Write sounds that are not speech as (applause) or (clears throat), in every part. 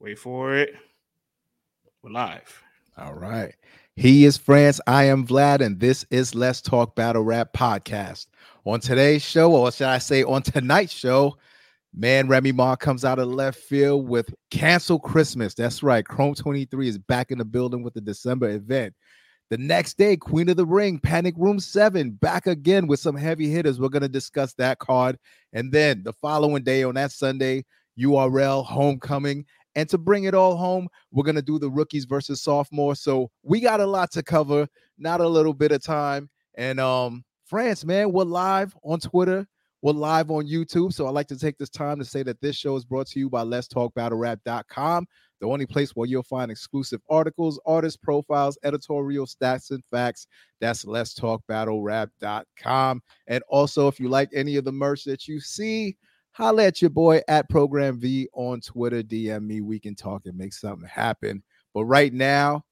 Wait for it. We're live. All right. He is France. I am Vlad, and this is Let's Talk Battle Rap Podcast. On today's show, or should I say on tonight's show, man, Remy Ma comes out of left field with Cancel Christmas. That's right. Chrome 23 is back in the building with the December event. The next day, Queen of the Ring, Panic Room 7, back again with some heavy hitters. We're going to discuss that card. And then the following day, on that Sunday, URL Homecoming and to bring it all home, we're going to do the rookies versus sophomore. So we got a lot to cover, not a little bit of time. And um, France, man, we're live on Twitter. We're live on YouTube. So I'd like to take this time to say that this show is brought to you by Let's Talk Battle Rap.com, the only place where you'll find exclusive articles, artist profiles, editorial stats, and facts. That's Let's Talk Battle Rap.com. And also, if you like any of the merch that you see, holla at your boy at Program V on Twitter. DM me. We can talk and make something happen. But right now,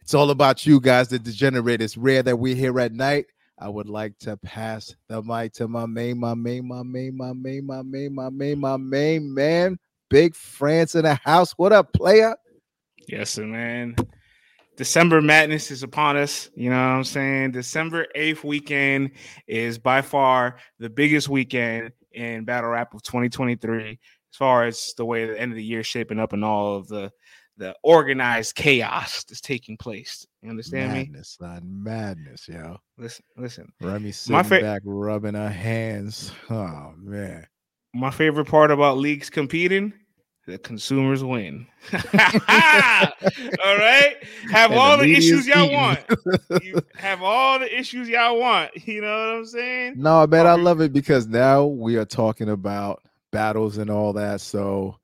it's all about you guys, the degenerate. It's rare that we're here at night. I would like to pass the mic to my main, my main, my main, my main, my main, my main, my main man, Big France in the house. What up, player? Yes, sir, man. December madness is upon us. You know what I'm saying? December 8th weekend is by far the biggest weekend in battle rap of 2023 as far as the way the end of the year shaping up and all of the the organized chaos that's taking place. You understand madness, me? Madness, madness, yo. Listen, listen. Remy sitting my fa- back, rubbing her hands. Oh man. My favorite part about leagues competing the consumers win. (laughs) all right. Have and all the, the issues y'all eating. want. (laughs) you have all the issues y'all want. (laughs) You know what I'm saying? No, man, I love it because now we are talking about battles and all that. So,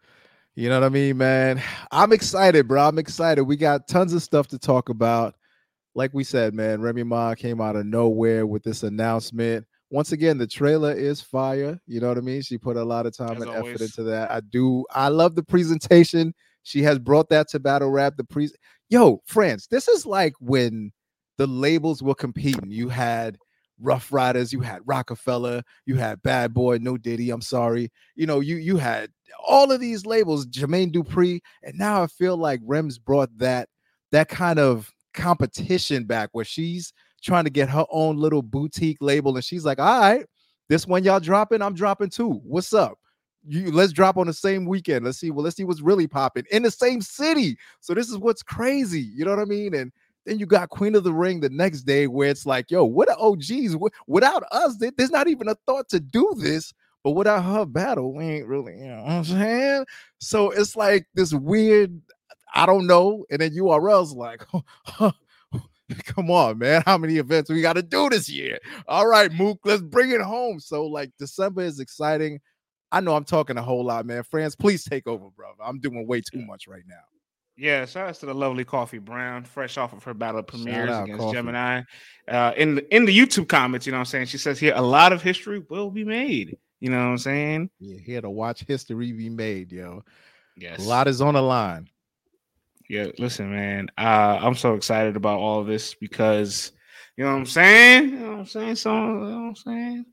you know what I mean, man? I'm excited, bro. I'm excited. We got tons of stuff to talk about. Like we said, man, Remy Ma came out of nowhere with this announcement once again, the trailer is fire. You know what I mean? She put a lot of time As and always. effort into that. I do. I love the presentation. She has brought that to battle rap. The pre, yo, France. This is like when the labels were competing. You had Ruff Ryders, you had Roc-A-Fella, you had Bad Boy, No Diddy. I'm sorry. You know, you you had all of these labels, Jermaine Dupri, and now I feel like Rems brought that that kind of competition back where she's trying to get her own little boutique label. And she's like, all right, this one y'all dropping, I'm dropping too. What's up? You let's drop on the same weekend. Let's see. Well, let's see what's really popping in the same city. So this is what's crazy. You know what I mean? And then you got Queen of the Ring the next day, where it's like, yo, what are OGs? Without us, there's not even a thought to do this. But without her battle, we ain't really, you know what I'm saying? So it's like this weird, I don't know. And then URL's like, (laughs) (laughs) come on, man. How many events we got to do this year? All right, Mook, let's bring it home. So, like, December is exciting. I know I'm talking a whole lot, man. Friends, please take over, brother. I'm doing way too much right now. Yeah, shout out to the lovely Coffee Brown, fresh off of her battle premieres out, against Coffee. Gemini. Uh, in the, in the YouTube comments, you know what I'm saying? She says here a lot of history will be made. You know what I'm saying? Yeah, here to watch history be made, yo. Yes. A lot is on the line. Yeah, listen, man. Uh, I'm so excited about all this because you know what I'm saying? You know what I'm saying? So, you know what I'm saying?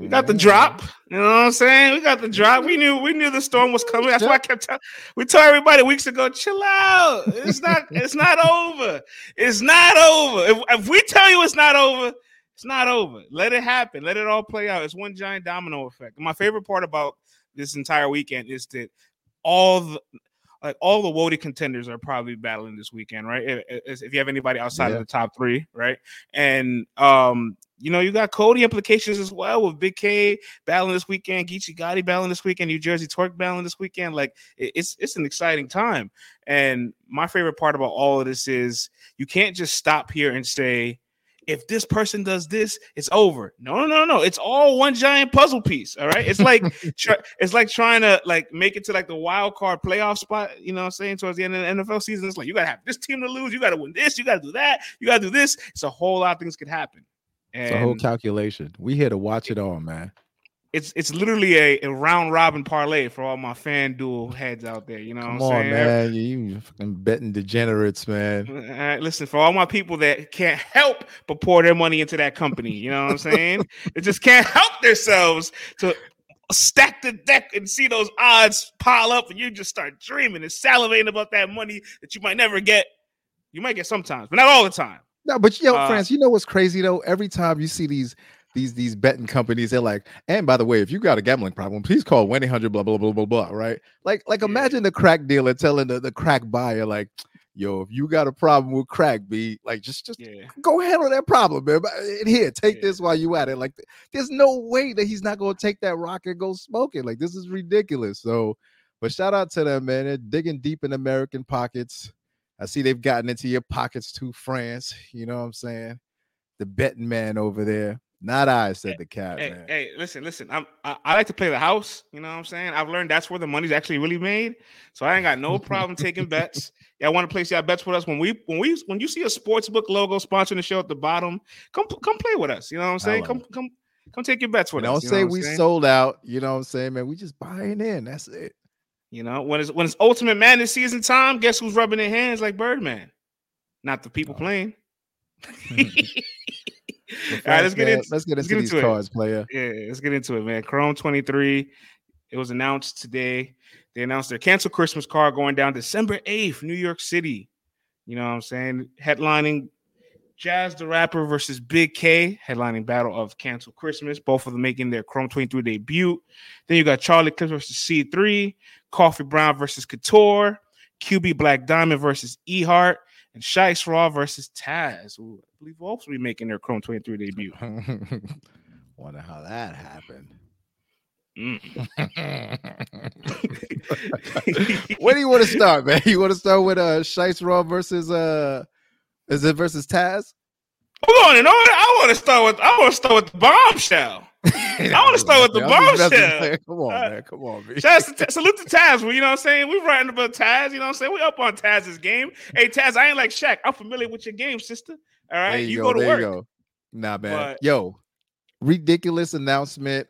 We got the drop. You know what I'm saying? We got the drop. We knew we knew the storm was coming. That's why I kept telling we told everybody weeks ago, chill out. It's not, it's not over. It's not over. If, if we tell you it's not over, it's not over. Let it happen. Let it all play out. It's one giant domino effect. My favorite part about this entire weekend is that all the like all the WOTY contenders are probably battling this weekend, right? If, if you have anybody outside yeah. of the top three, right? And um, you know, you got Cody implications as well with Big K battling this weekend, Geechee Gotti battling this weekend, New Jersey Twork battling this weekend. Like it's it's an exciting time. And my favorite part about all of this is you can't just stop here and say, if this person does this, it's over. No, no, no, no. It's all one giant puzzle piece. All right. It's like (laughs) it's like trying to like make it to like the wild card playoff spot. You know what I'm saying? Towards the end of the NFL season, it's like you gotta have this team to lose, you gotta win this, you gotta do that, you gotta do this. It's a whole lot of things could happen. And it's a whole calculation. We here to watch it all, man it's it's literally a, a, round robin parlay for all my FanDuel heads out there. You know, come on, saying? man, you fucking betting degenerates, man. (laughs) Listen, for all my people that can't help but pour their money into that company, you know what I'm saying? (laughs) they just can't help themselves to stack the deck and see those odds pile up, and you just start dreaming and salivating about that money that you might never get. You might get sometimes, but not all the time. No, but yo, uh, France, you know what's crazy though? Every time you see these these these betting companies, they're like, and by the way, if you got a gambling problem, please call 1-800 blah blah blah blah blah. Right? Like, like imagine the crack dealer telling the, the crack buyer, like, yo, if you got a problem with crack, be like, just just yeah. go handle that problem, man. And here, take yeah. this while you at it. Like, there's no way that he's not gonna take that rock and go smoke it. Like, this is ridiculous. So, but shout out to them, man. They're digging deep in American pockets. I see they've gotten into your pockets too, France. You know what I'm saying? The betting man over there. Not I, said the cat. Hey, man. hey, listen, listen. I'm I, I, like to play the house. You know what I'm saying? I've learned that's where the money's actually really made. So I ain't got no (laughs) problem taking bets. Yeah, I want to place y'all bets with us when we when we when you see a sports book logo sponsoring the show at the bottom. Come come play with us. You know what I'm saying? Come it. come come take your bets with don't us. Don't say we saying? sold out. You know what I'm saying, man? We just buying in. That's it. You know when it's when it's ultimate madness season time. Guess who's rubbing their hands like Birdman? Not the people oh. playing. (laughs) (laughs) All right, let's get into let's get into, let's get into these cards, player. Yeah, let's get into it, man. Chrome 23. It was announced today. They announced their cancel Christmas card going down December 8th, New York City. You know what I'm saying? Headlining Jaz the Rapper versus Big K, headlining battle of Cancel Christmas. Both of them making their Chrome 23 debut. Then you got Charlie Clips versus C3, Coffee Brown versus Couture, QB Black Diamond versus E Hart, and Shice Raw versus Taz. Ooh, I believe will also be making their Chrome 23 debut. (laughs) Wonder how that happened. Mm. (laughs) Where do you want to (laughs) start, man? You want to start with uh Shice Raw versus uh is it versus Taz? Hold on, and I want to start with I want to start with the bombshell. (laughs) I want to start with the bombshell. Come on, uh, man. Come on, man. To, salute to Taz. You know what I'm saying? We're writing about Taz. You know what I'm saying? We up on Taz's game. Hey, Taz, I ain't like Shaq. I'm familiar with your game, sister. All right, you, you, go, go to work. Go. Nah, man. But, Yo, ridiculous announcement.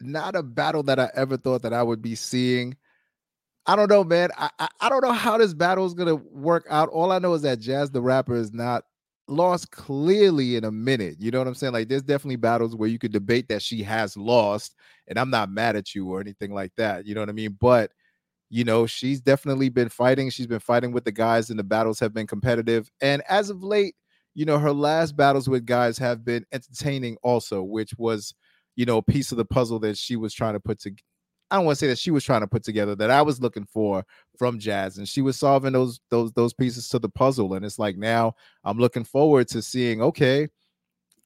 Not a battle that I ever thought that I would be seeing. I don't know, man. I, I, I don't know how this battle is gonna work out. All I know is that Jaz the rapper is not lost clearly in a minute. You know what I'm saying? Like there's definitely battles where you could debate that she has lost, and I'm not mad at you or anything like that. You know what I mean? But you know, she's definitely been fighting. She's been fighting with the guys, and the battles have been competitive. And as of late, you know, her last battles with guys have been entertaining also, which was, you know, a piece of the puzzle that she was trying to put to I don't want to say that she was trying to put together that I was looking for from Jaz, and she was solving those those those pieces to the puzzle. And it's like now I'm looking forward to seeing. Okay,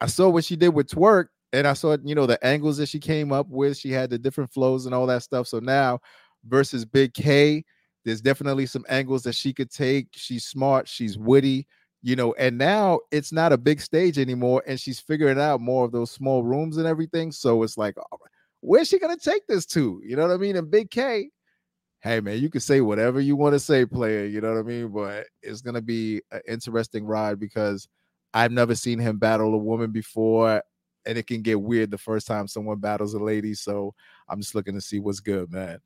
I saw what she did with Twork, and I saw you know the angles that she came up with. She had the different flows and all that stuff. So now versus Big K, there's definitely some angles that she could take. She's smart. She's witty. You know, and now it's not a big stage anymore, and she's figuring out more of those small rooms and everything. So it's like, oh, where's she gonna take this to? You know what I mean? And Big K, hey man, you can say whatever you want to say, player. You know what I mean? But it's gonna be an interesting ride because I've never seen him battle a woman before, and it can get weird the first time someone battles a lady. So I'm just looking to see what's good, man.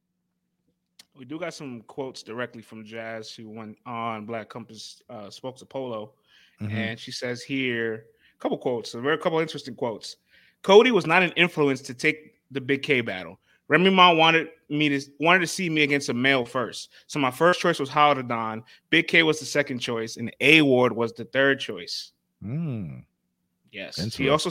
We do got some quotes directly from Jaz, who went on Black Compass, uh, spoke to Polo, mm-hmm. and she says here a couple quotes. There are a couple interesting quotes. Cody was not an influence to take the Big K battle. Remy Ma wanted me to wanted to see me against a male first. So my first choice was Howard Don. Big K was the second choice, and A Ward was the third choice. Mm. Yes. She also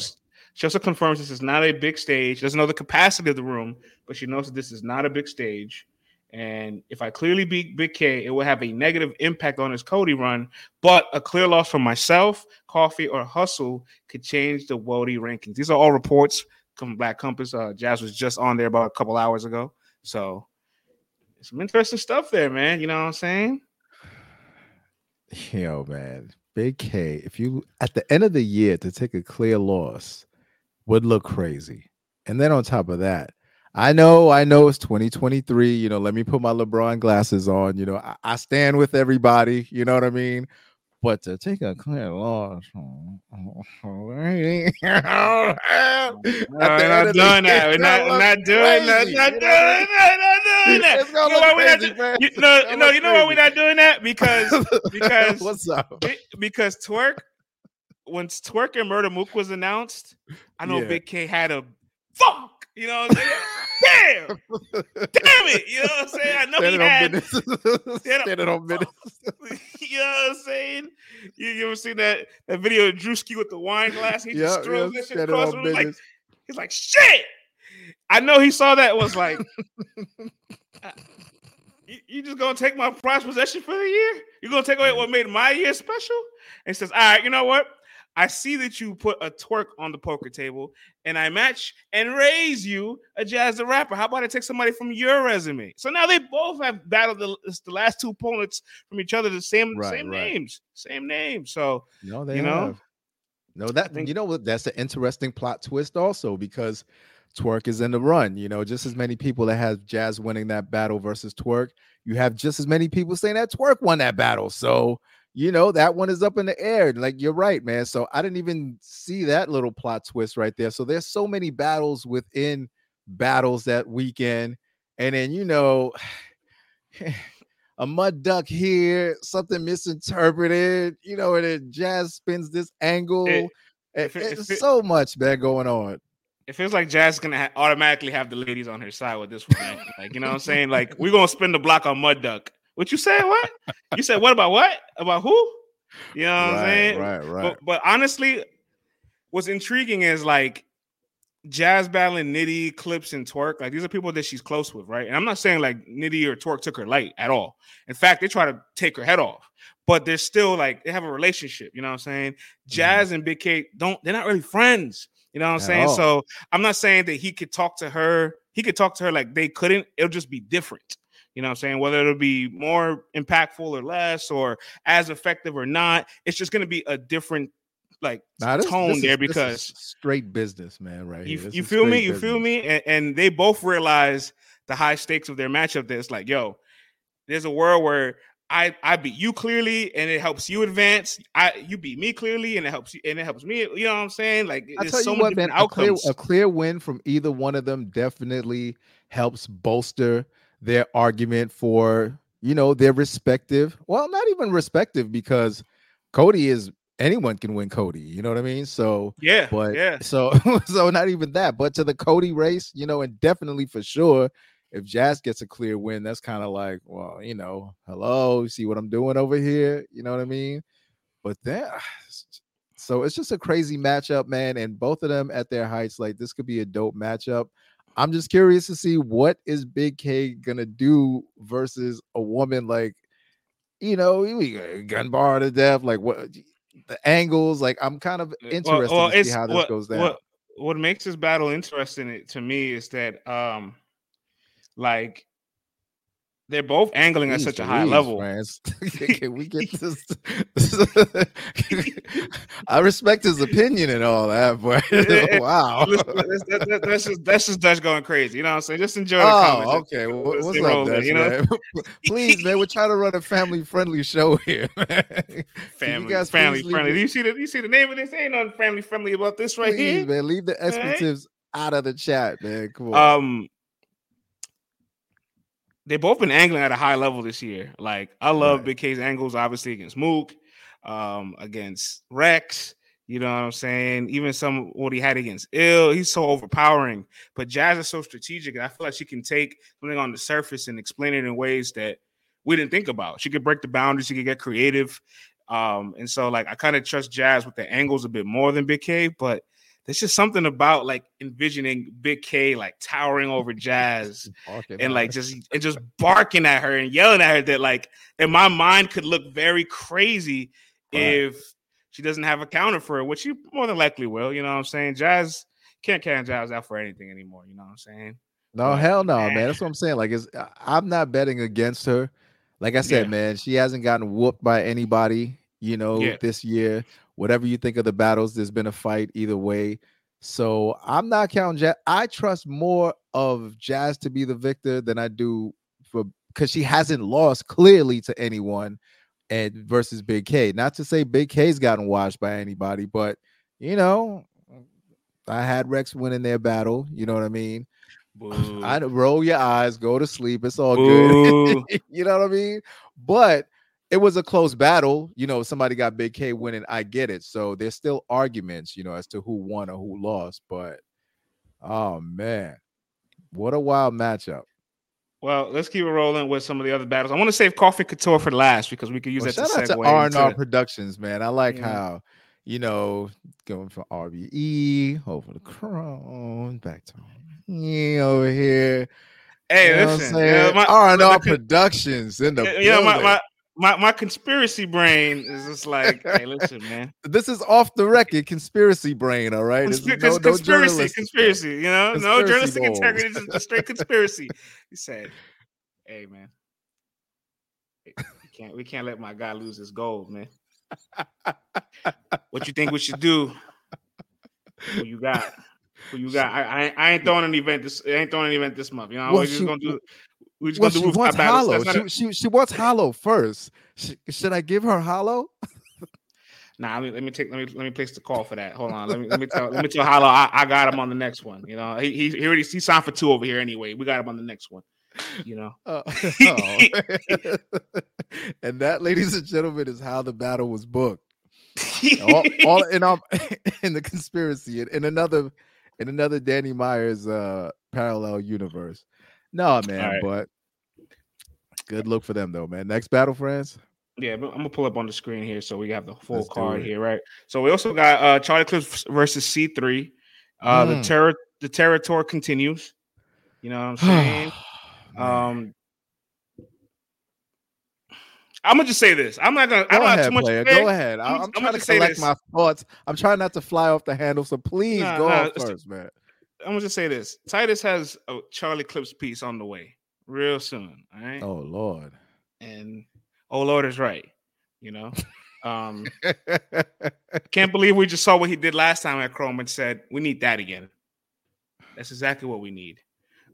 she also confirms this is not a big stage. Doesn't know the capacity of the room, but she knows that this is not a big stage. And if I clearly beat Big K, it will have a negative impact on his Cody run. But a clear loss from myself, Coffee, or Hustle could change the WOTY rankings. These are all reports Black Compass. Uh, Jaz was just on there about a couple hours ago. So some interesting stuff there, man. You know what I'm saying? Yo, man. Big K, if you at the end of the year to take a clear loss would look crazy. And then on top of that, I know, I know it's 2023. You know, let me put my LeBron glasses on. You know, I, I stand with everybody. You know what I mean? But to take a clear loss, we're not doing that. We're not, not doing that. Not doing that. Not doing that. You know why we're not? You, (laughs) no, no. You know why we're not doing that? Because (laughs) because what's up? Because Twork. when Twork and Murda Mook was announced, I know yeah. Big K had a fuck. You know what I'm saying? Damn, damn it. You know what I'm saying? I know Standing he had on Standing on minutes. (laughs) (laughs) you know what I'm saying? You, you ever seen that that video of Drewski with the wine glass? He just throws that shit across the room. Like, he's like, shit. I know he saw that was like, (laughs) you, you, just gonna take my prize possession for the year? You're gonna take away what made my year special? And says, all right, you know what? I see that you put a Twork on the poker table, and I match and raise you a Jaz the Rapper. How about I take somebody from your resume? So now they both have battled the, the last two opponents from each other, the same right, same right. names, same names. So no, they you know, have. no that think, you know what that's an interesting plot twist also because Twork is in the run. You know, just as many people that have Jaz winning that battle versus Twork, you have just as many people saying that Twork won that battle. So you know that one is up in the air like you're right man so i didn't even see that little plot twist right there so there's so many battles within battles that weekend and then you know (sighs) a mud duck here something misinterpreted you know and then Jaz spins this angle it, it, it's it, so much man going on it feels like Jaz is gonna ha- automatically have the ladies on her side with this one. like, you know what I'm saying? Like, we're gonna spin the block on Mud Duck. What you said? What you said? What about what? About who? You know what right, I'm saying? Right, right. But, but honestly, what's intriguing is like Jaz battling Nitty, Clips, and Twork. Like these are people that she's close with, right? And I'm not saying like Nitty or Twork took her light at all. In fact, they try to take her head off, but they're still like they have a relationship. You know what I'm saying? Mm-hmm. Jaz and Big K don't. They're not really friends. You know what I'm at saying? All. So I'm not saying that he could talk to her. He could talk to her like they couldn't. It'll just be different. You know what I'm saying? Whether it'll be more impactful or less, or as effective or not, it's just going to be a different like nah, this, tone this there is, because straight business, man. Right? You, you feel me? You business. feel me? And, and, they both realize the high stakes of their matchup. That's like, yo, there's a world where I I beat you clearly, and it helps you advance. I you beat me clearly, and it helps you, and it helps me. You know what I'm saying? Like, I tell so you what, man, a clear, a clear win from either one of them definitely helps bolster their argument for you know their respective well not even respective because cody is anyone can win cody you know what i mean? So yeah but yeah. (laughs) so (laughs) so not even that but to the cody race you know and definitely for sure if Jaz gets a clear win that's kind of like well you know hello see what i'm doing over here? You know what i mean? But then (sighs) so it's just a crazy matchup man and both of them at their heights like this could be a dope matchup I'm just curious to see what is Big K gonna do versus a woman like, you know, we gun bar to death. Like what the angles? Like I'm kind of interested well, well, to see how this what, goes down. What, what makes this battle interesting to me is that, um, like they're both angling at such a high level. (laughs) (laughs) Can we get this? (laughs) I respect his opinion and all that, but wow, that's, just that's just Dutch going crazy. You know what I'm saying? Just enjoy the oh. Okay, well, what's up, Dutch, you know? man? please, man, we're trying to run a family friendly show here. family, guys family friendly. Do you see the you see the name of this? Ain't nothing family friendly about this right please, here, man. Leave the expletives right? out of the chat, man. Come on. Um they both been angling at a high level this year. Like I love right. Big K's angles, obviously against Mook, um, against Rex. You know what I'm saying? Even some what he had against Ill, he's so overpowering. But Jaz is so strategic, and I feel like she can take something on the surface and explain it in ways that we didn't think about. She could break the boundaries, she could get creative. Um, and so like I kind of trust Jaz with the angles a bit more than Big K, but there's just something about like envisioning Big K like towering over Jaz (laughs) and like just and just barking at her and yelling at her that like in my mind could look very crazy right. if she doesn't have a counter for it, which she more than likely will. You know what I'm saying? Jaz can't count Jaz out for anything anymore. You know what I'm saying? No, hell no, man. man. That's what I'm saying. Like, it's I'm not betting against her. Like I said, yeah. man, she hasn't gotten whooped by anybody, you know, yeah. this year whatever you think of the battles, there's been a fight either way. So I'm not counting Jaz. I trust more of Jaz to be the victor than I do for because she hasn't lost clearly to anyone and versus Big K. Not to say Big K's gotten washed by anybody, but you know, I had Rex winning their battle. You know what I mean? Boo. I roll your eyes, go to sleep. It's all Boo. good. (laughs) you know what I mean? But it was a close battle. You know, somebody got Big K winning. I get it. So there's still arguments, you know, as to who won or who lost. But oh man, What a wild matchup. Well, let's keep it rolling with some of the other battles. I want to save Coffee Couture for last because we could use well, that shout to out to R and R Productions, man. I like yeah. how you know going from RBE over the Crown back to me over here. Hey, you know listen, R and R Productions in the yeah, my, my my my conspiracy brain is just like, hey, listen, (laughs) man. This is off the record conspiracy brain, all right? Consp- no, conspiracy, no conspiracy, you know, conspiracy no journalistic balls. integrity, just, just straight conspiracy. He said, "Hey, man, we can't we can't let my guy lose his gold, man. what you think we should do? Who you got? Who you got? I, I, I ain't throwing an event this. I ain't throwing an event this month. You know, well, we're just she, gonna do. Just well, she wants hollow. She, she, she wants hollow first. She, should I give her hollow? (laughs) Nah, let me, let me take let me let me place the call for that. Hold on, let me let me tell let me tell Hollow I, I got him on the next one. You know, he he, he already he signed for two over here anyway. We got him on the next one. You know, uh, (laughs) oh. (laughs) and that, ladies and gentlemen, is how the battle was booked. all, all in um in the conspiracy in, in another in another Danny Myers uh parallel universe. No, man, right. but good look for them though, man. Next battle, friends. Yeah, I'm gonna pull up on the screen here so we have the full Let's card here, right? So we also got uh Charlie Clips versus C3. Uh mm. the terror the territory continues. You know what I'm saying? (sighs) um I'm gonna just say this. I'm not gonna. Go I don't ahead, have too much. Player. Go ahead. I'm, I'm, I'm trying to collect my thoughts. I'm trying not to fly off the handle. So please nah, go nah, first, man. I'm gonna just say this: Titus has a Charlie Clips piece on the way real soon. All right. Oh Lord. And oh Lord is right. You know. Um (laughs) can't believe we just saw what he did last time at Chrome and said we need that again. That's exactly what we need.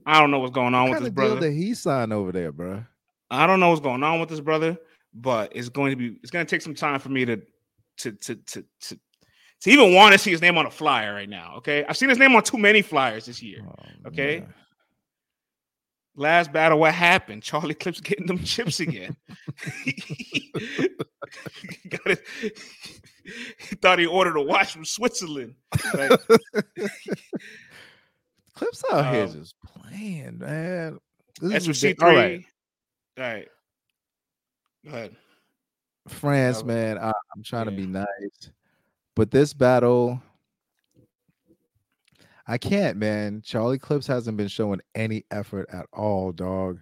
I don't know what's going on what with this brother. that he signed over there, bro. I don't know what's going on with this brother, but it's going to be it's going to take some time for me to to to to to to even want to see his name on a flyer right now. Okay, I've seen his name on too many flyers this year. Oh, okay. Man. Last battle, what happened? Charlie Clips getting them chips again. (laughs) he, got it. he thought he ordered a watch from Switzerland. Like, (laughs) Clips out um, here just playing, man. This that's C3. All right. All right. Go ahead. France, man. I, am trying yeah. to be nice. But this battle, I can't, man. Charlie Clips hasn't been showing any effort at all, dog.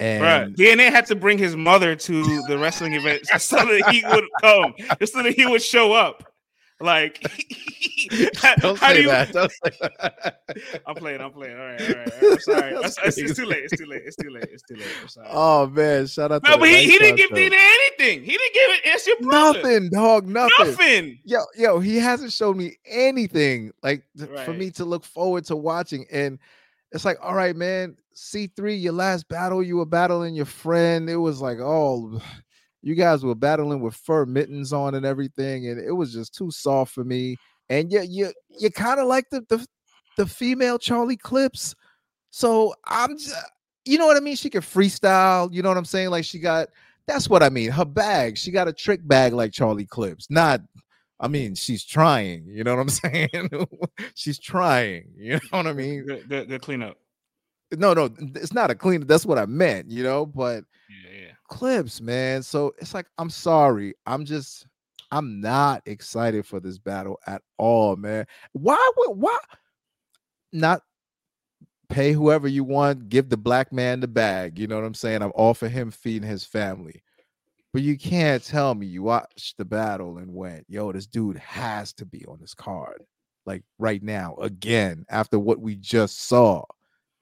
And right. DNA had to bring his mother to the wrestling event (laughs) so that he would come, just so that he would show up. Like, (laughs) (laughs) don't how say do you, that. Don't say that. (laughs) I'm playing. I'm playing. All right. All right. All right. I'm sorry. (laughs) It's, it's, too late. It's too late. It's too late. It's too late. I'm sorry. Oh man, shout out. No, but he, he didn't give Dana anything. He didn't give it. It's your brother. Nothing, dog. Nothing. Nothing. Yo, yo, he hasn't shown me anything like right. for me to look forward to watching. And it's like, all right, man. C3, your last battle, you were battling your friend. It was like, oh, (sighs) you guys were battling with fur mittens on and everything, and it was just too soft for me. And yeah, you you kind of like the, the the female Charlie Clips. So I'm just, you know what I mean? She can freestyle, you know what I'm saying? Like she got that's what I mean. Her bag, she got a trick bag like Charlie Clips. Not I mean, she's trying, you know what I'm (laughs) saying? she's trying, you know what I mean? The, the, the cleanup. No, no, it's not a clean. That's what I meant, you know. But yeah, yeah. clips, man. So it's like I'm sorry. I'm just I'm not excited for this battle at all, man. Why would why not pay whoever you want, give the black man the bag. You know what I'm saying? I'm all for him feeding his family. But you can't tell me you watched the battle and went, yo, this dude has to be on this card. Like right now, again, after what we just saw.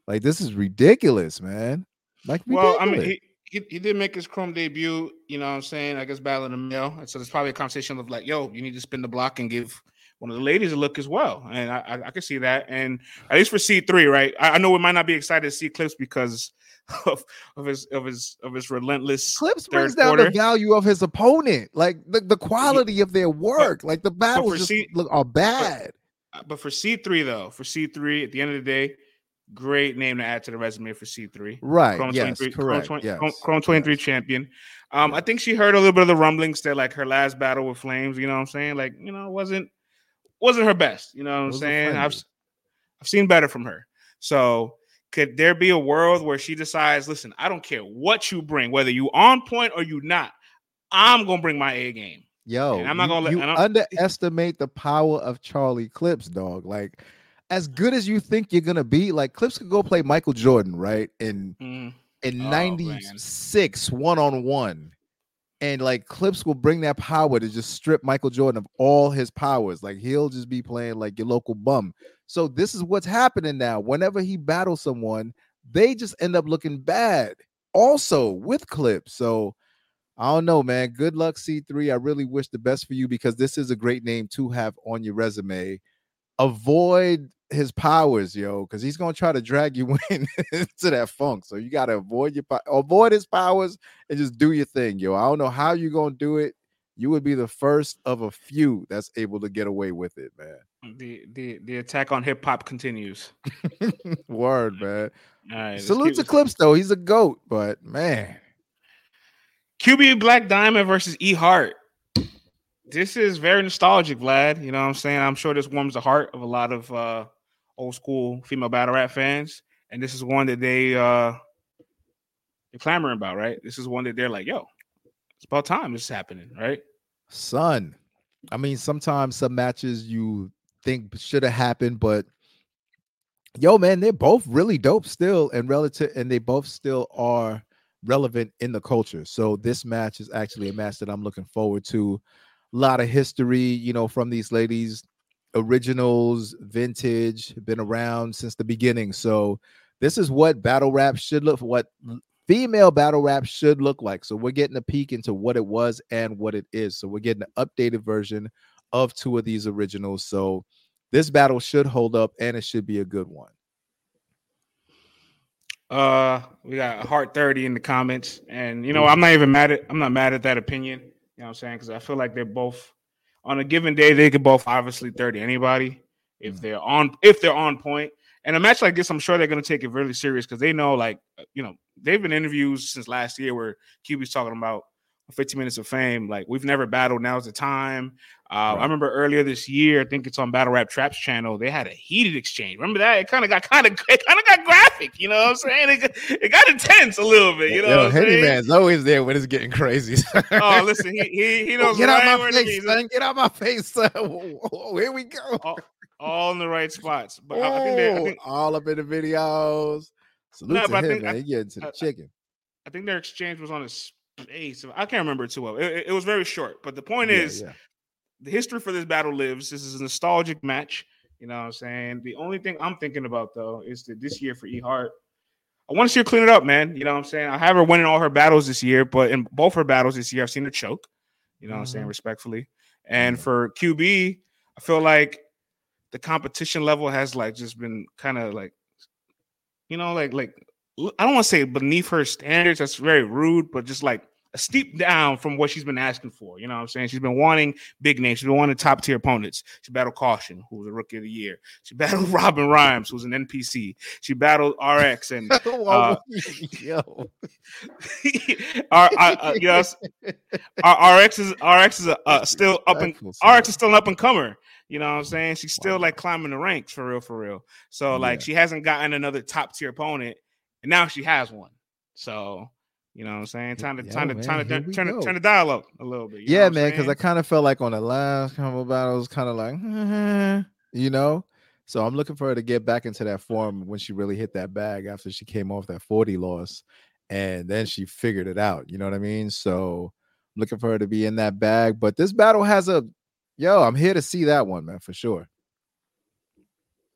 Like this is ridiculous, man. Like ridiculous. well, I mean, he, he, he did make his Chrome debut. You know what I'm saying? I guess battling the male. So there's probably a conversation of like, yo, you need to spin the block and give one of the ladies a look as well. And I, I, I can see that. And at least for C3, right? I, I, know we might not be excited to see clips because (laughs) of, of his of his of his relentless clips brings down quarter. the value of his opponent, like the, the quality of their work. But, like the battles just C, look are bad. But, but for C3 though, for C3, at the end of the day, Great name to add to the resume for C3. Right. Chrome yes, 23, correct. Chrome, 20, yes. Chrome 23 yes. champion. Um, I think she heard a little bit of the rumblings that like her last battle with Flames, you know what I'm saying? Like, you know, wasn't wasn't her best. You know what I'm saying? I've I've seen better from her. So could there be a world where she decides, listen, I don't care what you bring, whether you on point or you not, I'm gonna bring my A game. Yo, and I'm not gonna let you underestimate the power of Charlie Clips, dog. Like, as good as you think you're gonna be, like Clips could go play Michael Jordan, right? In mm. in '96, one on one, and like Clips will bring that power to just strip Michael Jordan of all his powers. Like he'll just be playing like your local bum. So this is what's happening now. Whenever he battles someone, they just end up looking bad. Also with Clips, so I don't know, man. Good luck, C3. I really wish the best for you because this is a great name to have on your resume. Avoid his powers, yo, because he's gonna try to drag you (laughs) in into that funk. So you gotta avoid your avoid his powers and just do your thing, yo. I don't know how you're gonna do it. You would be the first of a few that's able to get away with it, man. The the the attack on hip hop continues. (laughs) Word, man. All right, Salute to Clips though. He's a goat, but man. QB Black Diamond versus E Hart. This is very nostalgic, Vlad. You know what I'm saying? I'm sure this warms the heart of a lot of uh, old school female battle rap fans. And this is one that they uh they're clamoring about, right? This is one that they're like, yo, it's about time this is happening, right? Son. I mean, sometimes some matches you think should have happened, but yo, man, they're both really dope still and relative, and they both still are relevant in the culture. So this match is actually a match that I'm looking forward to. A lot of history, you know, from these ladies, originals, vintage, been around since the beginning. So this is what battle rap should look what female battle rap should look like. So we're getting a peek into what it was and what it is. So we're getting an updated version of two of these originals. So this battle should hold up and it should be a good one. Uh, we got heart 30 in the comments, and you know, I'm not even mad at I'm not mad at that opinion. You know what I'm saying? Because I feel like they're both on a given day, they could both obviously 30 anybody if mm. they're on if they're on point. And a match like this, I'm sure they're gonna take it really serious because they know, like, uh, you know, they've been interviews since last year where QB's talking about 50 minutes of fame. Like we've never battled. Now's the time. Uh, right. I remember earlier this year, I think it's on Battle Rap Traps channel. They had a heated exchange. Remember that? It kind of got kind of (laughs) it kind of got graphic. You know what I'm saying? It, it got intense a little bit. You know, Yo, Henny Man's always there when it's getting crazy. (laughs) oh, listen, he he, he knows. Get right out my face, son. Get out my face, son. (laughs) Here we go. All, all, in the right spots. But oh, I, think I think all up in the videos. Salute no, to him, think, man. I, he getting to the chicken. I think their exchange was on his ace. I can't remember it too well. It, it was very short, but the point yeah, is, yeah. the history for this battle lives. This is a nostalgic match. You know what I'm saying? The only thing I'm thinking about though is that this year for E Hart, I want to see her clean it up, man. You know what I'm saying? I have her winning all her battles this year, but in both her battles this year, I've seen her choke. You know mm-hmm. what I'm saying? Mm-hmm. Respectfully. And mm-hmm. for QB, I feel like the competition level has like just been kind of like, you know, like like I don't want to say beneath her standards. That's very rude, but just like a steep down from what she's been asking for. You know what I'm saying? She's been wanting big names. She's been wanting top tier opponents. She battled Caution, who was a rookie of the year. She (laughs) battled Robin Rhymes, who was an NPC. She battled RX and (laughs) uh, yo, (laughs) R, uh, yes, RX is RX is a, uh, still up and RX is still an up and comer. You know what I'm saying? She's still wow. like climbing the ranks for real, for real. So like yeah. she hasn't gotten another top tier opponent, and now she has one. So you know what I'm saying? Time to yeah, time to time to turn to turn the dialogue a little bit. yeah, man, because I kind of felt like on the last combo battle, couple battles, kind of like, you know. So I'm looking for her to get back into that form when she really hit that bag after she came off that 40 loss, and then she figured it out. You know what I mean? So I'm looking for her to be in that bag. But this battle has a yo. I'm here to see that one, man, for sure.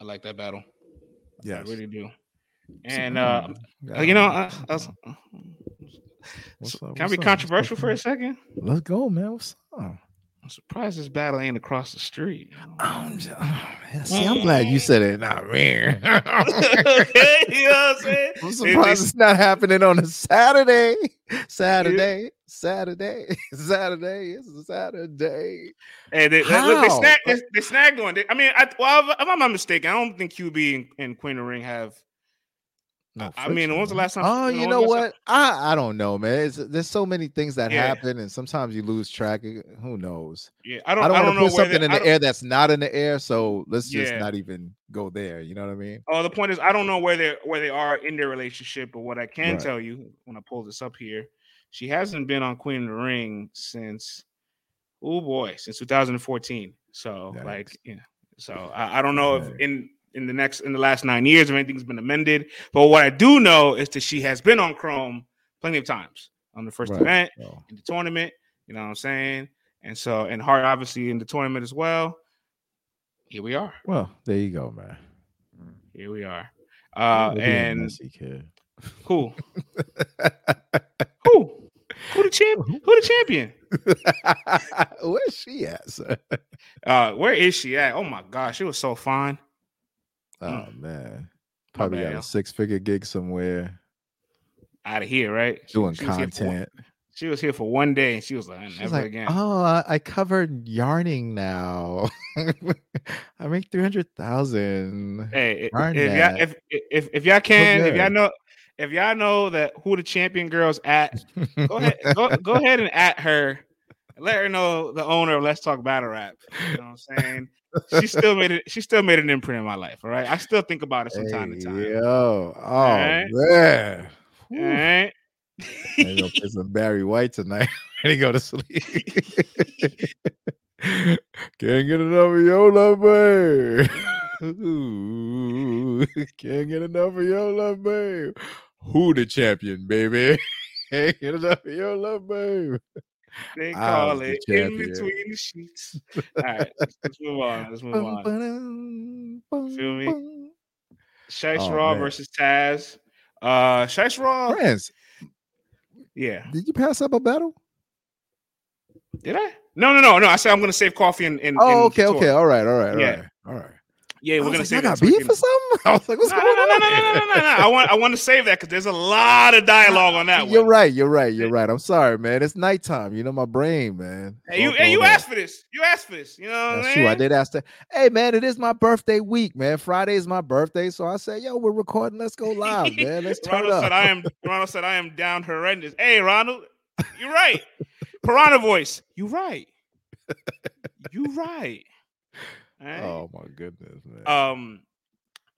I like that battle. Yeah, I really do. And uh, you know, I, I was, What's up, Can I be controversial for a second? Let's go, man. What's up? I'm surprised this battle ain't across the street. I'm just, oh, see, I'm mm. glad you said it. Not me. (laughs) you know what I'm saying? I'm surprised it's not happening on a Saturday. Saturday, Saturday, (laughs) Saturday. It's a Saturday. Hey, they, look, they, snag, they, they snagged one. They, I mean, I, well, if I'm not mistaken, I don't think QB and, and Queen of Ring have No I mean, when was the last time? Oh, you know, what? I I don't know, man. It's, there's so many things that yeah. happen, and sometimes you lose track. Eh, who knows? Yeah, I don't. I don't, I don't want to put something in the air that's not in the air. So let's just yeah. not even go there. You know what I mean? Oh, the point is, I don't know where they where they are in their relationship, but what I can right. tell you when I pull this up here, she hasn't been on Queen of the Ring since, oh boy, since 2014. So Yikes. like, yeah. So I, I don't know if in in the next in the last nine years if anything's been amended. But what I do know is that she has been on Chrome plenty of times on the first right. event oh. in the tournament. You know what I'm saying? And so and Hart obviously in the tournament as well. Here we are. Well, there you go, man. Here we are. Uh and cool. (laughs) Who? Who the champ? Who the champion? (laughs) Where's she at? Sir? Uh, where is she at? Oh my gosh, she was so fine. Oh mm. man, probably got a six figure gig somewhere. Out of here, right? Doing she, content. She was here for one day, and she was like, "Never like, again." Oh, I, I covered yarning now. (laughs) I make three hundred thousand. Hey, if y'all, if, if if y'all can, if y'all know, if y'all know that who the champion girls at, go ahead, go, go ahead and at her. Let her know the owner of Let's Talk Battle Rap. You know what I'm saying? she still made it. She still made an imprint in my life. All right, I still think about it from hey, time to time. Yo, oh right? man, all right. I go play some Barry White tonight. (laughs) Ready to go to sleep. (laughs) Can't get enough of your love, babe. (laughs) can't get enough of your love, babe. Who the champion, baby? Can't get enough of your love, babe. They call it the in between the sheets. All right, let's, move on. Let's move on. Feel me? Shice oh, Raw man. versus Taz. Uh Shice Raw. Friends. Yeah. Did you pass up a battle? Did I? No, no, no, no. I said I'm gonna save coffee and. oh, okay, okay. All right, all right, all yeah. right, all right. Yeah, we're gonna like, save that. Got beef or something? (laughs) I was like, what's no, going no, on? No, no, no, no, no, no. I want, I want to save that because there's a lot of dialogue on that (laughs) you're one. right. You're right. You're right. I'm sorry, man. It's nighttime. You know my brain, man. Hey, you, hey, you asked for this. You asked for this. You know, that's true. I did ask that. Hey, man, it is my birthday week, man. Friday is my birthday, so I said, yo, we're recording. Let's go live, (laughs) man. Let's turn Ronald up. Said, I am. Ronald said, I am down horrendous. Hey, Ronald, you're right. Piranha voice. You're right. You're right. Right. Oh my goodness, man. Um,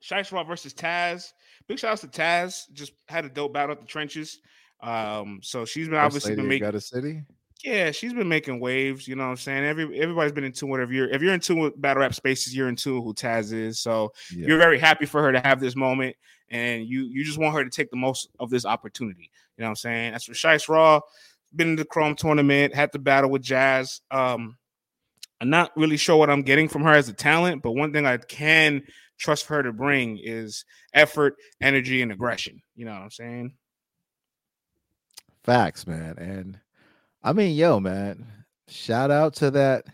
Shice Raw versus Taz. Big shout out to Taz. Just had a dope battle at the trenches. Um, so she's been obviously been making got a city. Yeah, she's been making waves. You know what I'm saying? Every everybody's been in tune with her. If you're if you're in tune with battle rap spaces, you're in tune who Taz is. So yeah. you're very happy for her to have this moment, and you you just want her to take the most of this opportunity. You know what I'm saying? That's for Shice Raw. Been in the Chrome tournament, had the battle with Jaz. Um, I'm not really sure what I'm getting from her as a talent, but one thing I can trust her to bring is effort, energy, and aggression. You know what I'm saying? Facts, man. And I mean, yo, man, shout out to that.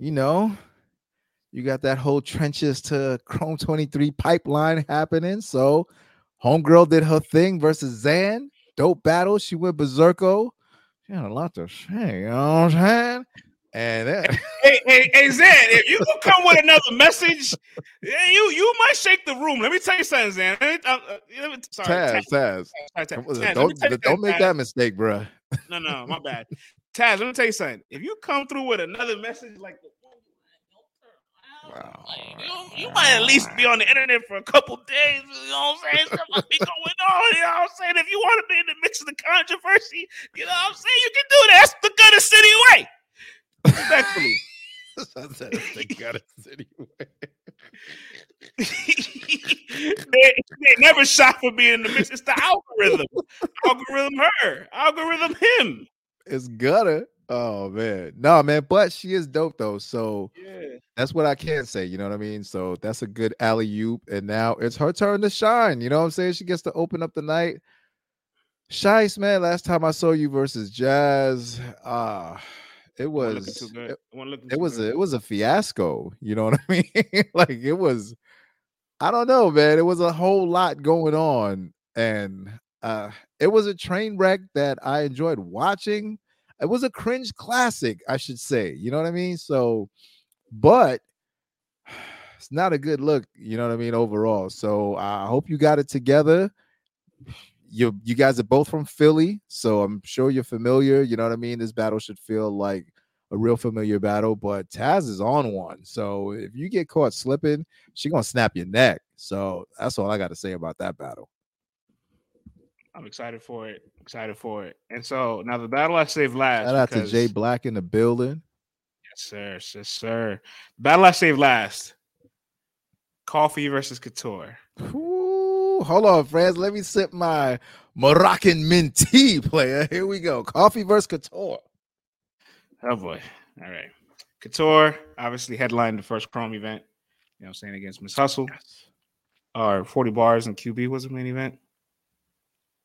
You know, you got that whole trenches to Chrome 23 pipeline happening. So, Homegirl did her thing versus Zan. Dope battle. She went berserko. She had a lot to say. You know what I'm saying? And then, hey, hey, hey, Zan, if you come with another message, you you might shake the room. Let me tell you something, Zan. Let me, uh, let me, sorry, Taz, Taz, Taz, Taz, Taz don't don't make that mistake, bro. No, no, my bad. Taz, let me tell you something. If you come through with another message like Wow. You, you, might at least be on the internet for a couple days. You know what I'm saying? Something be going on. You know what I'm saying? If you want to be in the mix of the controversy, you know what I'm saying? You can do that. That's the good of city way. Respectfully. they got it anyway. they, they never shot for being in the mix. It's the algorithm. algorithm her. Algorithm him. It's gutter. Oh man. No, man, but she is dope though. So yeah. that's what I can say. You know what I mean? So that's a good alley oop. And now it's her turn to shine. You know what I'm saying? She gets to open up the night. Shice, man. Last time I saw you versus Jaz. Ah. Uh, it was it, it was a, it was a fiasco. You know what I (laughs) mean? like it was. I don't know, man. It was a whole lot going on, and uh, it was a train wreck that I enjoyed watching. It was a cringe classic, I should say. You know what I mean? So, but (sighs) it's not a good look, you know what I mean, overall. So I hope you got it together. You you guys are both from Philly, so I'm sure you're familiar. You know what I mean? This battle should feel like a real familiar battle, but Taz is on one. So if you get caught slipping, she gonna snap your neck. So that's all I got to say about that battle. I'm excited for it. Excited for it. And so now the battle I saved last. Shout out because... to Jay Black in the building. Yes, sir. Yes, sir. Battle I saved last. Coffee versus Couture. Ooh, hold on, friends. Let me sip my Moroccan mint tea, player. Here we go. Coffee versus Couture. Oh boy. All right. Couture obviously headlined the first Chrome event. You know I'm saying? Against Ms Hustle. Yes. Or 40 bars and QB was the main event.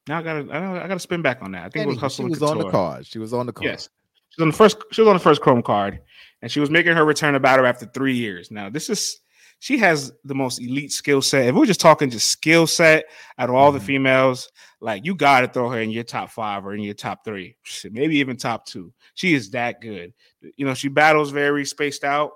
Now I gotta I gotta spin back on that. I think it was Hustle. She was on the card. She was on the card. Yes. She was on the first she was on the first Chrome card and she was making her return to battle after three years. Now, this is she has the most elite skill set. If we're just talking just skill set out of all mm-hmm. the females, like you got to throw her in your top five or in your top three, maybe even top two. She is that good. You know, she battles very spaced out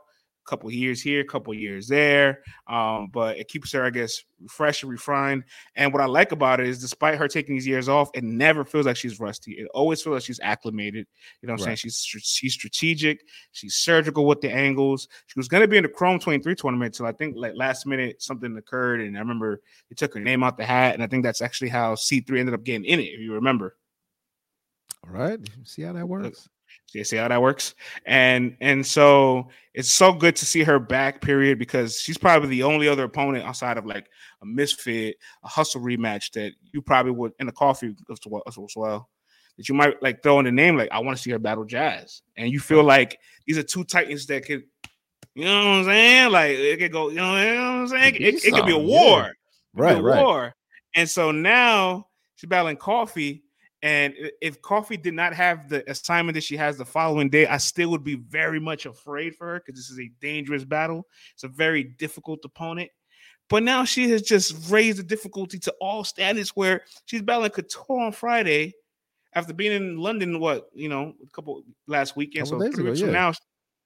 couple years here, couple years there. Um, but it keeps her, I guess, fresh and refined. And what I like about it is, despite her taking these years off, it never feels like she's rusty. It always feels like she's acclimated. You know, what I'm right. saying she's she's strategic, she's surgical with the angles. She was going to be in the Chrome 23 tournament till I think like last minute something occurred, and I remember they took her name out the hat, and I think that's actually how C3 ended up getting in it. If you remember. All right, see how that works. You see how that works? And and so it's so good to see her back, period, because she's probably the only other opponent outside of like a misfit, a hustle rematch that you probably would in the coffee as well, as well that you might like throw in the name, like I want to see her battle Jaz. And you feel like these are two titans that could, you know what I'm saying? Like it could go, you know, what I'm saying? It, it, it could be a war. Yeah. Right, a right. War. And so now she's battling coffee and if Coffee did not have the assignment that she has the following day, I still would be very much afraid for her because this is a dangerous battle. It's a very difficult opponent. But now she has just raised the difficulty to all standards where she's battling Couture on Friday after being in London, what, you know, a couple last weekend. so three weeks from now,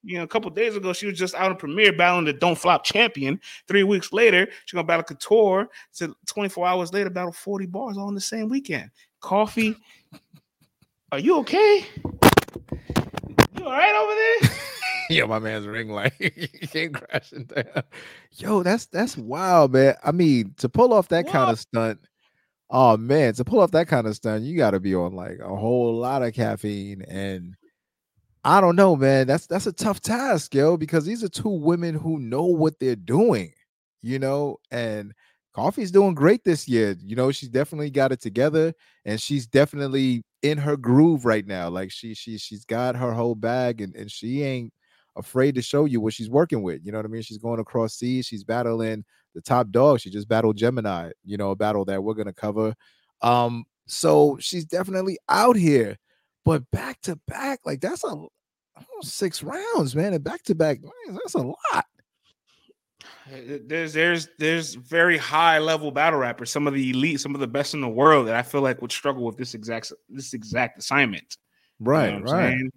you know, a couple days ago, she was just out in premiere battling the Don't Flop champion. Three weeks later, she's gonna battle Couture. So 24 hours later, battle 40 bars all in the same weekend coffee. Are you okay? You all right over there? (laughs) Yo, my man's ring light (laughs) came crashing down. Yo, that's that's wild, man. I mean, to pull off that what? kind of stunt, oh man, to pull off that kind of stunt, you got to be on like a whole lot of caffeine, and I don't know, man. That's that's a tough task, yo, because these are two women who know what they're doing, you know, and Coffee's doing great this year. You know, she's definitely got it together and she's definitely in her groove right now. Like she she she's got her whole bag and, and she ain't afraid to show you what she's working with. You know what I mean? She's going across seas, she's battling the top dog. She just battled Gemini, you know, a battle that we're gonna cover. Um, so she's definitely out here, but back to back, like that's a six rounds, man. And back to back, that's a lot. There's there's there's very high level battle rappers, some of the elite, some of the best in the world that I feel like would struggle with this exact this exact assignment. Right, you know right. Saying?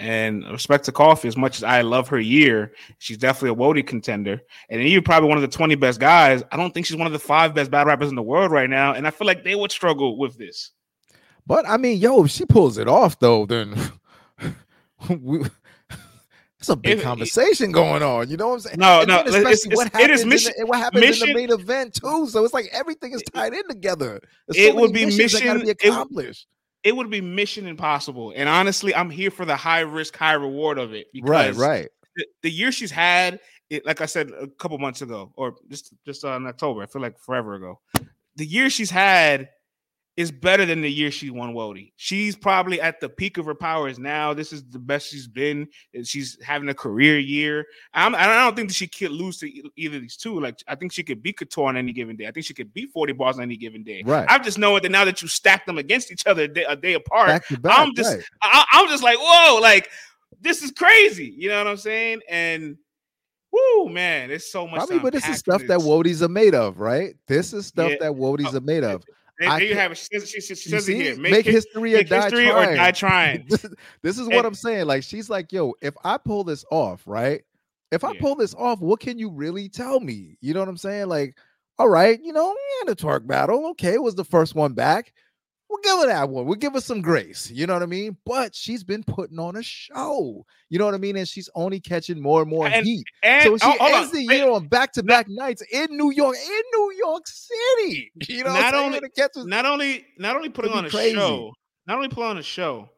And respect to Coffee, as much as I love her year, she's definitely a WOTY contender. And you're probably one of the 20 best guys. I don't think she's one of the five best battle rappers in the world right now. And I feel like they would struggle with this. But I mean, yo, if she pulls it off though, then (laughs) we it's a big conversation going on. You know what I'm saying? No, and no. Especially it's, what happens, mission, in, the, what happens mission, in the main event too. So it's like everything is tied in together. There's it so would be mission be accomplished. It, it, would be mission impossible. And honestly, I'm here for the high risk, high reward of it. right, right. The, the, year she's had, it like I said a couple months ago, or just just uh, in October. I feel like forever ago. The year she's had is better than the year she won WOTY. She's probably at the peak of her powers now. This is the best she's been. She's having a career year. I'm, I don't think that she could lose to either of these two. Like I think she could beat Couture on any given day. I think she could beat 40 bars on any given day. Right. I'm just knowing that now that you stack them against each other a day, a day apart, back I'm just right. I, I'm just like whoa, like this is crazy. You know what I'm saying? And Woo, man, it's so much. I mean, but this is stuff that WOTYs are made of, right? This is stuff yeah. that WOTYs oh, are made of. There, you have it. She says, she, she says see, it here. Make, make history, or, die history or die trying. this, (laughs) this, is what and, I'm saying. Like she's like, yo, if I pull this off, right? If I yeah. pull this off, what can you really tell me? You know what I'm saying? Like, all right, you know, yeah, the Twork battle. Okay, was the first one back we'll give her that one. We'll give her some grace. You know what I mean? But she's been putting on a show. You know what I mean? And she's only catching more and more and, heat. And, so she oh, ends on. the year on back to back nights in New York, in New York City. You know, not only not only not only putting on a crazy. show, not only putting on a show,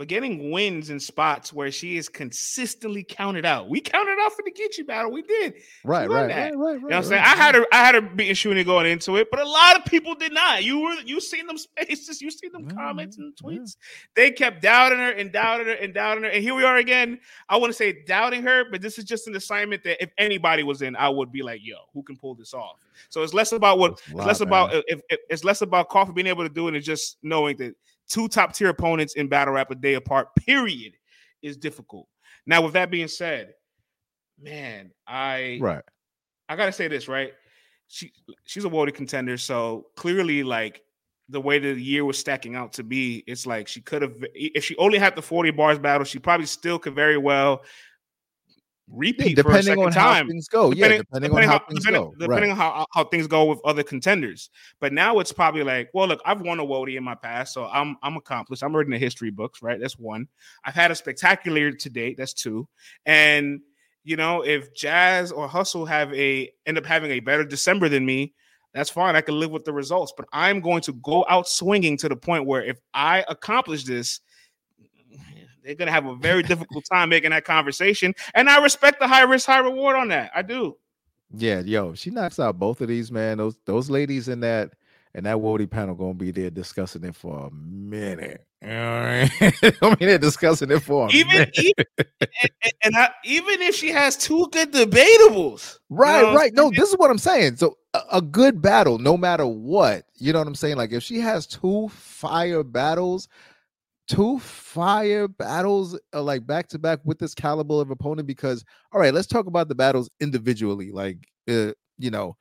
but getting wins in spots where she is consistently counted out. We counted out for the Geechee battle. We did. Right, right, right, right, right, You know what I'm saying? I had her, I had her beating Shuni going into it, but a lot of people did not. You were you seen them spaces, you seen them comments and tweets. They kept doubting her and doubting her and doubting her. And here we are again. I want to say doubting her, but this is just an assignment that if anybody was in, I would be like, yo, who can pull this off? So it's less about what it's less about if, if, it's less about Coffee being able to do it and just knowing that two top tier opponents in battle rap a day apart, period, is difficult. Now, with that being said, man, I right, I gotta say this, right? She she's a worthy contender, so clearly, like the way the year was stacking out to be, it's like she could have if she only had the 40 bars battle, she probably still could very well repeat yeah, depending on time. how things go. Depending, yeah, depending, depending on how, how things depending, go. Depending right. on how, how things go with other contenders. But now it's probably like, well, look, I've won a WOTY in my past, so I'm I'm accomplished. I'm reading the history books, right? That's one. I've had a spectacular to date. That's two. And you know, if Jaz or Hustle have a end up having a better December than me, that's fine. I can live with the results. But I'm going to go out swinging to the point where if I accomplish this they're going to have a very difficult time making that conversation. And I respect the high risk, high reward on that. I do. Yeah, yo, she knocks out both of these, man. Those those ladies in that and that WOTY panel gonna be there discussing it for a minute. You know I, mean? I mean, they're discussing it for even, even and, and I, even if she has two good debatables, right, you know right. No, this is what I'm saying. So a, a, good battle, no matter what, you know what I'm saying. Like if she has two fire battles, two fire battles uh, like back to back with this caliber of opponent because all right let's talk about the battles individually like uh, you know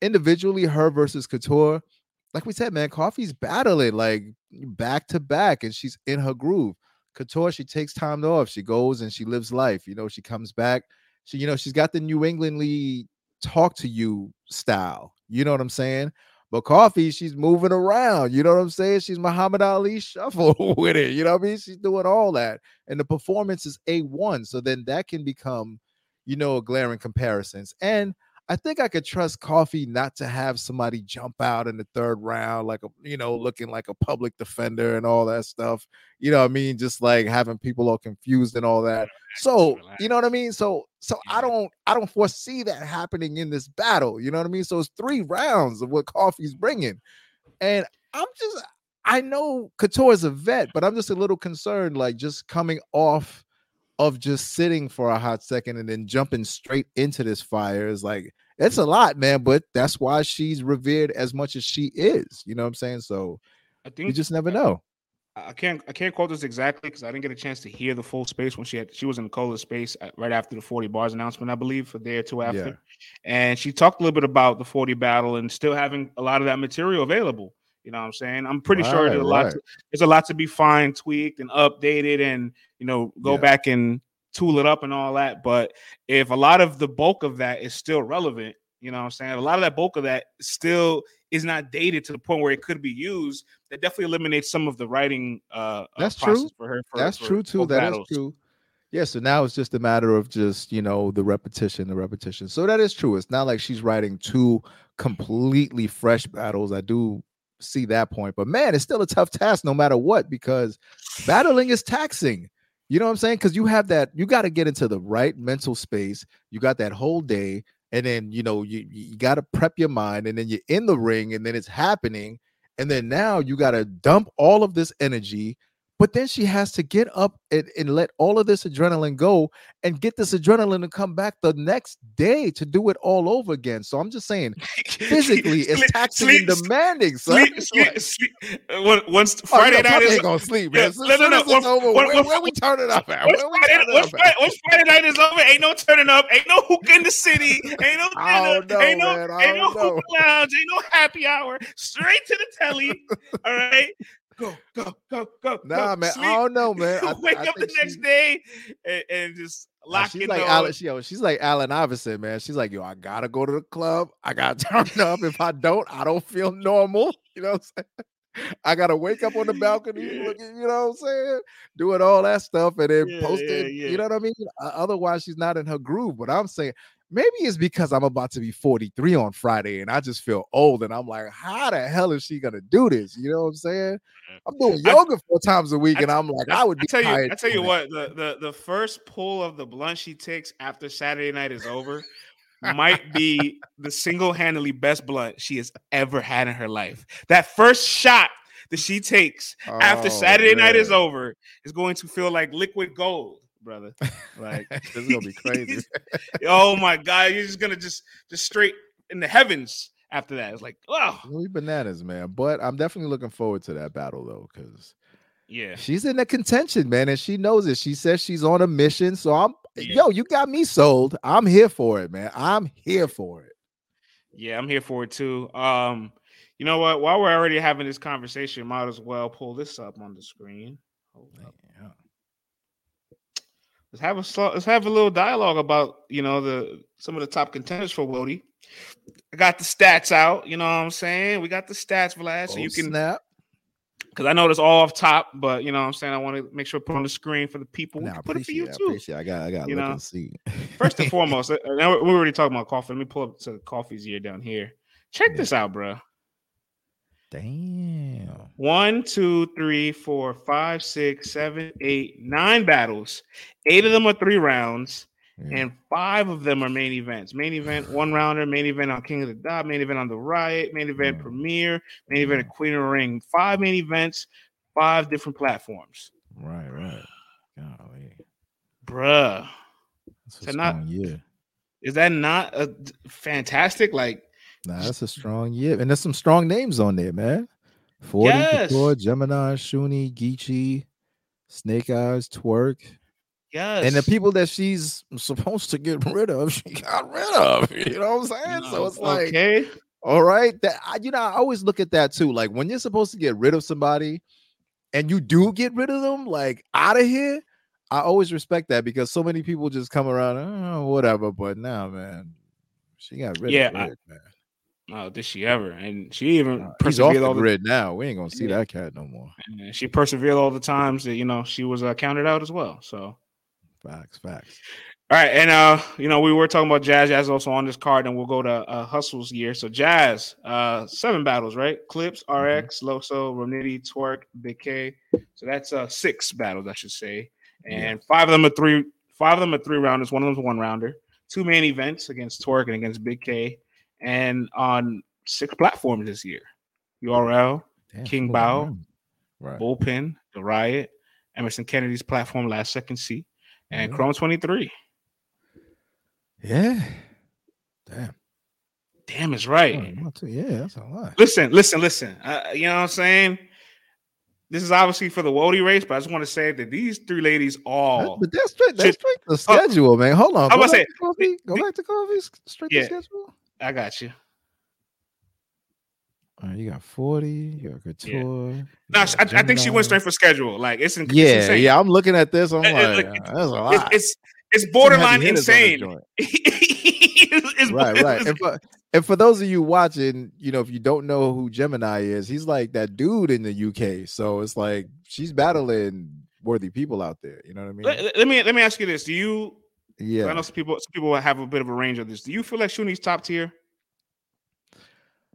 individually her versus couture. Like we said man coffee's battling like back to back and she's in her groove. Couture she takes time off she goes and she lives life you know she comes back. She you know she's got the new englandly talk to you style you know what i'm saying but Coffee, she's moving around. You know what I'm saying? She's Muhammad Ali shuffle (laughs) with it. You know what I mean? She's doing all that. And the performance is A1. So then that can become, you know, a glaring comparisons. And I think I could trust Coffee not to have somebody jump out in the third round, like a you know, looking like a public defender and all that stuff. You know what I mean? Just like having people all confused and all that. So you know what I mean? So so I don't I don't foresee that happening in this battle. You know what I mean? So it's three rounds of what Coffee's bringing, and I'm just I know Couture is a vet, but I'm just a little concerned, like just coming off of just sitting for a hot second and then jumping straight into this fire is like it's a lot, man. But that's why she's revered as much as she is. You know what I'm saying? So I think you just never know. I can't I can't quote this exactly because I didn't get a chance to hear the full space when she had she was in the Cola space right after the 40 bars announcement, I believe, a day or two after. Yeah. And she talked a little bit about the 40 battle and still having a lot of that material available. You know what I'm saying? I'm pretty right, sure there's a lot right. to, there's a lot to be fine tweaked and updated and you know go yeah. back and tool it up and all that. But if a lot of the bulk of that is still relevant, you know what I'm saying? A lot of that bulk of that still is not dated to the point where it could be used. That definitely eliminates some of the writing uh, uh that's true for her. For, that's for true too. That battles. is true. Yeah, so now it's just a matter of just, you know, the repetition, the repetition. So that is true. It's not like she's writing two completely fresh battles. I do see that point. But man, it's still a tough task no matter what because battling is taxing. You know what I'm saying? Because you have that, you got to get into the right mental space. You got that whole day, and then you know you you got to prep your mind, and then you're in the ring, and then it's happening, and then now you got to dump all of this energy but then she has to get up and, and, let all of this adrenaline go and get this adrenaline to come back the next day to do it all over again. So I'm just saying, (laughs) physically, it's taxing sleep, and demanding. Son. Sleep, sleep, sleep. Uh, once oh, Friday oh, night is gonna sleep, man. Yeah, no, no, no. Once, over, where, we turning up at? Friday, once, Friday, once Friday night is over, ain't no turning up, ain't no hook in the city, ain't no (laughs) dinner, know, ain't no, man, ain't no hookah lounge, ain't no happy hour. Straight to the telly. (laughs) all right go, go, go, go. Nah, go, man, sleep. I don't know, man. (laughs) I, wake I up the next day and, and, just Lock she's like Allen, she, yo, she's like Allen Iverson, man. She's like, yo, I gotta go to the club. I gotta (laughs) turn up. If I don't, I don't feel normal. (laughs) You know what I'm saying? I gotta wake up on the balcony, yeah. looking, you know what I'm saying? Doing all that stuff and then yeah, post it. Yeah, you know what I mean? Otherwise, she's not in her groove. But I'm saying maybe it's because I'm about to be 43 on Friday and I just feel old. And I'm like, how the hell is she gonna do this? You know what I'm saying? I'm doing yoga I, four times a week, I, and I'm like, I, I would I tell you, I tell you what, the, the the first pull of the blunt she takes after Saturday night is over might be the single-handedly best blunt she has ever had in her life. That first shot that she takes oh, after Saturday man. night is over is going to feel like liquid gold brother. Like (laughs) this is gonna be crazy. oh my god, you're just gonna just just straight in the heavens after that. It's like, wow, we bananas, man. But I'm definitely looking forward to that battle though, because yeah, she's in the contention, man, and she knows it. She says she's on a mission, so I'm yeah. yo, you got me sold. I'm here for it, man. I'm here for it. Yeah, I'm here for it too. Um, you know what? While we're already having this conversation, might as well pull this up on the screen. Hold up let's have a let's have a little dialogue about you know the some of the top contenders for WOTY. I got the stats out. You know what I'm saying? We got the stats, Vlad, so oh, you can snap. Because I know it's all off top, but you know what I'm saying I want to make sure I put on the screen for the people. Nah, put it for you too. I got. I got. You know, see. first and (laughs) foremost, uh, we're already talking about coffee. Let me pull up to the coffee's ear down here. Check yeah. this out, bro. Damn. One, two, three, four, five, six, seven, eight, nine battles. Eight of them are three rounds, yeah. and five of them are main events. Main event, (sighs) one rounder, main event on King of the Dot, main event on the Riot, main event yeah. Premier, main event yeah. Queen of the Ring. Five main events, five different platforms. Right, right. Golly. Bruh. That's a not, yeah. Is that not a fantastic? Like Nah, that's a strong year, and there's some strong names on there, man. Forty, yes. Couture, Gemini, Shuni, Geechee, Snake Eyes, Twork. Yes. And the people that she's supposed to get rid of, she got rid of. (laughs) You know what I'm saying? No, so it's like, okay. all right. That you know, I always look at that too. Like when you're supposed to get rid of somebody and you do get rid of them, like out of here. I always respect that because so many people just come around, oh, whatever. But now, man, she got rid yeah, of it, man. Oh, did she ever? And she even uh, persevered off the all the grid now. We ain't gonna see yeah. that cat no more. And she persevered all the times that you know she was uh, counted out as well. So facts, facts. All right, and uh, you know, we were talking about Jaz. Jaz also on this card, and we'll go to uh, Hustle's year. So Jaz, uh, seven battles, right? Clips, RX, mm-hmm. Loso, Rum Nitty, Twork, Big K. So that's uh six battles, I should say, and yeah. five of them are three. Five of them are three rounders. One of them's one rounder. Two main events against Twork and against Big K and on six platforms this year. URL, Damn, King Bao, right. Bullpen, The Riot, Emerson Kennedy's platform, Last Second C, and yeah. Chrome 23. Yeah. Damn. Damn is right. yeah, that's a lot. Listen, listen, listen. Uh, you know what I'm saying? This is obviously for the WOTY race, but I just want to say that these three ladies all. But that's straight. That's straight the schedule, man. Hold on. I was say, coffee. Go back to coffee. Straight yeah, the schedule. I got you. All right, you got 40, you got Couture. Yeah. No, I, I, think she went straight for schedule. Like it's, yeah, it's yeah. I'm looking at this. I'm like, like that's a lot. It's it's, borderline insane. (laughs) it's, right, right. And for, and for those of you watching, you know, if you don't know who Gemini is, he's like that dude in the UK. So it's like she's battling worthy people out there. You know what I mean? Let, let me let me ask you this: Do you yeah, I know some people. Some people have a bit of a range of this. Do you feel like Shuni's top tier?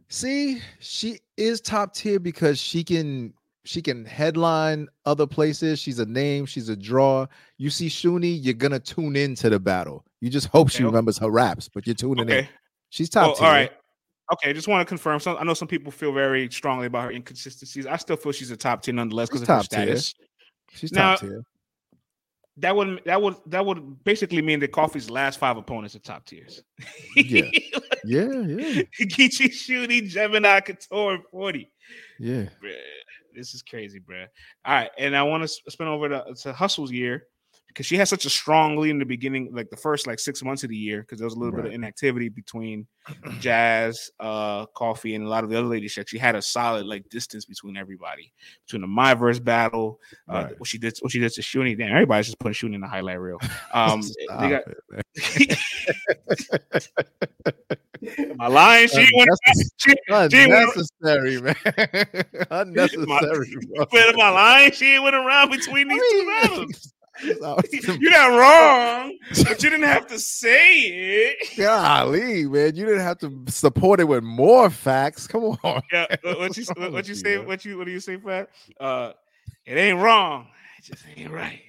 See, she is top tier because she can she can headline other places. She's a name. She's a draw. You see Shuni, you're gonna tune into the battle. You just hope okay, she remembers her raps, but you're tuning okay. in. She's top well, tier. All right. Okay, just want to confirm. Some, I know some people feel very strongly about her inconsistencies. I still feel she's a top tier nonetheless because of her status. Tier. She's now, top tier that would that would that would basically mean that Coffee's last five opponents are top tiers. yeah, (laughs) yeah, yeah. Geechee, Shuni, Gemini, Couture, and Forty. Yeah, bruh, this is crazy, bro. All right, and I want to spin over to, to Hustle's year because she had such a strong lead in the beginning, like the first like six months of the year, because there was a little right. bit of inactivity between (clears throat) Jaz, uh, Coffee, and a lot of the other ladies. She had a solid like distance between everybody, between the Myverse battle, uh, right. what she did, what she did to Shuni. Damn, everybody's just putting Shuni in the highlight reel. Um, (laughs) they got. Am I lying? She went. She, unnecessary, man. unnecessary. But am I lying? She went around between these I mean, two battles. You're not wrong, but you didn't have to say it. (laughs) Golly, man, you didn't have to support it with more facts. Come on. Yeah, what you what you (laughs) say? What you what do you say, Pat? Uh, it ain't wrong. It just ain't right.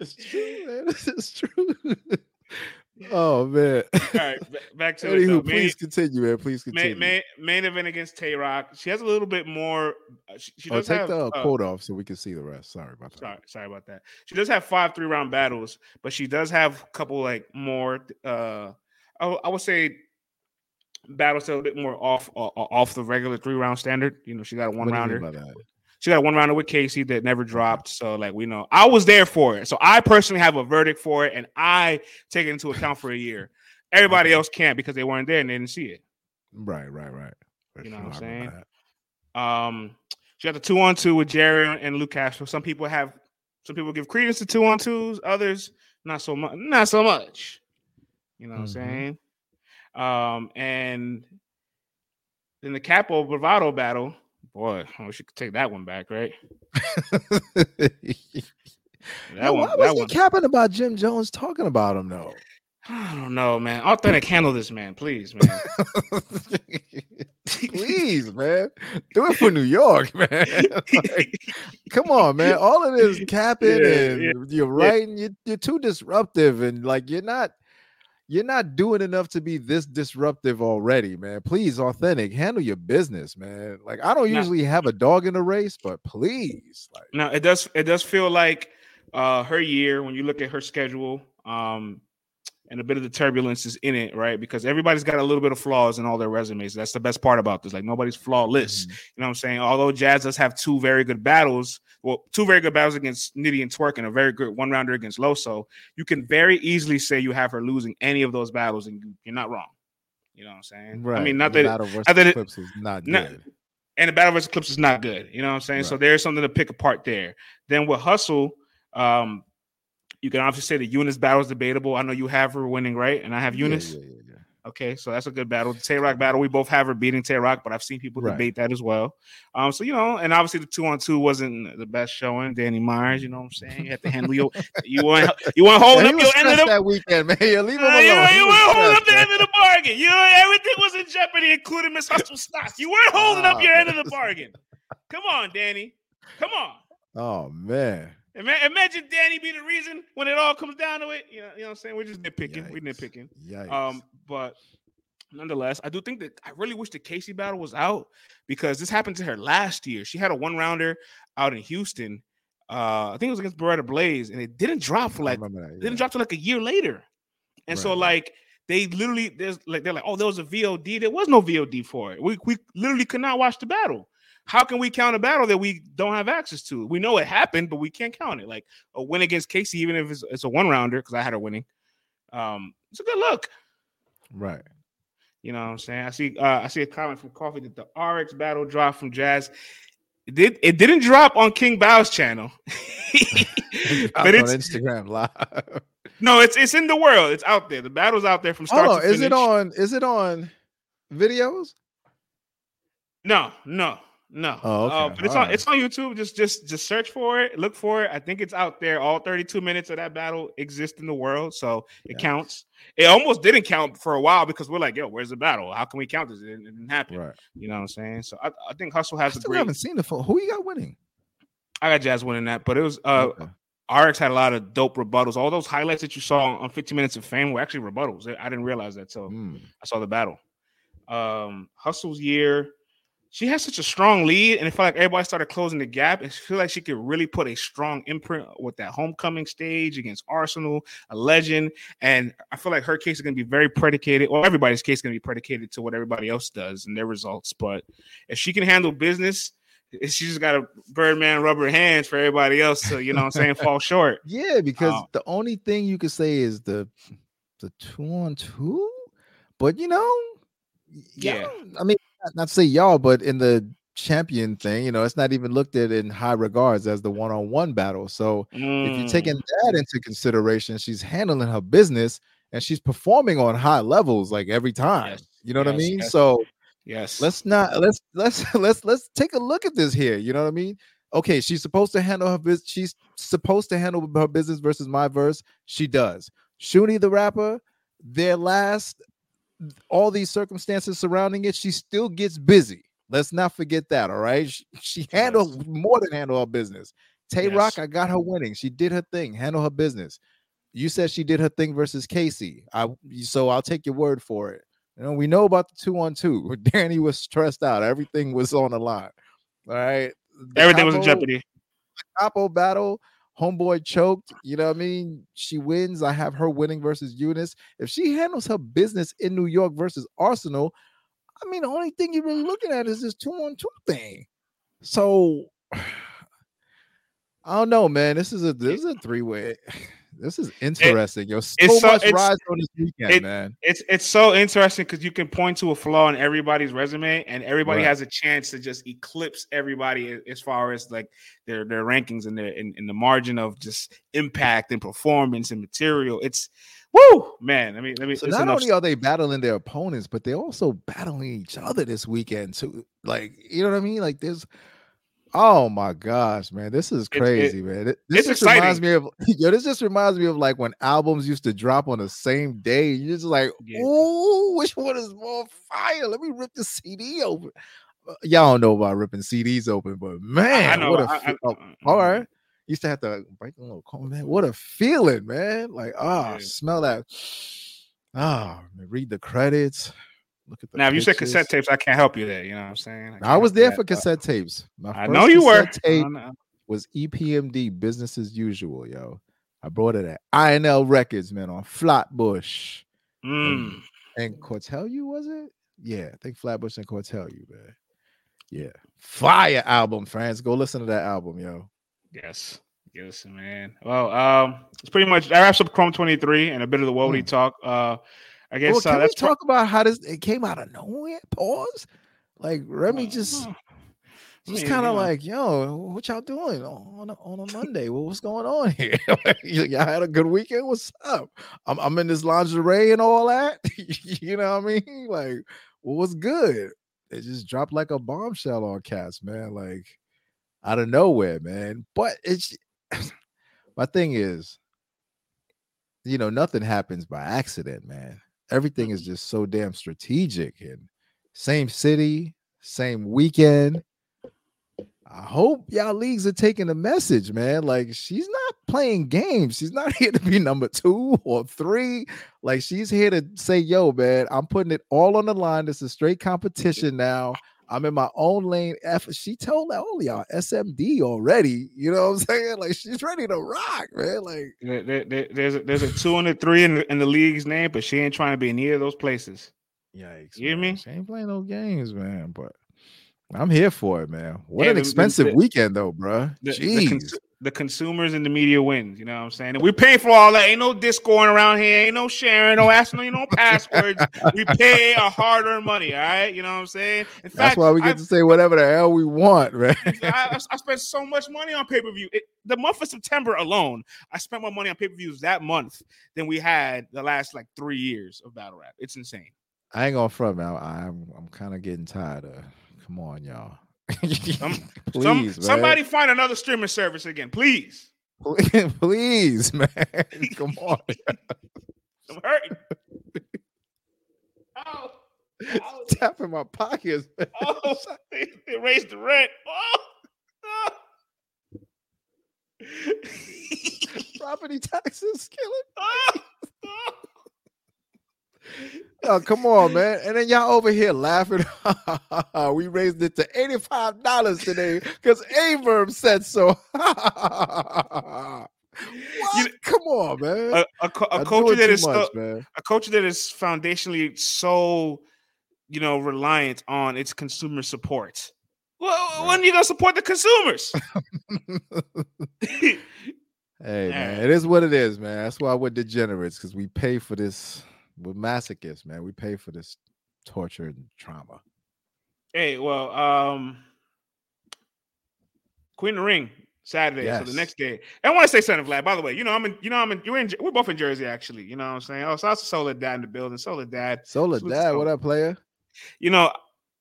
It's true, man. (laughs) It's true. Oh man. All right, back to Anywho. Please main, continue, man. Please continue. Main, main, event against Tay Rock. She has a little bit more. Uh, she, she oh, does take have, the uh, quote off so we can see the rest. Sorry about that. Sorry, sorry about that. She does have five three round battles, but she does have a couple like more. uh I, I would say battles a bit more off uh, off the regular three round standard. You know, she got a one rounder. She got one rounder with Casey that never dropped. So, like, we know I was there for it. So, I personally have a verdict for it, and I take it into (laughs) account for a year. Everybody else can't because they weren't there and they didn't see it. Right, right, right. You know what I'm saying? Um, she got the two on two with Jerry and Luke Castro. Some people have, some people give credence to two on twos. Others not so much. Not so much. You know what mm-hmm. I'm saying? Um, and then the Capo Bravado battle, Boy, I wish you could take that one back, right? (laughs) that Yo, one. Why was he one. capping about Jim Jones talking about him though? (sighs) I don't know, man. Authentic, handle this, man, please, man. (laughs) please, man. Do it for New York, (laughs) man. like, come on, man. All of this capping yeah, and yeah, you're writing, yeah. you're, you're too disruptive, and like you're not you're not doing enough to be this disruptive already, man. Please, authentic, handle your business, man. Like I don't now, usually have a dog in the race, but please, like now it does it does feel like uh her year when you look at her schedule, um, and a bit of the turbulence is in it, right? Because everybody's got a little bit of flaws in all their resumes. That's the best part about this. Like nobody's flawless. Mm-hmm. You know what I'm saying? Although Jaz does have two very good battles, well, two very good battles against Nitty and Twork and a very good one rounder against Loso, you can very easily say you have her losing any of those battles, and you're not wrong. You know what I'm saying? Right. I mean, not the that, battle not that it, Clips was not good. Not, and the battle versus Clips is not good. You know what I'm saying? Right. So there's something to pick apart there. Then with Hustle, um, you can obviously say the Eunice battle is debatable. I know you have her winning, right? And I have Eunice. Yeah, yeah, yeah, okay, so that's a good battle. The Tay Rock battle, we both have her beating Tay Rock, but I've seen people right. debate that as well. Um, so you know, and obviously the two on two wasn't the best showing. Danny Myers, you know what I'm saying? You have to handle your (laughs) you want you want holding up your end of the that weekend, man. Yeah, leave him alone. Uh, you, you weren't holding up the end of the bargain. You everything was in jeopardy, including Ms Hustle (laughs) stock. You weren't holding up your end of the bargain. Come on, Danny. Come on. Oh man. Imagine Danny be the reason when it all comes down to it. You know, you know what I'm saying? We're just nitpicking. Yikes. We're nitpicking. Yikes. Um, but nonetheless, I do think that I really wish the Casey battle was out because this happened to her last year. She had a one rounder out in Houston. Uh, I think it was against Beretta Blaze, and it didn't drop for like that, yeah. didn't drop to like a year later. And right. so like they literally there's like they're like, oh, there was a VOD. There was no VOD for it. We we literally could not watch the battle how can we count a battle that we don't have access to? We know it happened, but we can't count it. Like a win against Casey, even if it's, it's a one rounder, because I had her winning. Um, it's a good look. Right. You know what I'm saying? I see uh, I see a comment from Coffee that the RX battle dropped from Jaz. It did it didn't drop on King Bow's channel. (laughs) but it's on Instagram live. (laughs) No, it's it's in the world. It's out there. The battle's out there from start oh, to finish. Is it on is it on videos? No, no. No. Oh, okay. Uh, but it's all on right. it's on YouTube. Just just just search for it. Look for it. I think it's out there. All 32 minutes of that battle exist in the world, so it yeah. counts. It almost didn't count for a while because we're like, yo, where's the battle? How can we count this? It didn't, happen. Right. You know what I'm saying? So I, I think Hustle has I a great. haven't seen the full. Who you got winning? I got Jaz winning that, but it was uh okay. RX had a lot of dope rebuttals. All those highlights that you saw on 15 Minutes of Fame were actually rebuttals. I didn't realize that. So mm. I saw the battle. Um, Hustle's year she has such a strong lead, and it felt like everybody started closing the gap. And feel like she could really put a strong imprint with that homecoming stage against Arsonal, a legend. And I feel like her case is going to be very predicated, or everybody's case is going to be predicated to what everybody else does and their results. But if she can handle business, she just got a Birdman rubber hands for everybody else to, you know I'm saying, fall (laughs) short. Yeah, because um, the only thing you could say is the the two on two. But you know, yeah, I mean, not say y'all, but in the champion thing, you know, it's not even looked at in high regards as the one-on-one battle. So mm. if you're taking mm. that into consideration, she's handling her business and she's performing on high levels like every time. Yes. You know yes, what I mean? Yes. So yes, let's not let's (laughs) let's let's let's take a look at this here. You know what I mean? Okay, she's supposed to handle her business. She's supposed to handle her business versus my verse. She does. Shuni the rapper, their last all these circumstances surrounding it, she still gets busy. Let's not forget that. All right. She, she handled more than handle her business. Tay yes. Rock, I got her winning. She did her thing, handle her business. You said she did her thing versus Casey. I so I'll take your word for it. You know, we know about the two on two. (laughs) Danny was stressed out. Everything was on the line. All right. The Everything was in jeopardy. The Capo battle homeboy choked. You know what I mean? She wins. I have her winning versus Eunice. If she handles her business in New York versus Arsonal, I mean, the only thing you're really looking at is this two on two thing. So (sighs) I don't know, man. This is a this is a three way. (laughs) This is interesting. Yo, so, so much rise on this weekend, it, man. It's it's so interesting because you can point to a flaw in everybody's resume, and everybody right. has a chance to just eclipse everybody as far as like their their rankings and their in, in the margin of just impact and performance and material. It's woo, man. I mean, let me. So not only are they battling their opponents, but they're also battling each other this weekend too. Like, you know what I mean? Like, there's Oh my gosh, man, this is crazy, it, it, man. This just exciting. reminds me of (laughs) yo. This just reminds me of like when albums used to drop on the same day. You're just like, yeah. oh, which one is more fire? Let me rip the CD open. Uh, y'all don't know about ripping CDs open, but man, what a I, I, oh, all mm-hmm. Used to have to break a little cone, man. What a feeling, man! Like, ah, oh, yeah. smell that. Ah, oh, read the credits. Look at the now. If you said cassette tapes, I can't help you there. You know what I'm saying? I, I was there for cassette tapes. My I know you were. Tape was EPMD, business as usual, yo. I brought it at INL Records, man, on Flatbush. Mm. And, and Cortelyou, was it? Yeah, I think Flatbush and Cortelyou, man. Yeah. Fire album, friends. Go listen to that album, yo. Yes. Yes, man. Well, um, it's pretty much that wraps up Chrome 23 and a bit of the WOTY mm. talk. Uh I guess well, uh, can uh, we talk about how this it came out of nowhere? Pause. Like Remy just just kind of like, yo, what y'all doing on a, on a Monday? well, what's going on here? (laughs) y'all had a good weekend. What's up? I'm I'm in this lingerie and all that. (laughs) you know what I mean? Like, well, what's good? It just dropped like a bombshell on cats, man. Like out of nowhere, man. But it's (clears throat) my thing is, you know, nothing happens by accident, man everything is just so damn strategic and same city, same weekend. I hope y'all leagues are taking the message, man. Like she's not playing games. She's not (laughs) here to be number two or three. Like she's here to say, "Yo, man, I'm putting it all on the line. This is straight competition now. I'm in my own lane. F. She told all y'all SMD already. You know what I'm (laughs) saying? Like she's ready to rock, man. Like there, there, there's a, there's a two and a three in the, in the league's name, but she ain't trying to be near those places. Yikes! You hear me? She ain't playing no games, man. But I'm here for it, man. What yeah, an expensive the, weekend, though, bro. The, Jeez the consumers and the media wins. You know what I'm saying? And we pay for all that. Ain't no discord around here. Ain't no sharing. No asking. No passwords. we pay our hard-earned money. All right. You know what I'm saying? In That's fact, why we get I've, to say whatever the hell we want, right? (laughs) I, I, spent so much money on pay-per-view. It, the month of September alone, I spent more money on pay-per-views that month than we had the last like three years of battle rap. It's insane. I ain't gonna front, man. I'm I'm kind of getting tired of. Come on, y'all. (laughs) some, please, some, somebody find another streaming service again, please. (laughs) Please, man. (laughs) Come on. I'm hurting. Oh, oh. tapping my pockets. Oh, they, they raised the rent. Oh, oh. Property taxes killing. Oh, oh. Oh, come on, man. And then y'all over here laughing. (laughs) we raised it to $85 today because Averb said so. (laughs) what? You, come on, man. A, a, a culture that is much, so, a culture that is foundationally so you know reliant on its consumer support. Well, right. when are you gonna support the consumers? (laughs) Hey man, it is what it is, man. That's why we're degenerates because we pay for this. We're masochists, man. We pay for this torture and trauma. Hey, well, um, Queen of the Ring Saturday, yes. so the next day. And I want to say something, Vlad. By the way, you know I'm in. You know I'm in. You're in. We're both in Jersey, actually. You know what I'm saying. Oh, so I was Soledad in the building. Soledad. Soledad, what up, player? You know,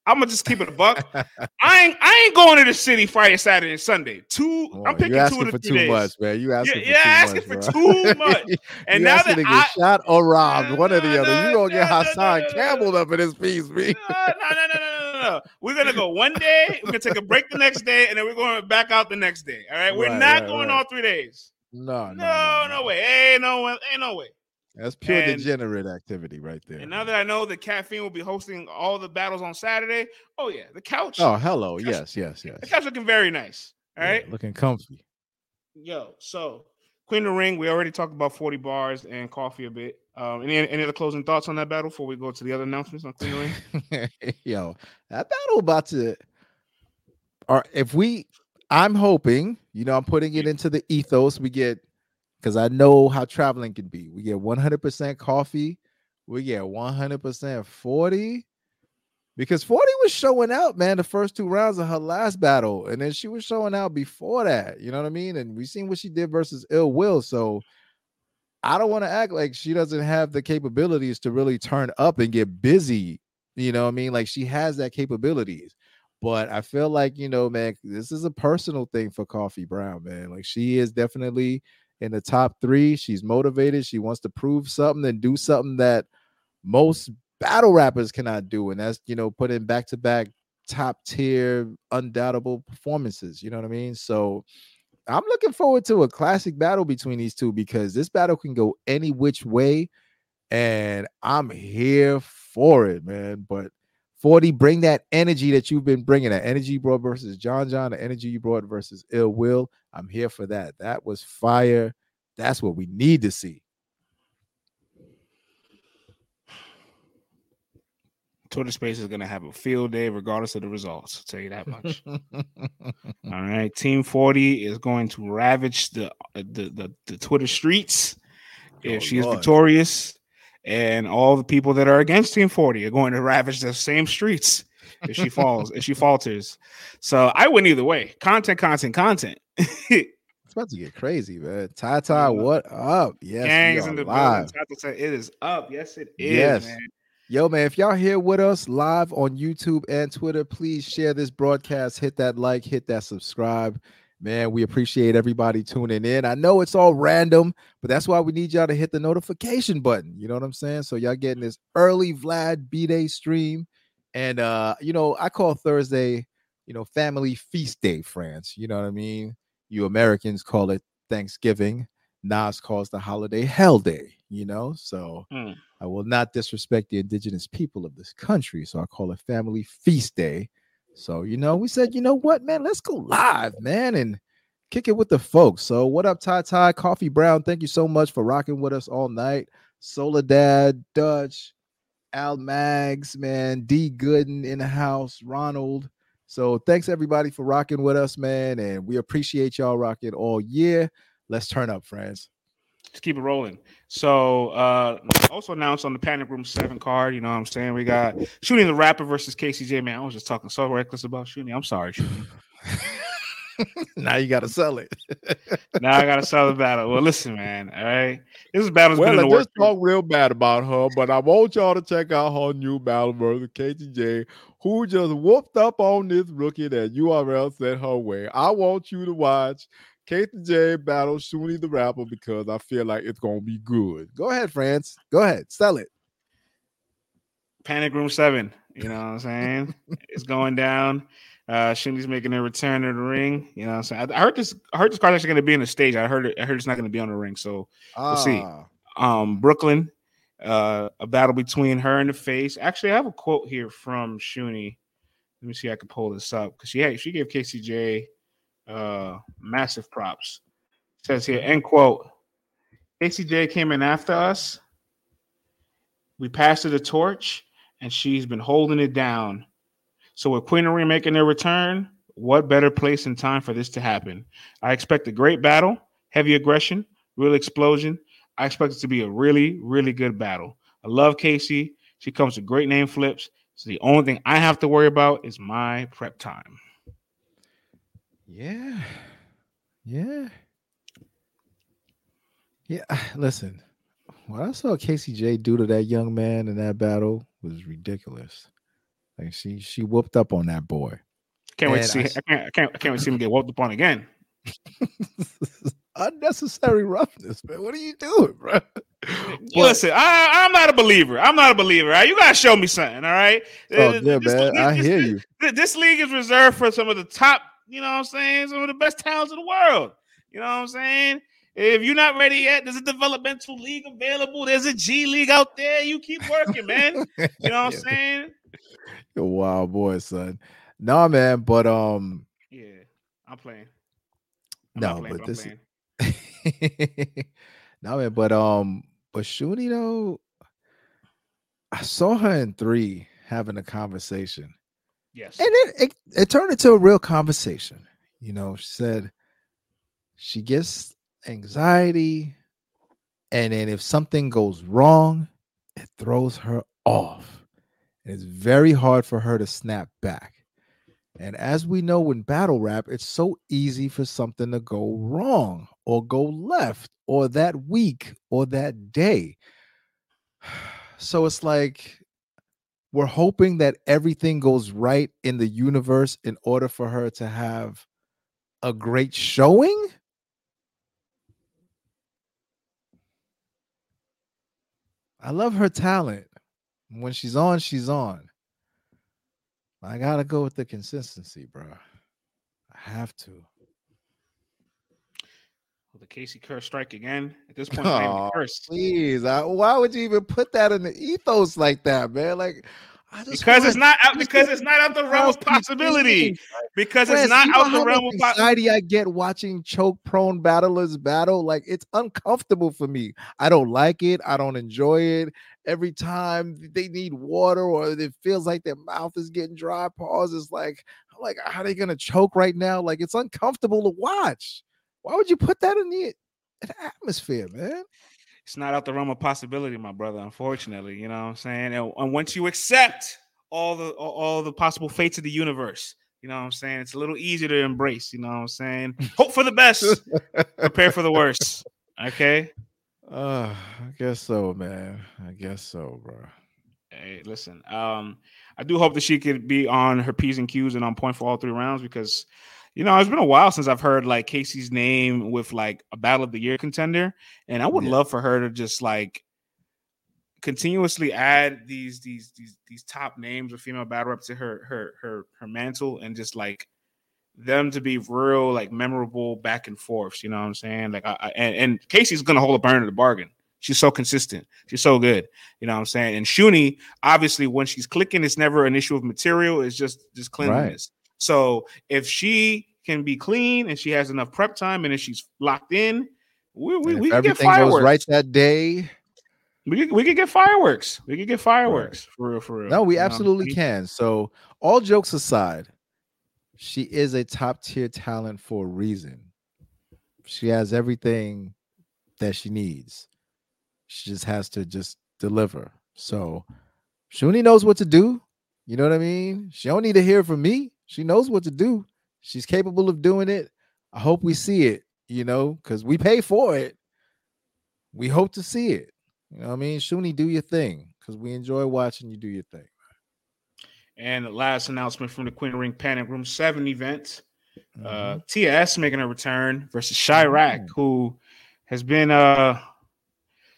I'm gonna just keep it a buck. I ain't I ain't going to the city Friday, Saturday, and Sunday. Two. I'm picking you asking two of the for too days. much, man. You asking yeah, yeah, asking much, for too much. And now that to I, get shot or robbed, one or the other, you gonna get Hassan Campbell up in his piece, me. No, no, no, no, no, no. We're gonna go one day. We're gonna take a break the next day, and then we're going back out the next day. All right. We're right, not right, going right. all three days. No, no, no, no, no way. Ain't no, way. ain't no way. That's pure and, degenerate activity right there. And now that I know that Caffeine will be hosting all the battles on Saturday, oh yeah, the couch. Oh, hello. Couch, yes, yes, yes. The couch looking very nice. All right. Yeah, looking comfy. Yo, so Queen of the Ring, we already talked about 40 bars and coffee a bit. Um, any any other closing thoughts on that battle before we go to the other announcements on Queen of the Ring? (laughs) Yo, that battle about to or if we I'm hoping, you know, I'm putting it into the ethos. We get because I know how traveling can be. We get 100% coffee, we get 100% 40 because 40 was showing out, man, the first two rounds of her last battle, and then she was showing out before that. You know what I mean? And we seen what she did versus Ill Will. So I don't want to act like she doesn't have the capabilities to really turn up and get busy. You know what I mean? Like she has that capabilities. But I feel like, you know, man, this is a personal thing for Coffee Brown, man. Like she is definitely in the top three. She's motivated. She wants to prove something and do something that most battle rappers cannot do. And that's, you know, putting back to back top tier, undoubtable performances. You know what I mean? So I'm looking forward to a classic battle between these two because this battle can go any which way. And I'm here for it, man. But 40, bring that energy that you've been bringing. That energy you brought versus John John, the energy you brought versus Ill Will. I'm here for that. That was fire. That's what we need to see. Twitter Space is going to have a field day regardless of the results. I'll tell you that much. (laughs) All right. Team 40 is going to ravage the uh, the, the, the Twitter streets. Oh, if oh, she Lord. is victorious, and all the people that are against Team 40 are going to ravage the same streets if she falls, if she falters. So I win either way. Content, content, content. (laughs) it's about to get crazy, man. Ty Ty, what up? Yes, gangs in the live. building. It is up. Yes, it is, yes. man. Yo, man, if y'all here with us live on YouTube and Twitter, please share this broadcast. Hit that like, hit that subscribe. Man, we appreciate everybody tuning in. I know it's all random, but that's why we need y'all to hit the notification button. You know what I'm saying? So y'all getting this early Vlad B Day stream. And uh, you know, I call Thursday, you know, family feast day, France. You know what I mean? You Americans call it Thanksgiving. Nas calls the holiday Hell Day, you know. So mm. I will not disrespect the indigenous people of this country. So I call it family feast day. So, you know, we said, you know what, man, let's go live, man, and kick it with the folks. So, what up, Ty Ty, Coffee Brown? Thank you so much for rocking with us all night. Soledad, Dutch, Al Mags, man, D Gooden in the house, Ronald. So, thanks everybody for rocking with us, man, and we appreciate y'all rocking all year. Let's turn up, friends. Keep it rolling. So uh also announced on the Panic Room 7 card, you know what I'm saying? We got Shuni the rapper versus KCJ. Man, I was just talking so reckless about Shuni. I'm sorry, Shuni. (laughs) now you gotta sell it. (laughs) now I gotta sell the battle. Well, listen, man. All right, this battle's well, been in the just talk real bad about her, but I want y'all to check out her new battle versus KCJ, who just whooped up on this rookie that URL sent her way. I want you to watch Kate and J battle Shuni the rapper because I feel like it's gonna be good. Go ahead, France. Go ahead, sell it. Panic Room Seven. You know what I'm saying? (laughs) it's going down. Uh Shuni's making a return to the ring. You know what I'm saying? I, I heard this. I heard this card actually going to be in the stage. I heard it. I heard it's not going to be on the ring. So we'll see. Ah. Um, Brooklyn Uh, a battle between her and the face. Actually, I have a quote here from Shuni. Let me see. I can pull this up because she had she gave KCJ uh, massive props. Says here, end quote. KCJ came in after us. We passed her the torch, and she's been holding it down. So with Queen Ring making their return, what better place and time for this to happen? I expect a great battle, heavy aggression, real explosion. I expect it to be a really, really good battle. I love Casey. She comes with great name flips. So the only thing I have to worry about is my prep time. Yeah. Yeah. Yeah. (sighs) Listen, what I saw Casey J do to that young man in that battle was ridiculous. Like she she whooped up on that boy. Can't wait to see. I, I, can't. I can't. I can't wait to see him get whooped upon again. (laughs) Unnecessary roughness, man. What are you doing, bro? (laughs) But, Listen, I, am not a believer. I'm not a believer. Right? You gotta show me something. All right. Oh, yeah, this, man. This, I this, hear you. This league is reserved for some of the top. You know what I'm saying? Some of the best talents in the world. You know what I'm saying? If you're not ready yet, there's a developmental league available. There's a G League out there. You keep working, man. You know what I'm (laughs) saying? You're a wild boy, son. Nah, man, but um, yeah, I'm playing. I'm no, playing, but, but this. no, (laughs) man, but um, but Shuni though, I saw her in three having a conversation. Yes, and it, it it turned into a real conversation. You know, she said she gets anxiety. And then if something goes wrong, it throws her off. And it's very hard for her to snap back. And as we know in battle rap, it's so easy for something to go wrong or go left or that week or that day. (sighs) So it's like we're hoping that everything goes right in the universe in order for her to have a great showing. I love her talent. When she's on, she's on. I gotta go with the consistency, bro. I have to. Will the Casey curse strike again? At this point, oh. Please, I, why would you even put that in the ethos like that, man? Like, because it's not out because it's not out the realm of possibility. Because it's not out the realm of anxiety I get watching choke prone battlers battle. Like it's uncomfortable for me. I don't like it. I don't enjoy it. Every time they need water or it feels like their mouth is getting dry, pause is like, I'm like, are they gonna choke right now? Like it's uncomfortable to watch. Why would you put that in the, in the atmosphere, man? it's not out the realm of possibility, my brother. Unfortunately, you know what I'm saying. And, and once you accept all the all the possible fates of the universe, you know what I'm saying. It's a little easier to embrace. You know what I'm saying. Hope for the best, prepare for the worst. Okay. Uh, (laughs) I guess so, man. I guess so, bro. Hey, listen. Um, I do hope that she could be on her p's and q's and on point for all three rounds because you know, it's been a while since I've heard like Casey's name with like a battle of the year contender, and I would yeah. love for her to just like continuously add these these these these top names of female battle reps to her her her her mantle and just like them to be real like memorable back and forths. You know what I'm saying? Like, I, I, and, and Casey's gonna hold a burn of the bargain. She's so consistent. She's so good. You know what I'm saying? And Shuni, obviously, when she's clicking, it's never an issue of material. It's just just cleanliness. So if she can be clean and she has enough prep time and if she's locked in, we, we, we can get fireworks. right that day. We could, we could get fireworks. We could get fireworks right. for real, for real. No, we absolutely know? can. So, all jokes aside, she is a top tier talent for a reason. She has everything that she needs. She just has to just deliver. So, Shuni knows what to do. You know what I mean? She don't need to hear from me. She knows what to do. She's capable of doing it. I hope we see it, you know, because we pay for it. We hope to see it. You know what I mean? Shuni, do your thing because we enjoy watching you do your thing. And the last announcement from the Queen Ring Panic Room 7 event. Uh, mm-hmm. Uh TS making a return versus Chiraq, mm-hmm. who has been uh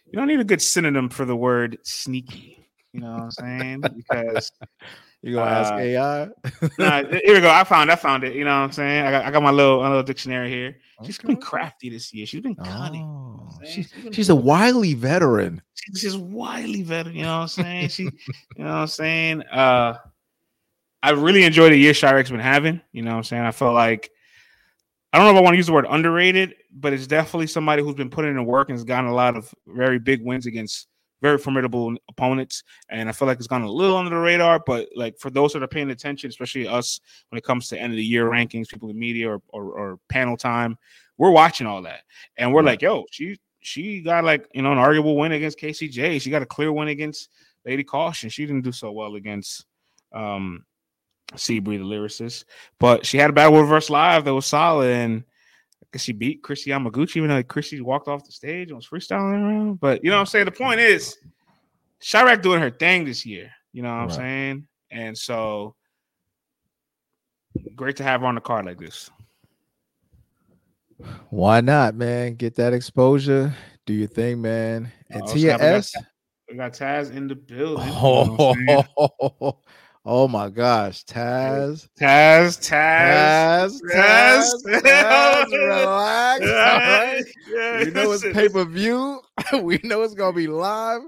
you don't need a good synonym for the word sneaky. You know what I'm saying? (laughs) Because you gonna ask uh, AI? nah, (laughs) here we go. I found I found it. You know what I'm saying? I got, I got my little my little dictionary here. She's okay. been crafty this year. She's been cunning. Oh. she's, she's a wily veteran. She's just wily veteran. You know what I'm saying? she, you know what I'm saying? Uh, I really enjoy the year Chiraq's been having. You know what I'm saying? I felt like I don't know if I want to use the word underrated, but it's definitely somebody who's been putting in the work and has gotten a lot of very big wins against very formidable opponents. And I feel like it's gone a little under the radar, but like for those that are paying attention, especially us when it comes to end of the year rankings, people in media or, or, or panel time, we're watching all that. And we're like, yo, she she got like you know an arguable win against KCJ. She got a clear win against Lady Caution. She didn't do so well against um Seabree, the lyricist. But she had a battle with Verse Live that was solid, and Guess she beat Christy Yamaguchi, even though Christy walked off the stage and was freestyling around. But you know what I'm saying? The point is, Chiraq doing her thing this year. You know what I'm saying? And so great to have her on the card like this. Why not, man? Get that exposure. Do your thing, man. And uh, Tia S. We got Taz in the building. Oh, (laughs) Oh my gosh, Taz, Taz, Taz, Taz, Taz, Taz, (laughs) relax. Right? Yes. We know it's pay per view. (laughs) we know it's gonna be live.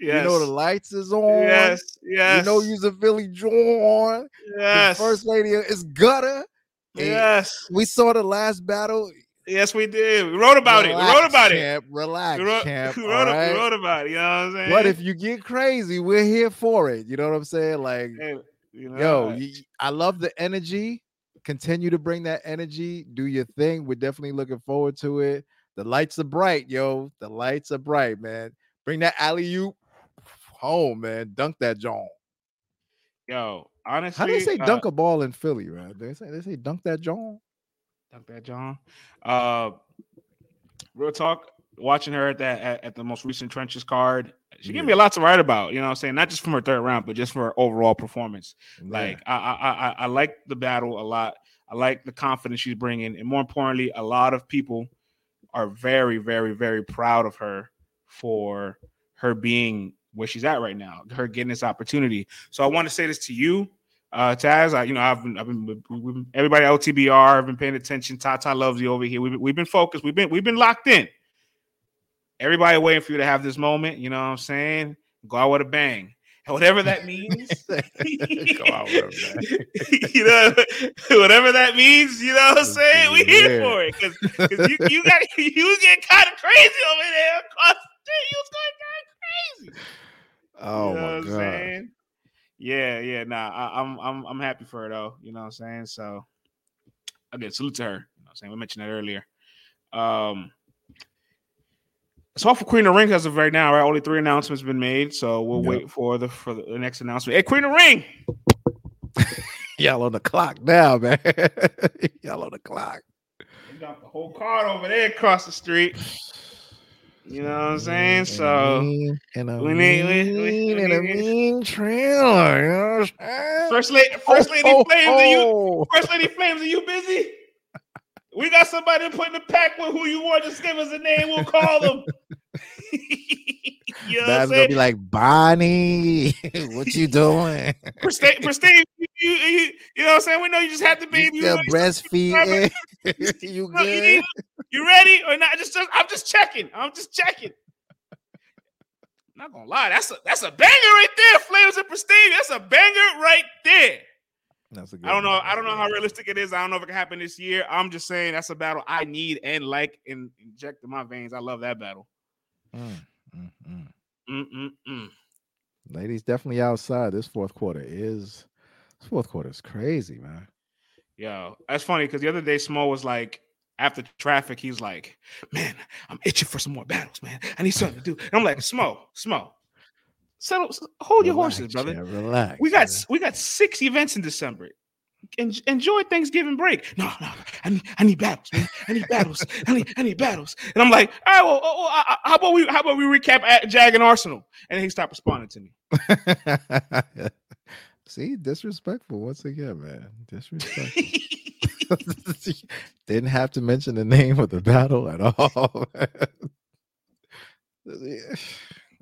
Yes. You know the lights is on. Yes, yes. You know you's a Philly John. Yes. The first lady is gutter. Yes. We saw the last battle. Yes, we did. We wrote about relax, it. We wrote about champ, it. Relax, we wrote, champ. (laughs) We wrote, right? we wrote, about it. You know what I'm saying? But if you get crazy, we're here for it. You know what I'm saying? Like, hey, you know, yo, you, I love the energy. Continue to bring that energy. Do your thing. We're definitely looking forward to it. The lights are bright, yo. The lights are bright, man. Bring that alley oop home, man. Dunk that John. Yo, honestly, how do they say uh, dunk a ball in Philly, right? They say they say dunk that John. Dunk that John. Uh, real talk. Watching her at that at, at the most recent trenches card, she yeah. gave me a lot to write about. You know, I'm saying not just from her third round, but just for her overall performance. Yeah. Like I, I, I, I like the battle a lot. I like the confidence she's bringing, and more importantly, a lot of people are very, very, very proud of her for her being where she's at right now, her getting this opportunity. So I want to say this to you, uh, Taz, I, you know, I've been, I've been, been everybody at LTBR, I've been paying attention. Tata loves you over here. We've been, we've been focused. We've been, we've been locked in. Everybody waiting for you to have this moment. You know what I'm saying? Go out with a bang. whatever that means. (laughs) Go out with a bang. (laughs) you know, whatever that means. You know what I'm saying? We here for it because you, you got (laughs) you get kind of crazy over there across the street. You was going kind of crazy. Oh you know my god. Yeah, yeah, nah. I, am I'm, I'm I'm happy for her though. You know what I'm saying? So again, salute to her. You know what I'm saying? We mentioned that earlier. Um so for Queen of Ring as of right now, right? Only three announcements been made, so we'll yep. wait for the for the next announcement. Hey, Queen of Ring. (laughs) Y'all on the clock now, man. (laughs) Y'all on the clock. You got the whole card over there across the street. You know what I'm saying? So and a we need we, we, we, and a mean trailer. You know what I'm saying? First lady, first lady oh, flames. Oh, are you oh. first lady flames? Are you busy? We got somebody to put in the pack with who you want. Just give us a name. We'll call them. (laughs) you know That's gonna be like Bonnie. (laughs) what you doing? Pristine, Pristine you, you, you, know what I'm saying? We know you just had the baby. You still (laughs) you breastfeeding. you good? You, ready or not? Just, just I'm just checking. I'm just checking. not gonna lie, that's a that's a banger right there. Flames and Pristine. That's a banger right there. That's a good I don't know. One. I don't know how realistic it is. I don't know if it can happen this year. I'm just saying that's a battle I need and like and inject in my veins. I love that battle. Mm, mm, mm. Mm, mm, Ladies definitely outside. This fourth quarter is this fourth quarter is crazy, man. Yo, that's funny because the other day Smo was like, after traffic, he's like, Man, I'm itching for some more battles, man. I need something to do. And I'm like, Smo, Smo, settle, hold relax, your horses, brother. Yeah, relax. We got man. we got six events in December. En- enjoy Thanksgiving break. No, no, I need, I need battles, man. I need battles. I need, I need battles. And I'm like, all right, well, oh, oh, how about we, how about we recap at Jag and Arsonal? And he stopped responding to me. (laughs) See, disrespectful once again, man. Disrespectful. (laughs) (laughs) Didn't have to mention the name of the battle at all.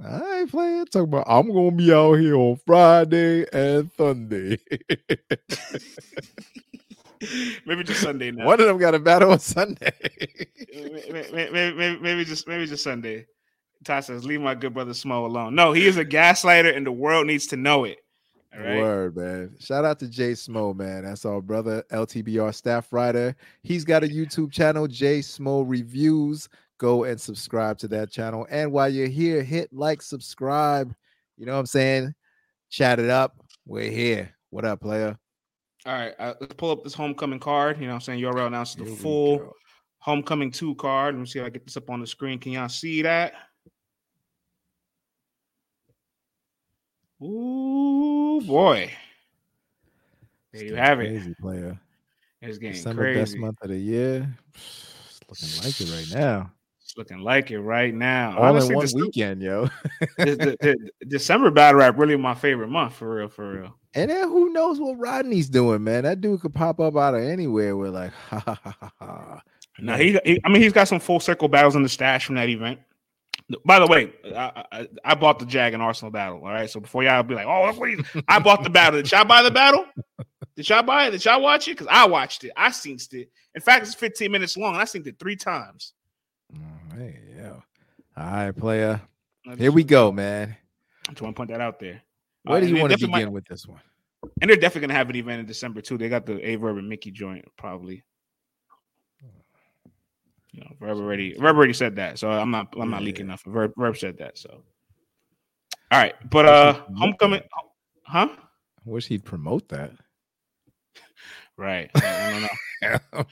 I ain't playing. Talk about I'm gonna be out here on Friday and Sunday. (laughs) maybe just Sunday now. One of them got a battle on Sunday. maybe, maybe, maybe, just maybe just Sunday. Ty says, "Leave my good brother Smo alone." No, he is a gaslighter, and the world needs to know it. Right. Word, man. Shout out to Jay Smo, man. That's our brother, LTBR staff writer. He's got a YouTube channel, Jay Smo Reviews. Go and subscribe to that channel. And while you're here, hit like, subscribe. You know what I'm saying? Chat it up. We're here. What up, player? All right, uh, let's pull up this homecoming card. You know what I'm saying? You URL announces the full homecoming two card. Let me see if I get this up on the screen. Can y'all see that? Ooh boy. There you have crazy it. player. It's getting December crazy. best month of the year. (sighs) It's looking like it right now. It's looking like it right now. All Honestly, in one December, weekend, yo. (laughs) the, the, (laughs) the December battle rap really my favorite month for real, for real. And then who knows what Rodney's doing, man? That dude could pop up out of anywhere. We're like, ha ha ha ha. Now he, he, I mean, he's got some full circle battles in the stash from that event. By the way, I, I, I, bought the Jag and Arsonal battle. All right. So before y'all be like, oh, I bought the battle. Did y'all buy the battle? Did y'all buy it? Did y'all watch it? Because I watched it. I seen it. In fact, it's 15 minutes long. And I seen it three times. All right, player. Here we go, man. I just want to point that out there. Where uh, do you want to begin might, with this one? And they're definitely gonna have an event in December too. They got the Averb and Mickey joint probably. You know, Verb already Verb already said that, so I'm not I'm not yeah. leaking nothing. Verb, Verb said that, so all right. But uh homecoming huh? I wish he'd promote that. Right. I, (laughs) I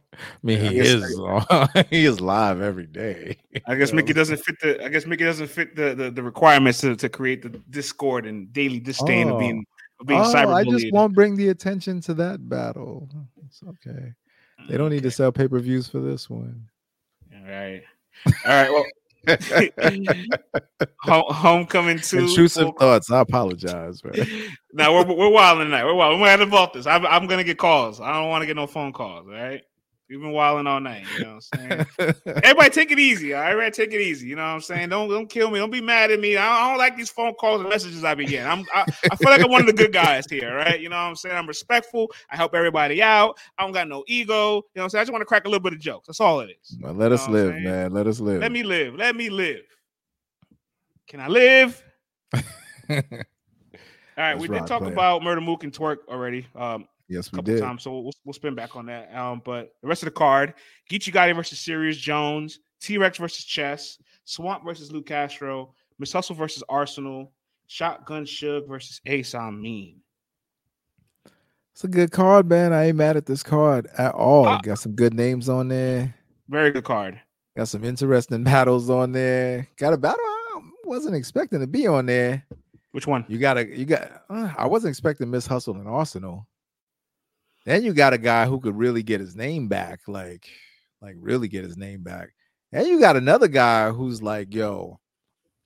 mean, he is (laughs) he is live every day. I guess Mickey doesn't fit the. I guess Mickey doesn't fit the the, the requirements to, to create the discord and daily disdain oh. of being of being oh, cyber. I just won't bring the attention to that battle. It's okay. They don't okay. need to sell pay per views for this one. All right. All right. Well. (laughs) homecoming to intrusive thoughts. I apologize, man. (laughs) now we're we're wild tonight. We're wild. We're gonna vault this. I'm, I'm gonna get calls. I don't want to get no phone calls. All right. We've been wilding all night. You know what I'm saying? (laughs) Everybody take it easy. All right, Everybody take it easy. You know what I'm saying? Don't don't kill me. Don't be mad at me. I don't, like these phone calls and messages I be getting. I'm I, I, feel like I'm one of the good guys here, right? You know what I'm saying? I'm respectful. I help everybody out. I don't got no ego. You know what I'm saying? I just want to crack a little bit of jokes. That's all it is. Well, let us live, man. Let us live. Let me live. Let me live. Can I live? (laughs) all right, That's we did talk about Murda Mook and Twork already. Um, Yes, we couple did. times. So we'll, we'll spin back on that. Um, but the rest of the card: Geechi Gotti versus Serius Jones, T Rex versus Chess, Swamp versus Luke Castro, Ms Hustle versus Arsonal, Shotgun Suge versus Ace Amin. It's a good card, man. I ain't mad at this card at all. Uh, Got some good names on there. Very good card. Got some interesting (laughs) battles on there. Got a battle I wasn't expecting to be on there. Which one? You got a you got. Uh, I wasn't expecting Ms Hustle and Arsonal. Then you got a guy who could really get his name back, like, like really get his name back. And you got another guy who's like, yo,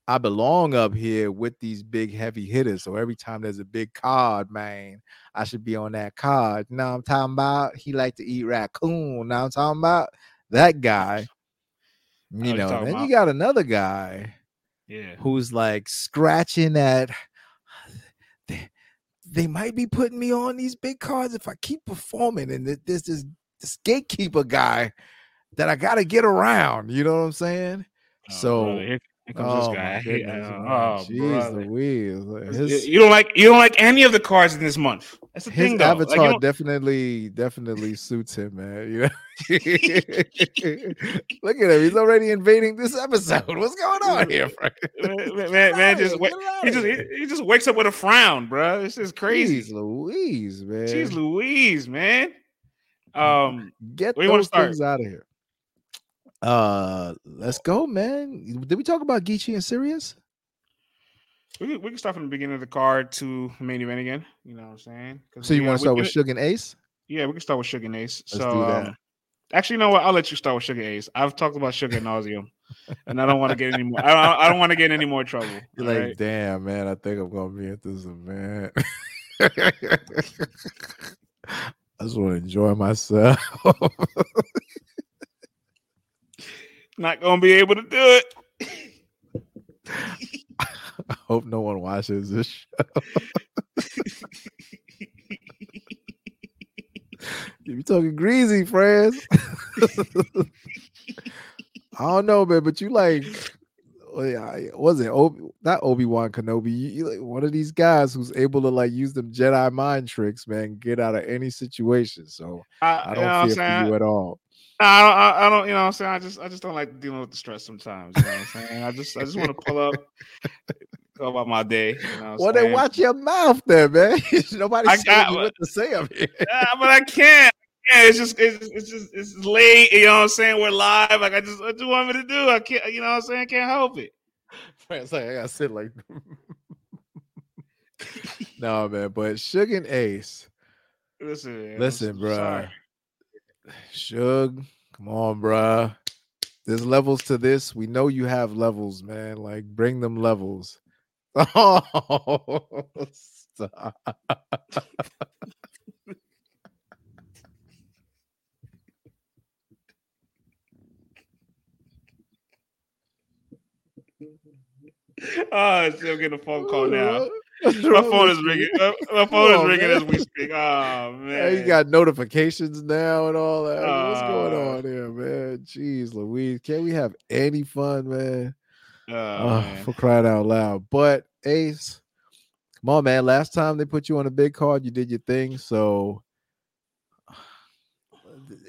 I belong up here with these big heavy hitters. So every time there's a big card, man, I should be on that card. Now I'm talking about he like to eat raccoon. Now I'm talking about that guy. You know, then about. you got another guy, yeah, who's like scratching at they might be putting me on these big cards if I keep performing. And there's this this gatekeeper guy that I got to get around. You know what I'm saying? Oh, so. Brother, here, here comes oh, this guy. (laughs) Hate, oh, jeez Louise. His, you don't like you don't like any of the cards in this month. That's the his thing. Though. avatar like, definitely definitely suits him, man. You know, (laughs) look at him. He's already invading this episode. What's going on here, man? Man, (laughs) man just he just he, he, just wakes up with a frown, bro. This is crazy. Jeez Louise, man. She's Louise, man. Um, get those things out of here. Uh, let's go, man. Did we talk about Geechi and Serius? We can, we can start from the beginning of the card to the main event again. You know what I'm saying? So you want to start with Sugar and Ace? Yeah, we can start with Sugar and Ace. Let's so, um, actually, you know what? I'll let you start with Suge Ace. I've talked about Suge nauseum, and I don't want to get any more. I don't, I don't want to get any more trouble. (laughs) You're like, right? damn, man. I think I'm gonna be at this event. (laughs) I just want to enjoy myself. (laughs) Not gonna be able to do it. (laughs) I hope no one watches this show. (laughs) Me talking greasy, friends. (laughs) I don't know, man, but you like, oh, was it Obi, not Obi Wan Kenobi? You, you like one of these guys who's able to like use them Jedi mind tricks, man, get out of any situation. So I, I don't fear for you at all. I don't, I, I don't, you know what I'm saying? I just I just don't like dealing with the stress sometimes. You know what I'm saying? I just I just want to pull up, go about my day. You know well, then watch your mouth there, man. (laughs) Nobody's got what to say up here. (laughs) yeah, but I can't. Yeah, it's just it's, it's just it's late. You know what I'm saying? We're live. Like I just what do you want me to do? I can't. You know what I'm saying? I can't help it. It's like I gotta sit like. (laughs) no man, but Sugar and Ace. Listen, man, listen, bro. Suge, come on, bro. There's levels to this. We know you have levels, man. Like bring them levels. Oh, stop. oh, still getting a phone call now. My phone is ringing. My phone is ringing as we speak. Oh (laughs) man, you got notifications now and all that. What's going oh. on here, man? Jeez, Louise, can't we have any fun, man? Oh, oh man. For crying out loud! But Ace, come on, man. Last time they put you on a big card, you did your thing. So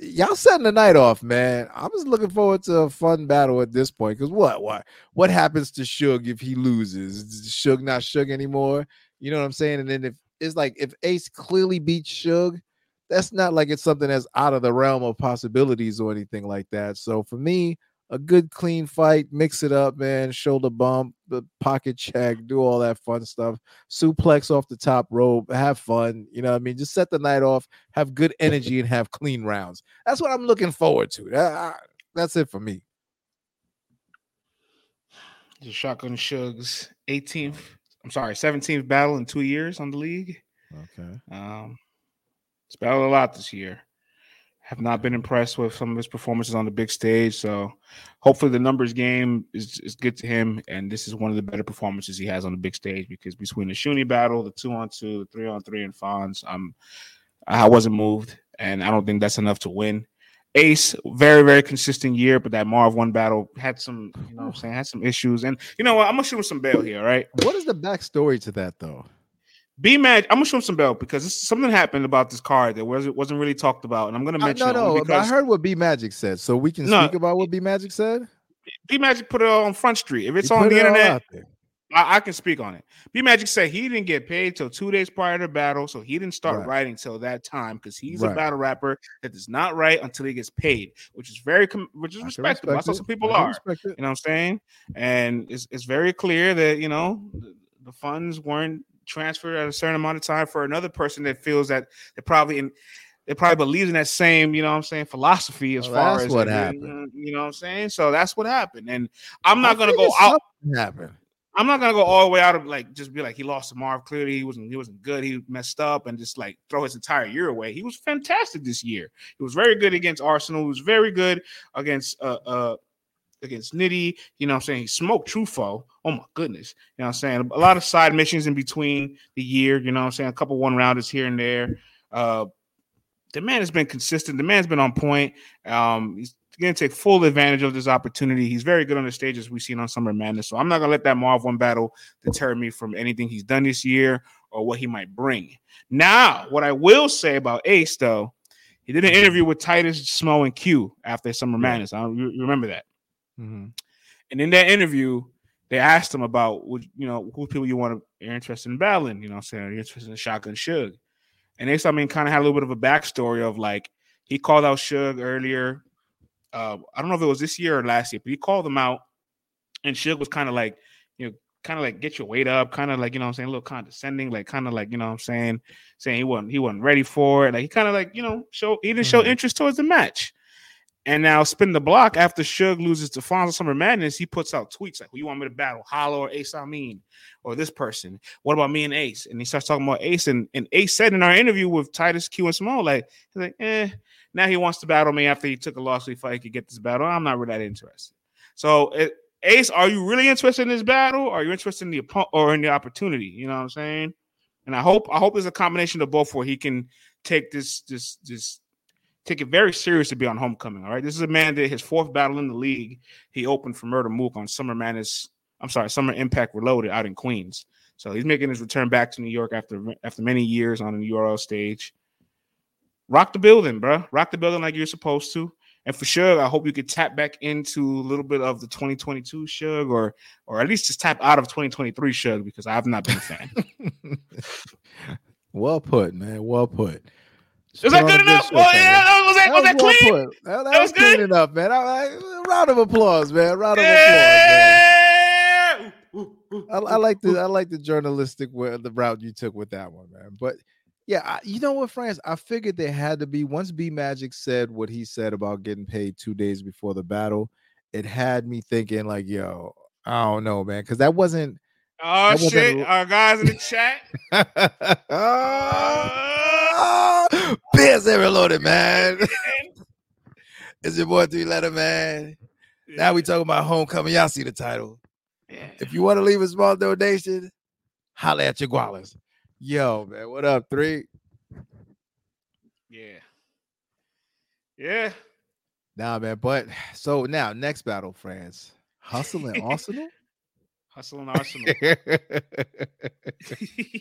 y'all setting the night off, man. I'm just looking forward to a fun battle at this point. Because what, what, what happens to Suge if he loses? Is Suge not Suge anymore? You know what I'm saying? And then if it's like if Ace clearly beats Suge, that's not like it's something that's out of the realm of possibilities or anything like that. So for me, a good clean fight, mix it up, man. Shoulder bump, the pocket check, do all that fun stuff. Suplex off the top rope, have fun. You know, I mean, just set the night off, have good energy, and have clean rounds. That's what I'm looking forward to. That, that's it for me. The Shotgun Suge's 18th, I'm sorry, 17th battle in two years on the league. Okay. Um, it's battled a lot this year have not been impressed with some of his performances on the big stage. So hopefully the numbers game is, is good to him. And this is one of the better performances he has on the big stage because between the Shuni battle, the two on two, the three on three, and Fonz, um, I wasn't moved. And I don't think that's enough to win. Ace, very, very consistent year, but that Marv Won battle had some, you know I'm saying, had some issues. And you know what? I'm gonna shoot him some bail here, right? What is the backstory to that though? B Magic, I'm gonna show him some belt because something happened about this card that wasn't wasn't really talked about, and I'm gonna mention. Uh, no, no, because, I heard what B Magic said, so we can no, speak about what B Magic said. B Magic put it on Front Street. If it's he on the internet, I, I, can speak on it. B Magic said he didn't get paid till two days prior to battle, so he didn't start right. writing till that time because he's right. a battle rapper that does not write until he gets paid, which is very which is respectable. That's how some people are. You know what I'm saying? And it's it's very clear that you know the, the funds weren't transferred at a certain amount of time for another person that feels that they probably in they probably believes in that same, you know what I'm saying, philosophy as well, far as what happened. You know what I'm saying? So that's what happened. And I'm not gonna go out happen. I'm not gonna go all the way out of like just be like he lost to Marv. Clearly, he wasn't he wasn't good. He messed up and just like throw his entire year away. He was fantastic this year. He was very good against Arsonal. He was very good against uh uh against Nitty. You know what I'm saying? He smoked Truffaut. Oh my goodness. You know what I'm saying? A lot of side missions in between the year. You know what I'm saying? A couple one rounders here and there. Uh, the man has been consistent. The man's been on point. Um, he's going to take full advantage of this opportunity. He's very good on the stage as we've seen on Summer Madness. So I'm not going to let that Marv Won battle deter me from anything he's done this year or what he might bring. Now, what I will say about Ace, though, he did an interview with Titus, Smo, and Q after Summer Madness. I remember that. Mm-hmm. And in that interview, they asked him about, you know, who people you want to, you're interested in battling, you know, I'm saying, you're interested in Shotgun Suge. And they, I mean, kind of had a little bit of a backstory of like, he called out Suge earlier. Uh, I don't know if it was this year or last year, but he called them out. And Suge was kind of like, you know, kind of like get your weight up, kind of like, you know I'm saying, a little condescending, like kind of like, you know I'm saying, saying he wasn't he wasn't ready for it. Like he kind of like, you know, show he didn't mm-hmm. show interest towards the match. And now spin the block after Suge loses to Fonzo Summer Madness, he puts out tweets like, "Who you want me to battle, Hollow or Ace Amin, or this person? What about me and Ace?" And he starts talking about Ace, and, and Ace said in our interview with Titus Q and Smo, like, he's like, "Eh." Now he wants to battle me after he took a loss, so he thought he could get this battle. I'm not really that interested. So, it, Ace, are you really interested in this battle? Are you interested in the opponent or in the opportunity? You know what I'm saying? And I hope I hope there's a combination of both where he can take this this this take it very serious to be on homecoming. All right. This is a man that his fourth battle in the league. He opened for Murda Mook on Summer Madness. I'm sorry, Summer Impact Reloaded out in Queens. So he's making his return back to New York after after many years on the URL stage. Rock the building, bro. Rock the building like you're supposed to. And for sure, I hope you could tap back into a little bit of the 2022 Suge, or or at least just tap out of 2023 Suge because I've not been a fan. (laughs) well put, man. Well put. Is that good enough? Well, oh, yeah, was that, was that, was clean? That, that, that, was, was clean enough, man. I, I, round of applause, man. Round of yeah. applause, man. I, I, like the I like the journalistic the route you took with that one, man. But yeah, I, you know what, France? I figured there had to be once B Magic said what he said about getting paid two days before the battle. It had me thinking, like, yo, I don't know, man, because that wasn't. Oh that shit! Wasn't... Our guys in the chat. oh, (laughs) Bears ever loaded, man. (laughs) it's your boy Three Letter Man. Yeah. Now we talking about homecoming. Y'all see the title. Yeah. If you want to leave a small donation, holla at your gualas. Yo, man, what up, three? Yeah. Yeah. Nah, man, but so now next battle, France. Hustle and (laughs) Arsonal? Hustle and Arsonal. (laughs)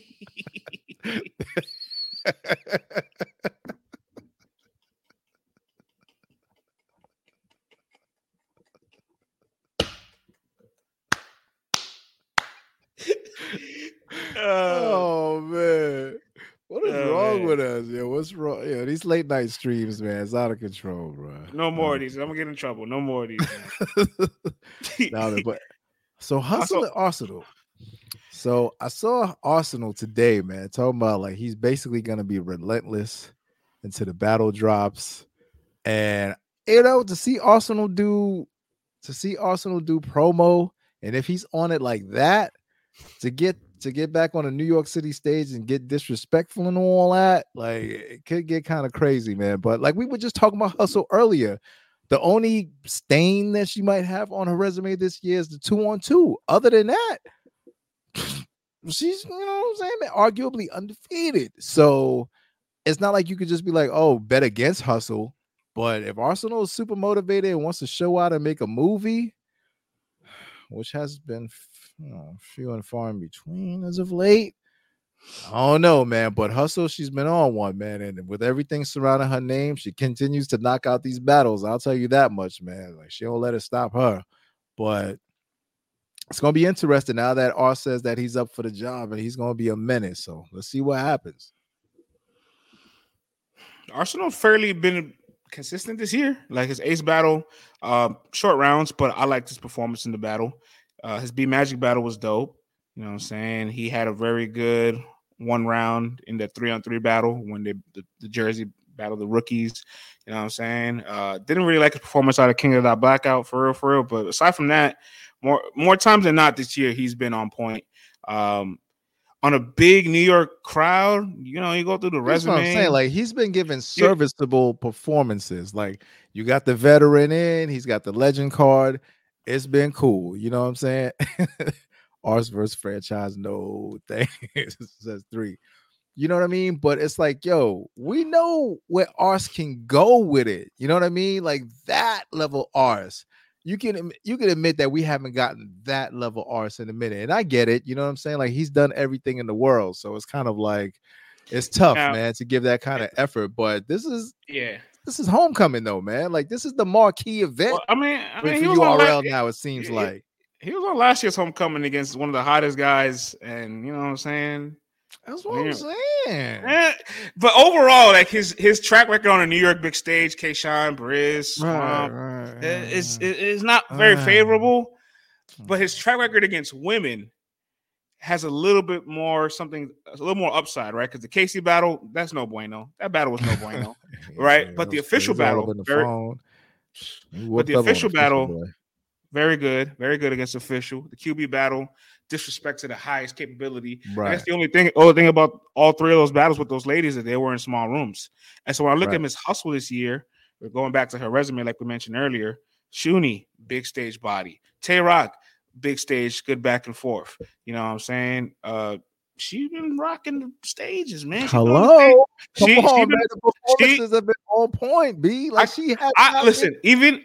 oh man. What is oh, wrong man. with us? Yeah, what's wrong? Yeah, these late night streams, man, it's out of control, bro. No more of these. I'm gonna get in trouble. No more of these. (laughs) nah, but so (laughs) hustle at Arsonal. So I saw Arsonal today, man, talking about like he's basically gonna be relentless into the battle drops, and you know to see Arsonal do to see Arsonal do promo, and if he's on it like that, to get to get back on a New York City stage and get disrespectful and all that, like mm-hmm. it could get kind of crazy, man. But like we were just talking about hustle earlier, the only stain that she might have on her resume this year is the two on two. Other than that, (sighs) she's you know what I'm saying, man, arguably undefeated. So it's not like you could just be like, oh, bet against hustle. But if Arsonal is super motivated and wants to show out and make a movie, (sighs) which has been you know, few and far in between as of late. I don't know, man, but Hustle, she's been on one, man. And with everything surrounding her name, she continues to knock out these battles. I'll tell you that much, man. Like she don't let it stop her. But it's gonna be interesting now that R says that he's up for the job and he's gonna be a menace. So let's see what happens. Arsonal fairly been consistent this year. Like his ace battle, uh, short rounds, but I like his performance in the battle. Uh, his B Magic battle was dope. You know what I'm saying? He had a very good one round in the three on three battle when they the, the Jersey battle the rookies. You know what I'm saying? Uh, didn't really like his performance out of King of that Blackout for real, for real. But aside from that, more more times than not this year, he's been on point. Um, on a big New York crowd, you know, you go through the That's resume. I'm saying, like he's been given serviceable yeah. performances. Like you got the veteran in, he's got the legend card, it's been cool. You know what I'm saying? (laughs) Ours versus franchise, no (laughs) thing says three. You know what I mean? But it's like, yo, we know where ours can go with it. You know what I mean? Like that level ours. You can you can admit that we haven't gotten that level ours in a minute. And I get it. You know what I'm saying? Like he's done everything in the world. So it's kind of like it's tough, now, man, to give that kind of effort. But this is yeah, this is homecoming though, man. Like this is the marquee event. Well, I mean, I mean, he was URL now. It seems he, like he was on last year's homecoming against one of the hottest guys, and you know what I'm saying. That's what I'm saying. Eh, but overall, like his his track record on a New York big stage, Kayshawn, Briz, right, right, is is not very favorable. But his track record against women has a little bit more something, a little more upside, right? Because the Casey battle, that's no bueno. That battle was no (laughs) bueno, yeah, right? but the official battle, the very, but the official battle, very good, very good against official. The QB battle, disrespect to the highest capability. Right. That's the only thing. Only thing about all three of those battles with those ladies that they were in small rooms. And so when I look right. at Ms Hustle this year, we're going back to her resume, like we mentioned earlier. Shuni, big stage body. Tay Roc, big stage, good back and forth. You know what I'm saying? Uh she's been rocking the stages, man. She Hello, she, come on, she been, man. The performances she, have been on point. B like I, she has. I, listen, even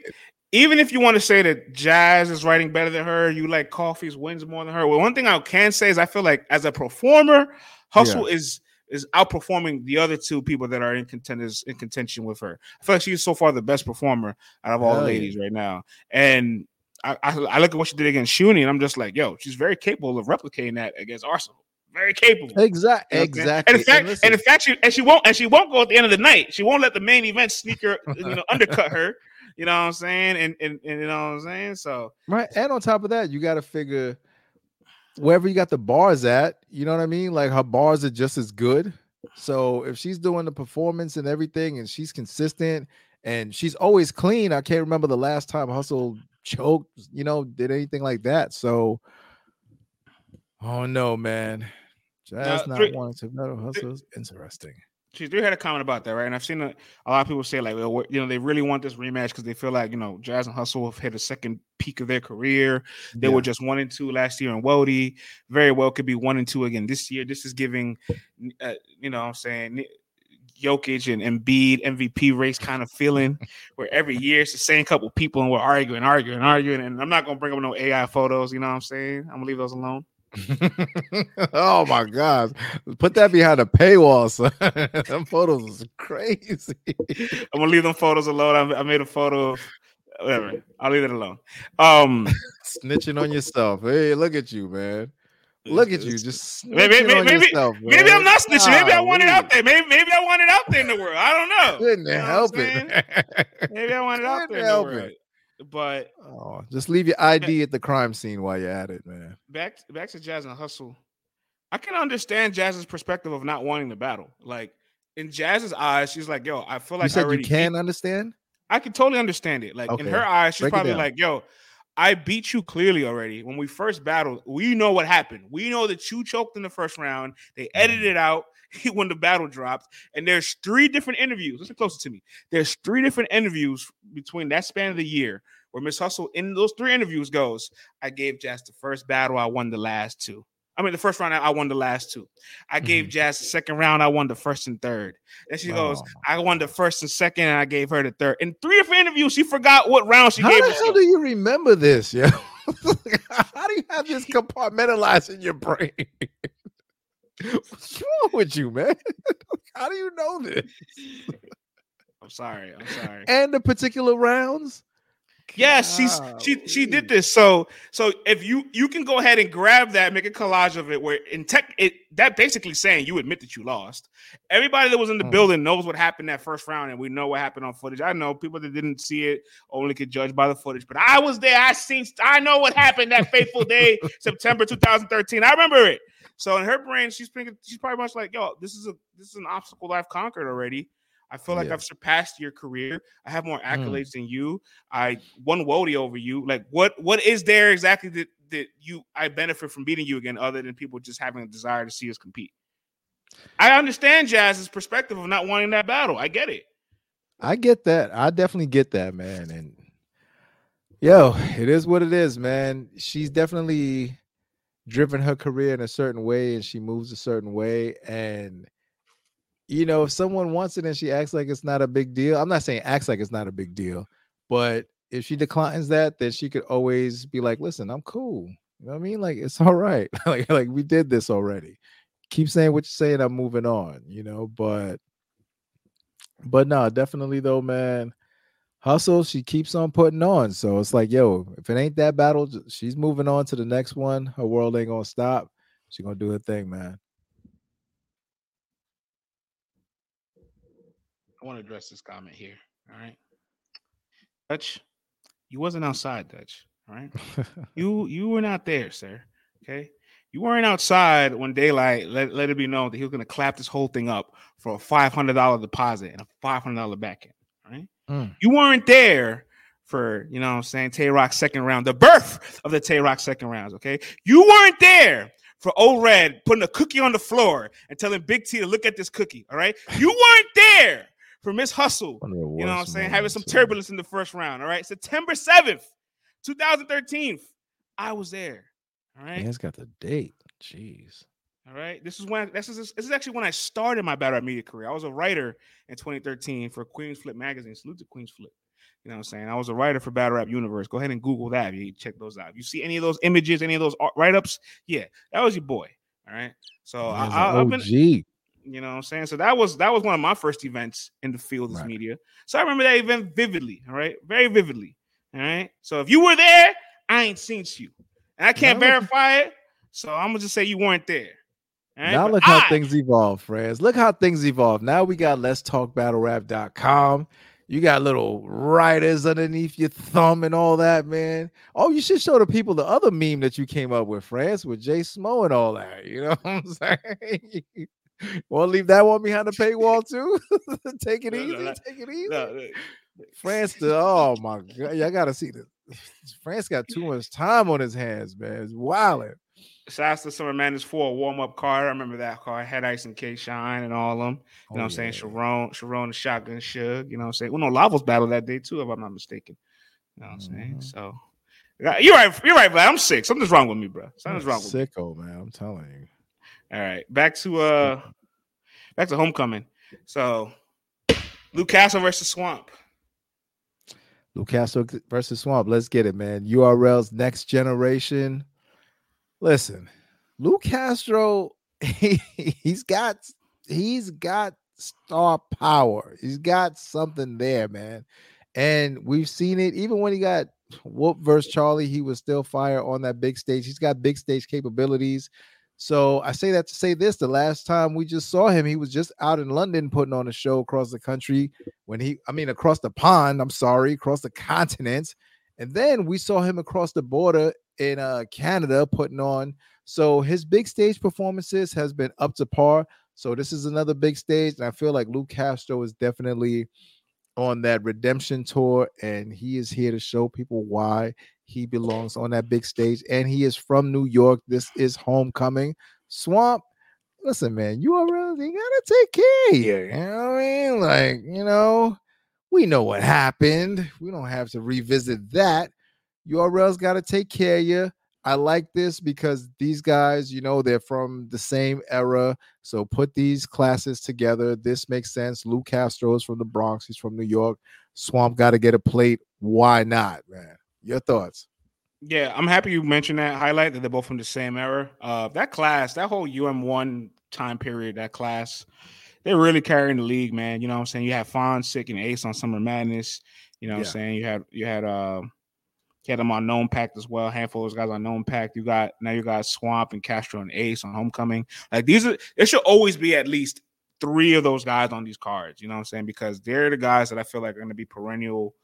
even if you want to say that Jaz is writing better than her, you like Coffee's wins more than her. Well, one thing I can say is I feel like as a performer, Hustle yeah. is is outperforming the other two people that are in contenders in contention with her. I feel like she's so far the best performer out of all the ladies right now. And I, I, I, look at what she did against Shuni, and I'm just like, yo, she's very capable of replicating that against Arsonal. Very capable. Exactly. You know exactly. And in fact, and, and, in fact, she and she won't and she won't go at the end of the night. She won't let the main event sneaker, you know, (laughs) undercut her. You know what I'm saying? And, and and you know what I'm saying? So right. And on top of that, you got to figure wherever you got the bars at, you know what I mean? Like her bars are just as good. So if she's doing the performance and everything and she's consistent and she's always clean, I can't remember the last time Hustle choked, you know, did anything like that. So oh no, man. Jaz not three, wanting to metal hustle is interesting. She do had a comment about that, right? And I've seen a, a lot of people say like, well, you know, they really want this rematch because they feel like you know, Jaz and Hustle have hit a second peak of their career. They yeah. were just one and two last year in WOTY. Very well could be one and two again this year. This is giving, uh, you know, I'm saying Jokic and Embiid MVP race kind of feeling, where every year it's the same couple people and we're arguing, arguing, arguing. And I'm not gonna bring up no AI photos. You know what I'm saying? I'm gonna leave those alone. (laughs) oh my gosh. Put that behind a paywall, son. (laughs) them photos is crazy. (laughs) I'm gonna leave them photos alone. I, I made a photo of whatever. I'll leave it alone. Um snitching on yourself. Hey, look at you, man. Look at you, just maybe maybe maybe, yourself, maybe I'm not snitching. Maybe I want it out there. Maybe maybe I want it out there in the world. I don't know. Couldn't you know help it. (laughs) maybe I want it out there in the world. It. But oh, just leave your ID at the crime scene while you're at it, man. Back back to Jaz and Hustle. I can understand Jaz's perspective of not wanting the battle. Like in Jaz's eyes, she's like, "Yo, I feel like you said I already you can understand." I can totally understand it. Like okay. in her eyes, she's Break probably like, "Yo, I beat you clearly already. When we first battled, we know what happened. We know that you choked in the first round. They mm-hmm. edited it out (laughs) when the battle dropped. And there's three different interviews. Listen closer to me. There's three different interviews between that span of the year where Ms Hustle in those three interviews goes, I gave Jaz the first battle, I won the last two. I mean, the first round, I won the last two. I gave mm-hmm. Jaz the second round, I won the first and third. Then she goes, I won the first and second, and I gave her the third. In three different interviews, she forgot what round she How gave. How the hell do you remember this, yo? (laughs) How do you have this compartmentalized in your brain? What's wrong with you, man? (laughs) How do you know this? I'm sorry. I'm sorry. And the particular rounds? Yes, she's she she did this. So so if you you can go ahead and grab that, make a collage of it. Where in tech, it that basically saying you admit that you lost. Everybody that was in the mm. building knows what happened that first round, and we know what happened on footage. I know people that didn't see it only could judge by the footage, but I was there. I seen. I know what happened that fateful day, (laughs) September 2013. I remember it. So in her brain, she's thinking she's probably much like, "Yo, this is a this is an obstacle that I've conquered already." I feel like yeah. I've surpassed your career. I have more mm. accolades mm. than you. I won WOTY over you. Like, what what is there exactly that that you I benefit from beating you again, other than people just having a desire to see us compete? I understand Jaz's perspective of not wanting that battle. I get it. I get that. I definitely get that, man. And yo, it is what it is, man. She's definitely driven her career in a certain way and she moves a certain way. And you know, if someone wants it and she acts like it's not a big deal, I'm not saying acts like it's not a big deal, but if she declines that, then she could always be like, listen, I'm cool. You know what I mean? Like it's (laughs) all right. (laughs) like, like we did this already. Keep saying what you're saying, I'm moving on, you know, but but no, definitely though, man. Hustle, she keeps on putting on. So it's like, yo, if it ain't that battle, she's moving on to the next one. Her world ain't gonna stop. She's gonna do her thing, man. I want to address this comment here. All right. Dutch, you wasn't outside, Dutch. All right. (laughs) you you were not there, sir. Okay. You weren't outside when daylight let, let it be known that he was gonna clap this whole thing up for a five hundred dollar deposit and a five hundred dollar back end. Right? Mm. You weren't there for you know what I'm saying Tay Roc second round, the birth of the Tay Roc second rounds. Okay. You weren't there for O Red putting a cookie on the floor and telling Big T to look at this cookie. All right. You weren't there for Ms Hustle. You know what I'm saying? Having some turbulence in the first round. All right. September 7th, 2013. I was there. All right. Man's got the date. Jeez. All right. This is when this is this is actually when I started my battle rap media career. I was a writer in 2013 for Queens Flip magazine. Salute to Queens Flip. You know what I'm saying? I was a writer for Battle Rap Universe. Go ahead and Google that. You check those out. You see any of those images, any of those write ups? Yeah, that was your boy. All right. So I, I, have been, you know what I'm saying? So that was that was one of my first events in the field of right. media. So I remember that event vividly. All right. Very vividly. All right. So if you were there, I ain't seen you. And I can't verify it. So I'm gonna just say you weren't there. Right? Now but look I, how things evolve, friends. Look how things evolve. Now we got let's talk battlerap.com. You got little writers underneath your thumb and all that, man. Oh, you should show the people the other meme that you came up with, France, with Jay Smo and all that. You know (laughs) what I'm saying? (laughs) Want to leave that one behind the paywall (laughs) too? (laughs) take it no, easy. No, take it easy. No, France, the, (laughs) oh my god, y'all gotta see this. France got too much time on his hands, man. It's wild. Shouts to Summer Madness for a warm up card. I remember that card. Had Ice and K Shine and all of them. You oh, know what I'm saying? Sharon, Sharon, the Shotgun Suge. You know what I'm saying? Well, no, Lavos battle that day too, if I'm not mistaken. You know what I'm mm-hmm. saying? So you're right. You're right, but I'm sick. Something's wrong with me, bro. Something's wrong with sicko, me. man. I'm telling you. All right, back to uh, back to homecoming. So, Lou Castro versus Swamp. Lou Castro versus Swamp. Let's get it, man. URL's next generation Listen, Lou Castro, he, (laughs) he's got he's got star power. He's got something there, man. And we've seen it even when he got Whoop versus Charlie, he was still fire on that big stage. He's got big stage capabilities. So I say that to say this: the last time we just saw him, he was just out in London putting on a show across the country. When he, I mean, across the pond. I'm sorry, across the (laughs) continent. And then we saw him across the border in uh, Canada putting on. So his big stage performances has been up to par. So this is another big stage, and I feel like Luke Castro is definitely on that redemption tour, and he is here to show people why he belongs on that big stage. And he is from New York. This is homecoming. Swamp, listen, man, you already gotta take care of you. You know what I mean? Like, you know, we know what happened. We don't have to revisit that. URL's got to take care of you. I like this because these guys, you know, they're from the same era. So put these classes together. This makes sense. Lou Castro is from the Bronx. He's from New York. Swamp got to get a plate. Why not, man? Your thoughts? Yeah, I'm happy you mentioned that highlight that they're both from the same era. Uh, that class, that whole UM1 time period, that class, they're really carrying the league, man. You know what I'm saying? You had Fawn, Sick, and Ace on Summer Madness. You know what yeah. I'm saying? You had you had uh he had them on known pact as well. Handful of those guys on known pact. You got now you got Swamp and Castro and Ace on homecoming. Like these are there should always be at least three of those guys on these cards. You know what I'm saying? Because they're the guys that I feel like are going to be perennial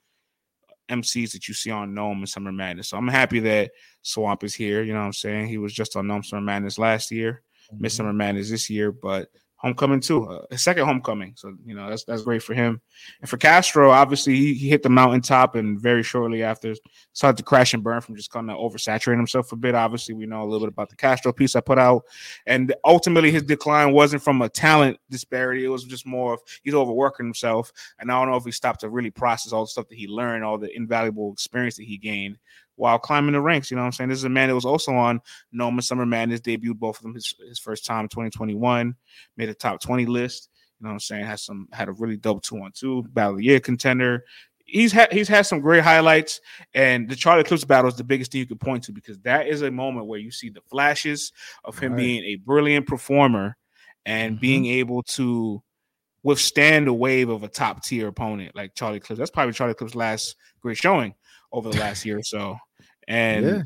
MCs that you see on NOME and Summer Madness. So I'm happy that Swamp is here. You know what I'm saying? He was just on NOME Summer Madness last year, mm-hmm. Miss Summer Madness this year, but homecoming too, uh, his second homecoming. So you know that's that's great for him. And for Castro, obviously he, he hit the mountaintop, and very shortly after started to crash and burn from just kind of oversaturating himself a bit. Obviously, we know a little bit about the Castro piece I put out, and ultimately his decline wasn't from a talent disparity. It was just more of he's overworking himself, and I don't know if he stopped to really process all the stuff that he learned, all the invaluable experience that he gained while climbing the ranks. You know what I'm saying? This is a man that was also on Noma Summer Madness, debuted both of them his, his first time in 2021, made a top 20 list. You know what I'm saying? Has some had a really dope two on two battle of the year contender. He's had he's had some great highlights, and the Charlie Clips battle is the biggest thing you could point to because that is a moment where you see the flashes of him right. being a brilliant performer and mm-hmm. being able to withstand the wave of a top tier opponent like Charlie Clips. That's probably Charlie Clips' last great showing over the last year or so and yeah.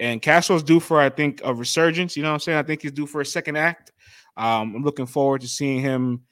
and Castro's due for I think a resurgence. You know what I'm saying? I think he's due for a second act. Um, I'm looking forward to seeing him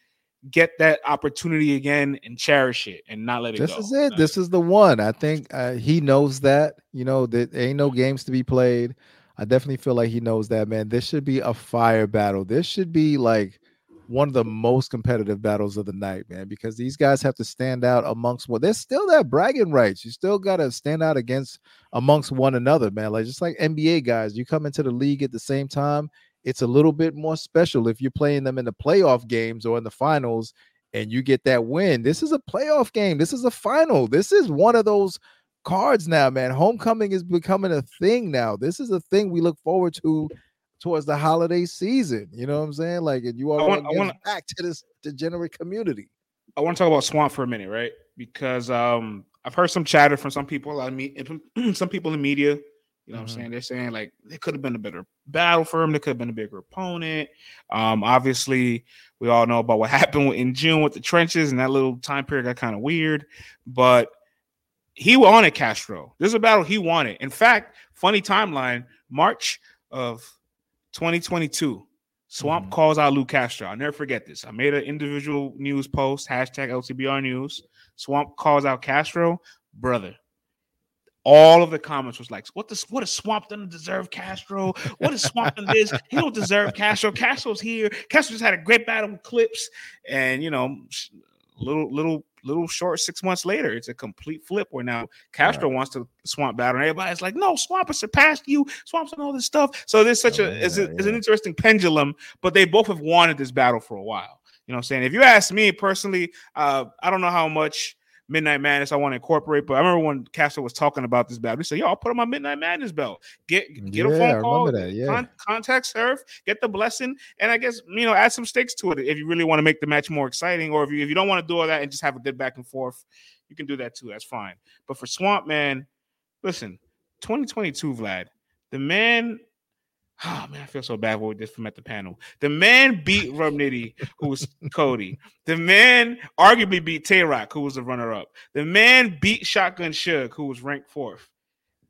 get that opportunity again and cherish it and not let it this go. This is it. This is the one. I think uh, he knows that. You know that ain't no games to be played. I definitely feel like he knows that, man. This should be a fire battle. This should be like one of the most competitive battles of the night, man, because these guys have to stand out amongst what well, there's still that bragging rights. You still got to stand out against amongst one another, man. Like just like NBA guys, you come into the league at the same time, it's a little bit more special if you're playing them in the playoff games or in the finals and you get that win. This is a playoff game. This is a final. This is one of those cards now, man. Homecoming is becoming a thing now. This is a thing we look forward to towards the holiday season. You know what I'm saying? Like, and you are want, want back to this degenerate community. I want to talk about Swamp for a minute, right? Because um, I've heard some chatter from some people, I mean, (clears throat) some people in media. You know mm-hmm. what I'm mm-hmm. saying? They're saying like it could have been a better battle for him. There could have been a bigger opponent. Um, obviously, we all know about what (laughs) happened in June with the trenches, and that little time period got kind of weird. But he wanted Castro. This is a battle he wanted. In fact, funny timeline: March of 2022. Swamp mm-hmm. calls out Lou Castro. I'll never forget this. I made an individual news post, hashtag LTBR News. Swamp calls out Castro, brother. All of the comments was like, "What the what is Swamp doesn't deserve Castro? What is Swamp in this? He don't deserve Castro. Castro's here. Castro just had a great battle with Clips, and you know, little little little short six months later, it's a complete flip where now Castro right. wants to swamp battle, and everybody's like, "No, Swamp has surpassed you. Swamp's and all this stuff." So there's such oh, a, yeah, it's, a yeah. it's an interesting pendulum, but they both have wanted this battle for a while. You know what I'm saying? If you ask me personally, uh, I don't know how much Midnight Madness I want to incorporate. But I remember when Castro was talking about this belt, he said, "Yo, I'll put on my Midnight Madness belt. Get get yeah, a phone call, that, yeah. Con- contact Surf, get the blessing, and I guess you know add some stakes to it if you really want to make the match more exciting, or if you if you don't want to do all that and just have a good back and forth, you can do that too. That's fine. But for Swamp Man, listen, 2022, Vlad, the man Oh man, I feel so bad with this from at the panel. The man beat Rum Nitty, who was COTY. The man arguably beat Tay Roc, who was the runner-up. The man beat Shotgun Suge, who was ranked fourth.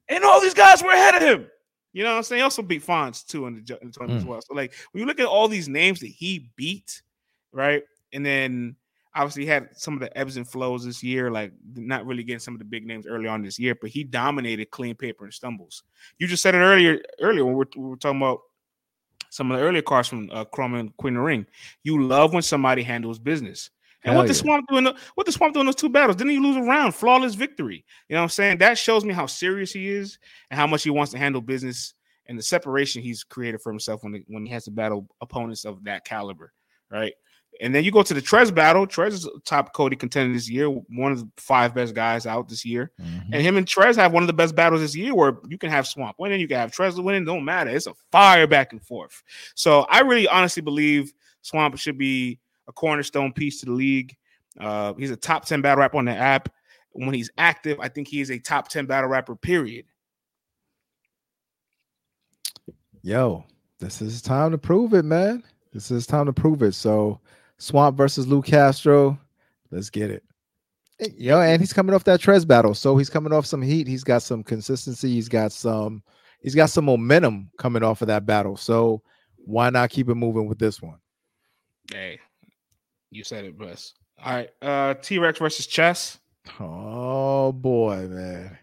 And all these guys were ahead of him. You know what I'm saying? He also beat Fonz too in the, in the tournament mm. as well. So like when you look at all these names that he beat, right? And then obviously had some of the ebbs and flows this year, like not really getting some of the big names early on this year, but he dominated clean paper and stumbles. You just said it earlier, earlier when we were, we were talking about some of the earlier cards from uh, Chrome and Queen of Ring. You love when somebody handles business. And Hell what the yeah. swamp doing? What the swamp doing those two battles? Didn't he lose a round? Flawless victory. You know what I'm saying? That shows me how serious he is and how much he wants to handle business and the separation he's created for himself when when he has to battle opponents of that caliber. Right. And then you go to the Trez battle. Trez is top COTY contender this year, one of the five best guys out this year. Mm-hmm. And him and Trez have one of the best battles this year where you can have Swamp winning, you can have Trez winning, don't matter. It's a fire back and forth. So I really honestly believe Swamp should be a cornerstone piece to the league. Uh, he's a top 10 battle rapper on the app. When he's active, I think he is a top 10 battle rapper, period. Yo, this is time to prove it, man. This is time to prove it. So Swamp versus Lou Castro. Let's get it. Yo, and he's coming off that Trez battle, so he's coming off some heat. He's got some consistency. He's got some. He's got some momentum coming off of that battle. So why not keep it moving with this one? Hey, you said it best. All right, uh T Rex versus Chess. Oh boy, man,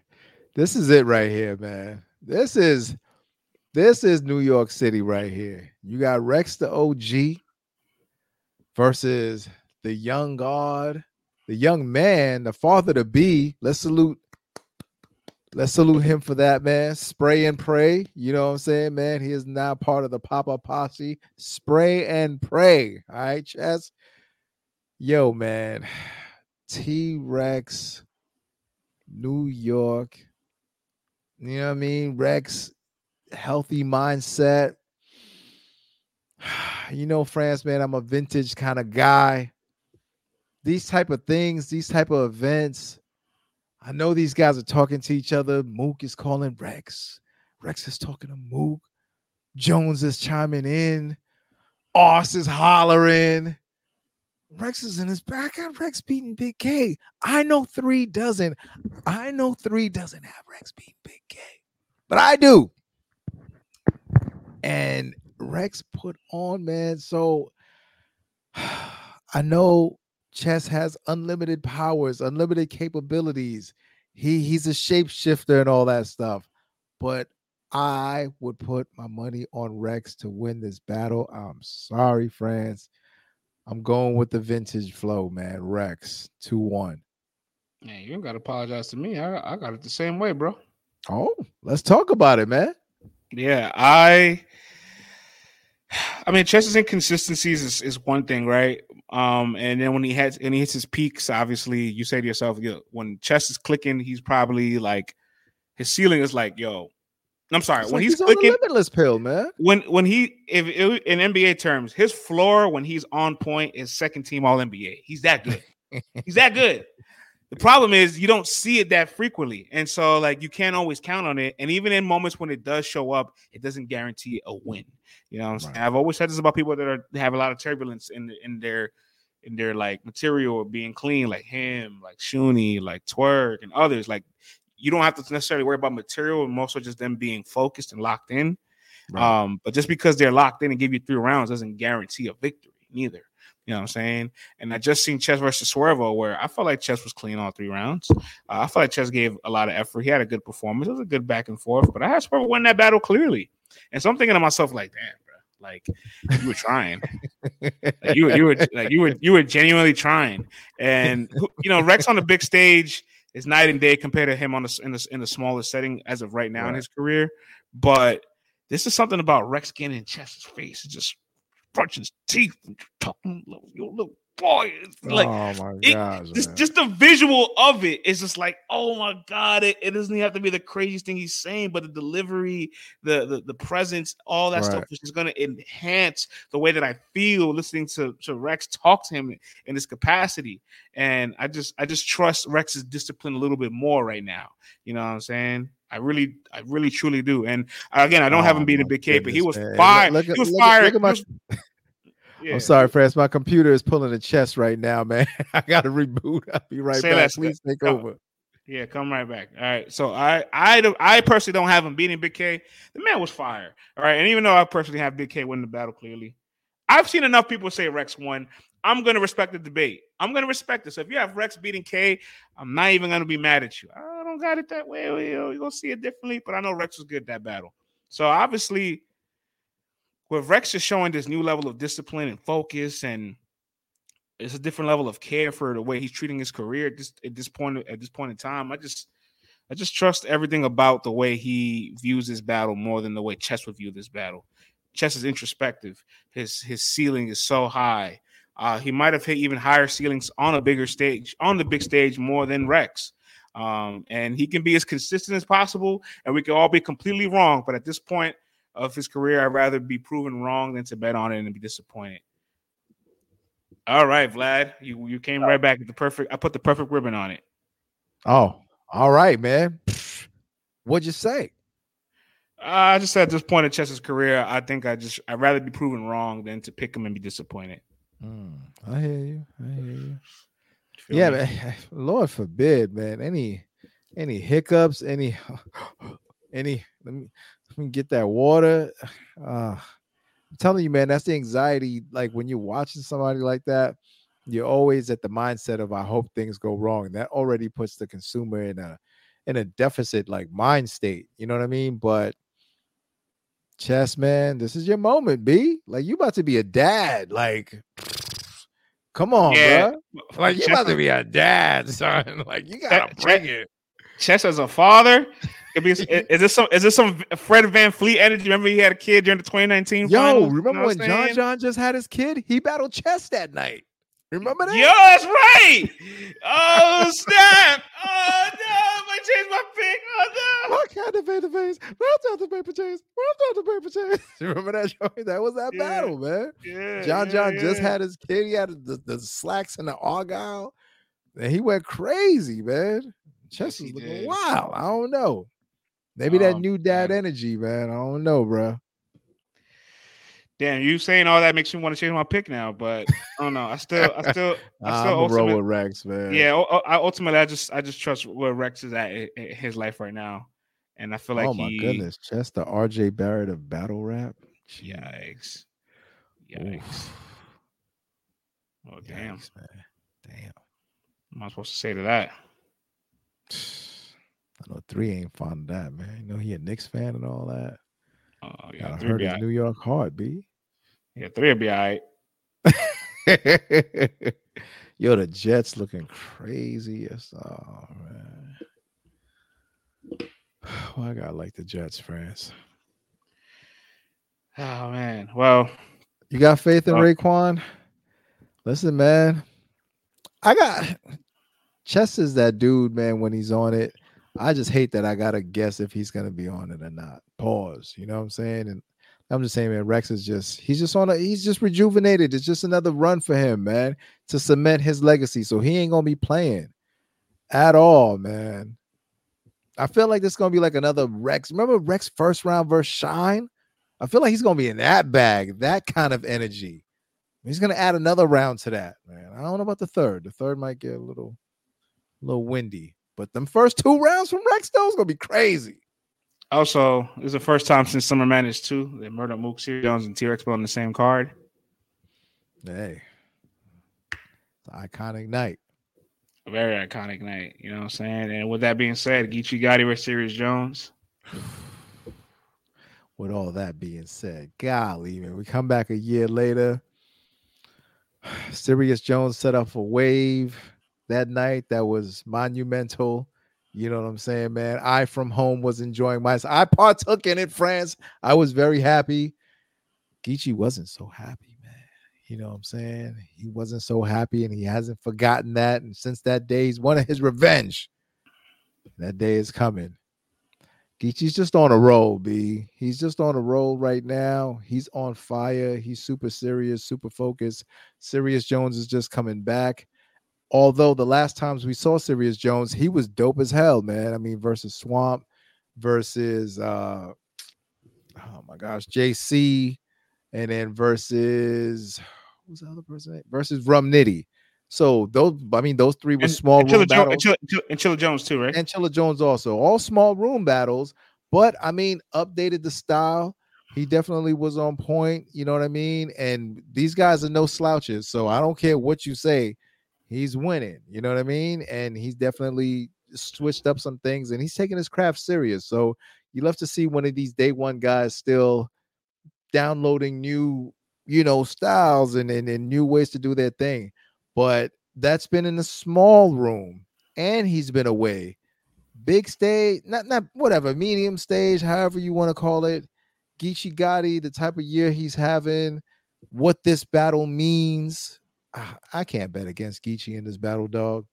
this is it right here, man. This is this is New York City right here. You got Rex the OG versus the young God, the young man, the father to be. Let's salute. Let's salute him for that, man. Spray and pray. You know what I'm saying, man? He is now part of the Papa Posse. Spray and pray. All right, Chess. Yo, man. (sighs) T Rex, New York. You know what I mean? Rex, healthy mindset. (sighs) you know, France, man, I'm a vintage kind of guy. These type of things, these type of events, I know these guys are talking to each other. Mook is calling Rex. Rex is talking to Mook. Jones is chiming in. Oss is hollering. Rex is in his back. I Rex beating Big K. I know three doesn't. I know three doesn't have Rex beating Big K, but I do. And Rex put on, man. So (sighs) I know Chess has unlimited powers, unlimited capabilities. He he's a shapeshifter and all that stuff. But I would put my money on Rex to win this battle. I'm sorry, France. I'm going with the vintage flow, man. Rex 2 1. Man, you don't got to apologize to me. I, I got it the same way, bro. Oh, let's talk about it, man. Yeah, I (sighs) I mean, Chess's inconsistencies is, is one thing, right? Um, and then when he has and he hits his peaks, obviously, you say to yourself, yo, when Chess is clicking, he's probably like his ceiling is like, yo, I'm sorry. It's when like he's the clicking, limitless pill, man. when when he if, if in NBA terms, his floor when he's on point is second team All NBA. He's that good. he's that good. The problem is you don't see it that frequently, and so like you can't always count on it. And even in moments when it does show up, it doesn't guarantee a win. You know, what I'm saying? Right. I've always said this about people that are have a lot of turbulence in in their in their like material being clean, like him, like Shuni, like Twork, and others. Like you don't have to necessarily worry about material, and also just them being focused and locked in. Right. Um, but just because they're locked in and give you three rounds doesn't guarantee a victory, neither. You know what I'm saying? And I just seen Chess versus Swervo where I felt like Chess was clean all three rounds. Uh, I felt like Chess gave a lot of effort. He had a good performance. It was a good back and forth, but I had Swervo win that battle clearly. And so I'm thinking to myself, like, damn, bro, like you were trying. Like, you were you were (laughs) like you were you were genuinely trying. And you know, Rex on the big stage is night and day compared to him on the in the in the smallest setting as of right now in his career. But this is something about Rex getting in Chess's face, It's just crunching his teeth and talking, your little boy. It's like oh my it- gosh, just just the visual of it is just like oh my god it, it doesn't have to be the craziest thing he's saying but the delivery the the, the presence all that stuff is just going to enhance the way that i feel listening to, to rex talk to him in this capacity. And i just i just trust rex's discipline a little bit more right now. You know what i'm saying I really, I really, truly do. And again, I don't have Oh, him beating my Big K, but he was man. fired. Look at- he was look fired. look at my- was- (laughs) Yeah. I'm sorry, France. My computer is pulling a chest right now, man. (laughs) I got to reboot. I'll be right Say back. Please take go. over. Yeah, come right back. All right. So I I I personally don't have him beating Big K. The man was fire. All right. And even though I personally have Big K winning the battle clearly, I've seen enough people say Rex won. I'm gonna respect the debate. I'm gonna respect this. So if you have Rex beating K, I'm not even gonna be mad at you. I don't got it that way. You're gonna see it differently, but I know Rex was good that battle. So obviously, with Rex is showing this new level of discipline and focus and it's a different level of care for the way he's treating his career at this at this point at this point in time. I just I just trust everything about the way he views this battle more than the way Chess would view this battle. Chess is introspective. His his ceiling is so high. Uh, he might have hit even higher ceilings on a bigger stage, on the big stage, more than Rex. Um, and he can be as consistent as possible, and we can all be completely wrong. But at this point of his career, I'd rather be proven wrong than to bet on it and be disappointed. All right, Vlad, you you came right back at the perfect. I put the perfect ribbon on it. Oh, all right, man. What'd you say? Uh, I just said at this point in Chess's career, I think I just I'd rather be proven wrong than to pick him and be disappointed. Mm, I hear you. I hear you. Yeah, me? man. (laughs) Lord forbid, man. Any any hiccups, any (gasps) any let me let me get that water. Uh (sighs) I'm telling you, man, that's the anxiety. Like when you're watching somebody like that, you're always at the mindset of I hope things go wrong. That already puts the consumer in a in a deficit like mind state. You know what I mean? But chess, man, this is your moment, B. Like you about to be a dad. Like come on, Yeah, bro. Like you about to be a dad, (laughs) son. Like you gotta Chess- bring it. Chess as a father. Could be, is (laughs) is this some is this some Fred VanVleet energy? Remember he had a kid during the 2019 Yo, finals? You know remember when John? John just had his kid? He battled chess that night. Remember that? Yo, that's right. (laughs) Oh snap! Oh no! I changed my pick. Oh no! Look at the paper chase. Round out the paper chase. Round out the paper chase. (laughs) Remember that show? That was that Yeah. battle, man. Yeah, John yeah, John just had his kid. He had the, the slacks and the argyle. And he went crazy, man. Chess Yes, was looking did. wild. I don't know. Maybe that Um, new dad man. energy, man. I don't know, bro. Damn, you saying all that makes me want to change my pick now, but I don't know. I still, I still, I (laughs) I'm still roll with Rex, man. yeah. I, ultimately, I just, I just trust where Rex is at in in his life right now, and I feel like oh my he, goodness, Chess, the RJ Barrett of battle rap. Yikes! Yikes! Oof. Oh damn! Yikes, man. Damn. What am I supposed to say to that? I know three ain't fond of that, man. You know he a Knicks fan and all that. Oh yeah, Gotta hurt his. New York heart, B. Yeah, three will be all right. (laughs) Yo, the Jets looking crazy. Yes, oh man. (sighs) Why I gotta like the Jets, France? (sighs) Oh man. Well, You got faith in Well- Raekwon? Listen, man. I got (sighs) Chess is that dude, man. When he's on it, I just hate that I gotta guess if he's gonna be on it or not. Pause. You know what I'm saying? And I'm just saying, man, Rex is just he's just on a he's just rejuvenated. It's just another run for him, man, to cement his legacy. So he ain't gonna be playing at all, man. I feel like this is gonna be like another Rex. Remember Rex first round versus Shine? I feel like he's gonna be in that bag, that kind of energy. He's gonna add another round to that, man. I don't know about the third. The third might get a little, a little windy, but them first two rounds from Rex though is gonna be crazy. Also, it's the first time since Summer Madness 2 that Murda Mook, Serius Jones, and T Rex on the same card. Hey, it's iconic night. A very iconic night. You know what I'm saying? And with that being said, Geechi Gotti versus Serius Jones. (sighs) with all that being said, golly, man, we come back a year later. (sighs) Serius Jones set up a wave that night that was monumental. You know what I'm saying, man? I from home was enjoying myself. I partook in it, France. I was very happy. Geechi wasn't so happy, man. You know what I'm saying? He wasn't so happy, and he hasn't forgotten that. And since that day, he's wanted his revenge. That day is coming. Geechi's just on a roll, B. He's just on a roll right now. He's on fire. He's super serious, super focused. Serius Jones is just coming back although the last times we saw Serius Jones, he was dope as hell, man. I mean, versus Swamp, versus uh oh my gosh, JC, and then versus who's the other person? Versus Rum Nitty. So those, I mean, those three were and, small and room Chilla battles. Jo- and, Chilla, and Chilla Jones too, right? And Chilla Jones also, all small room battles. But I mean, updated the style. He definitely was on point. You know what I mean? And these guys are no slouches. So I don't care what you say he's winning. You know what I mean? And he's definitely switched up some things and he's taking his craft serious. So you love to see one of these day one guys still downloading new, you know, styles and, and, and new ways to do their thing. But that's been in a small room and he's been away. Big stage, not not whatever, medium stage, however you want to call it. Geechi Gotti, the type of year he's having, what this battle means, I can't bet against Geechi in this battle, dog.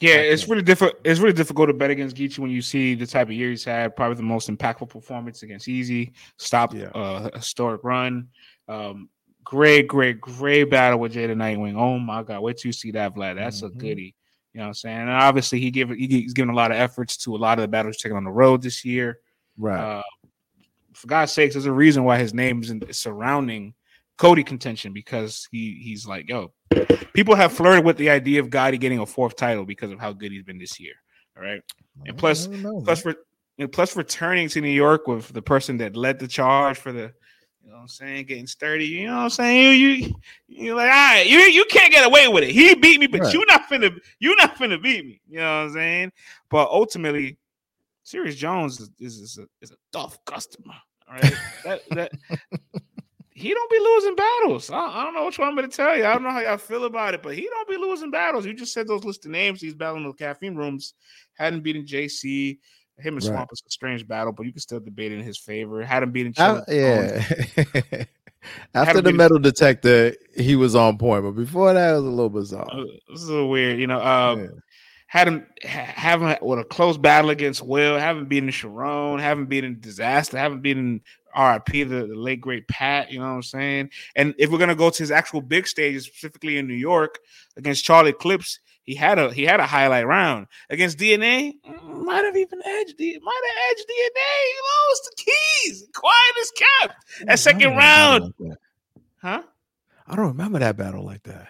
Yeah, it's really difficult. It's really difficult to bet against Geechi when you see the type of year he's had. Probably the most impactful performance against Easy, stop yeah. uh, historic run. Um, great, great, great battle with Jada Nightwing. Oh my god, wait till you see that, Vlad. That's mm-hmm. a goodie. You know what I'm saying? And obviously, he give he's given a lot of efforts to a lot of the battles taken on the road this year. Right. Uh, for God's sakes, there's a reason why his name is surrounding COTY contention because he he's like, yo, people have flirted with the idea of Gotti getting a fourth title because of how good he's been this year. All right. And plus know, plus and plus returning to New York with the person that led the charge for the you know what I'm saying, getting sturdy, you know what I'm saying? You you you're like, all right, you you can't get away with it. He beat me, but right. you're not finna you're not finna beat me. You know what I'm saying? But ultimately, Serius Jones is, is, is a is a tough customer. All right. (laughs) that that he don't be losing battles. I, I, don't know which one I'm going to tell you. I don't know how y'all feel about it, but he don't be losing battles. You just said those list of names. He's battling the caffeine rooms. Hadn't beaten JC. Him and right. Swamp is a strange battle, but you can still debate in his favor. Hadn't beaten. Uh, yeah. (laughs) After the metal detector, he was on point, but before that, it was a little bizarre. Uh, this is weird, you know. Um, yeah. Had him having with a close battle against Will, haven't beaten Sharon, haven't beaten Disaster, haven't beaten RIP the, the late great Pat, you know what I'm saying? And if we're gonna go to his actual big stages, specifically in New York against Charlie Clips, he had a he had a highlight round against DNA. Mm, might have even edged might have edged DNA. You know, it's the keys. Quiet as kept. That second round, like that. huh? I don't remember that battle like that.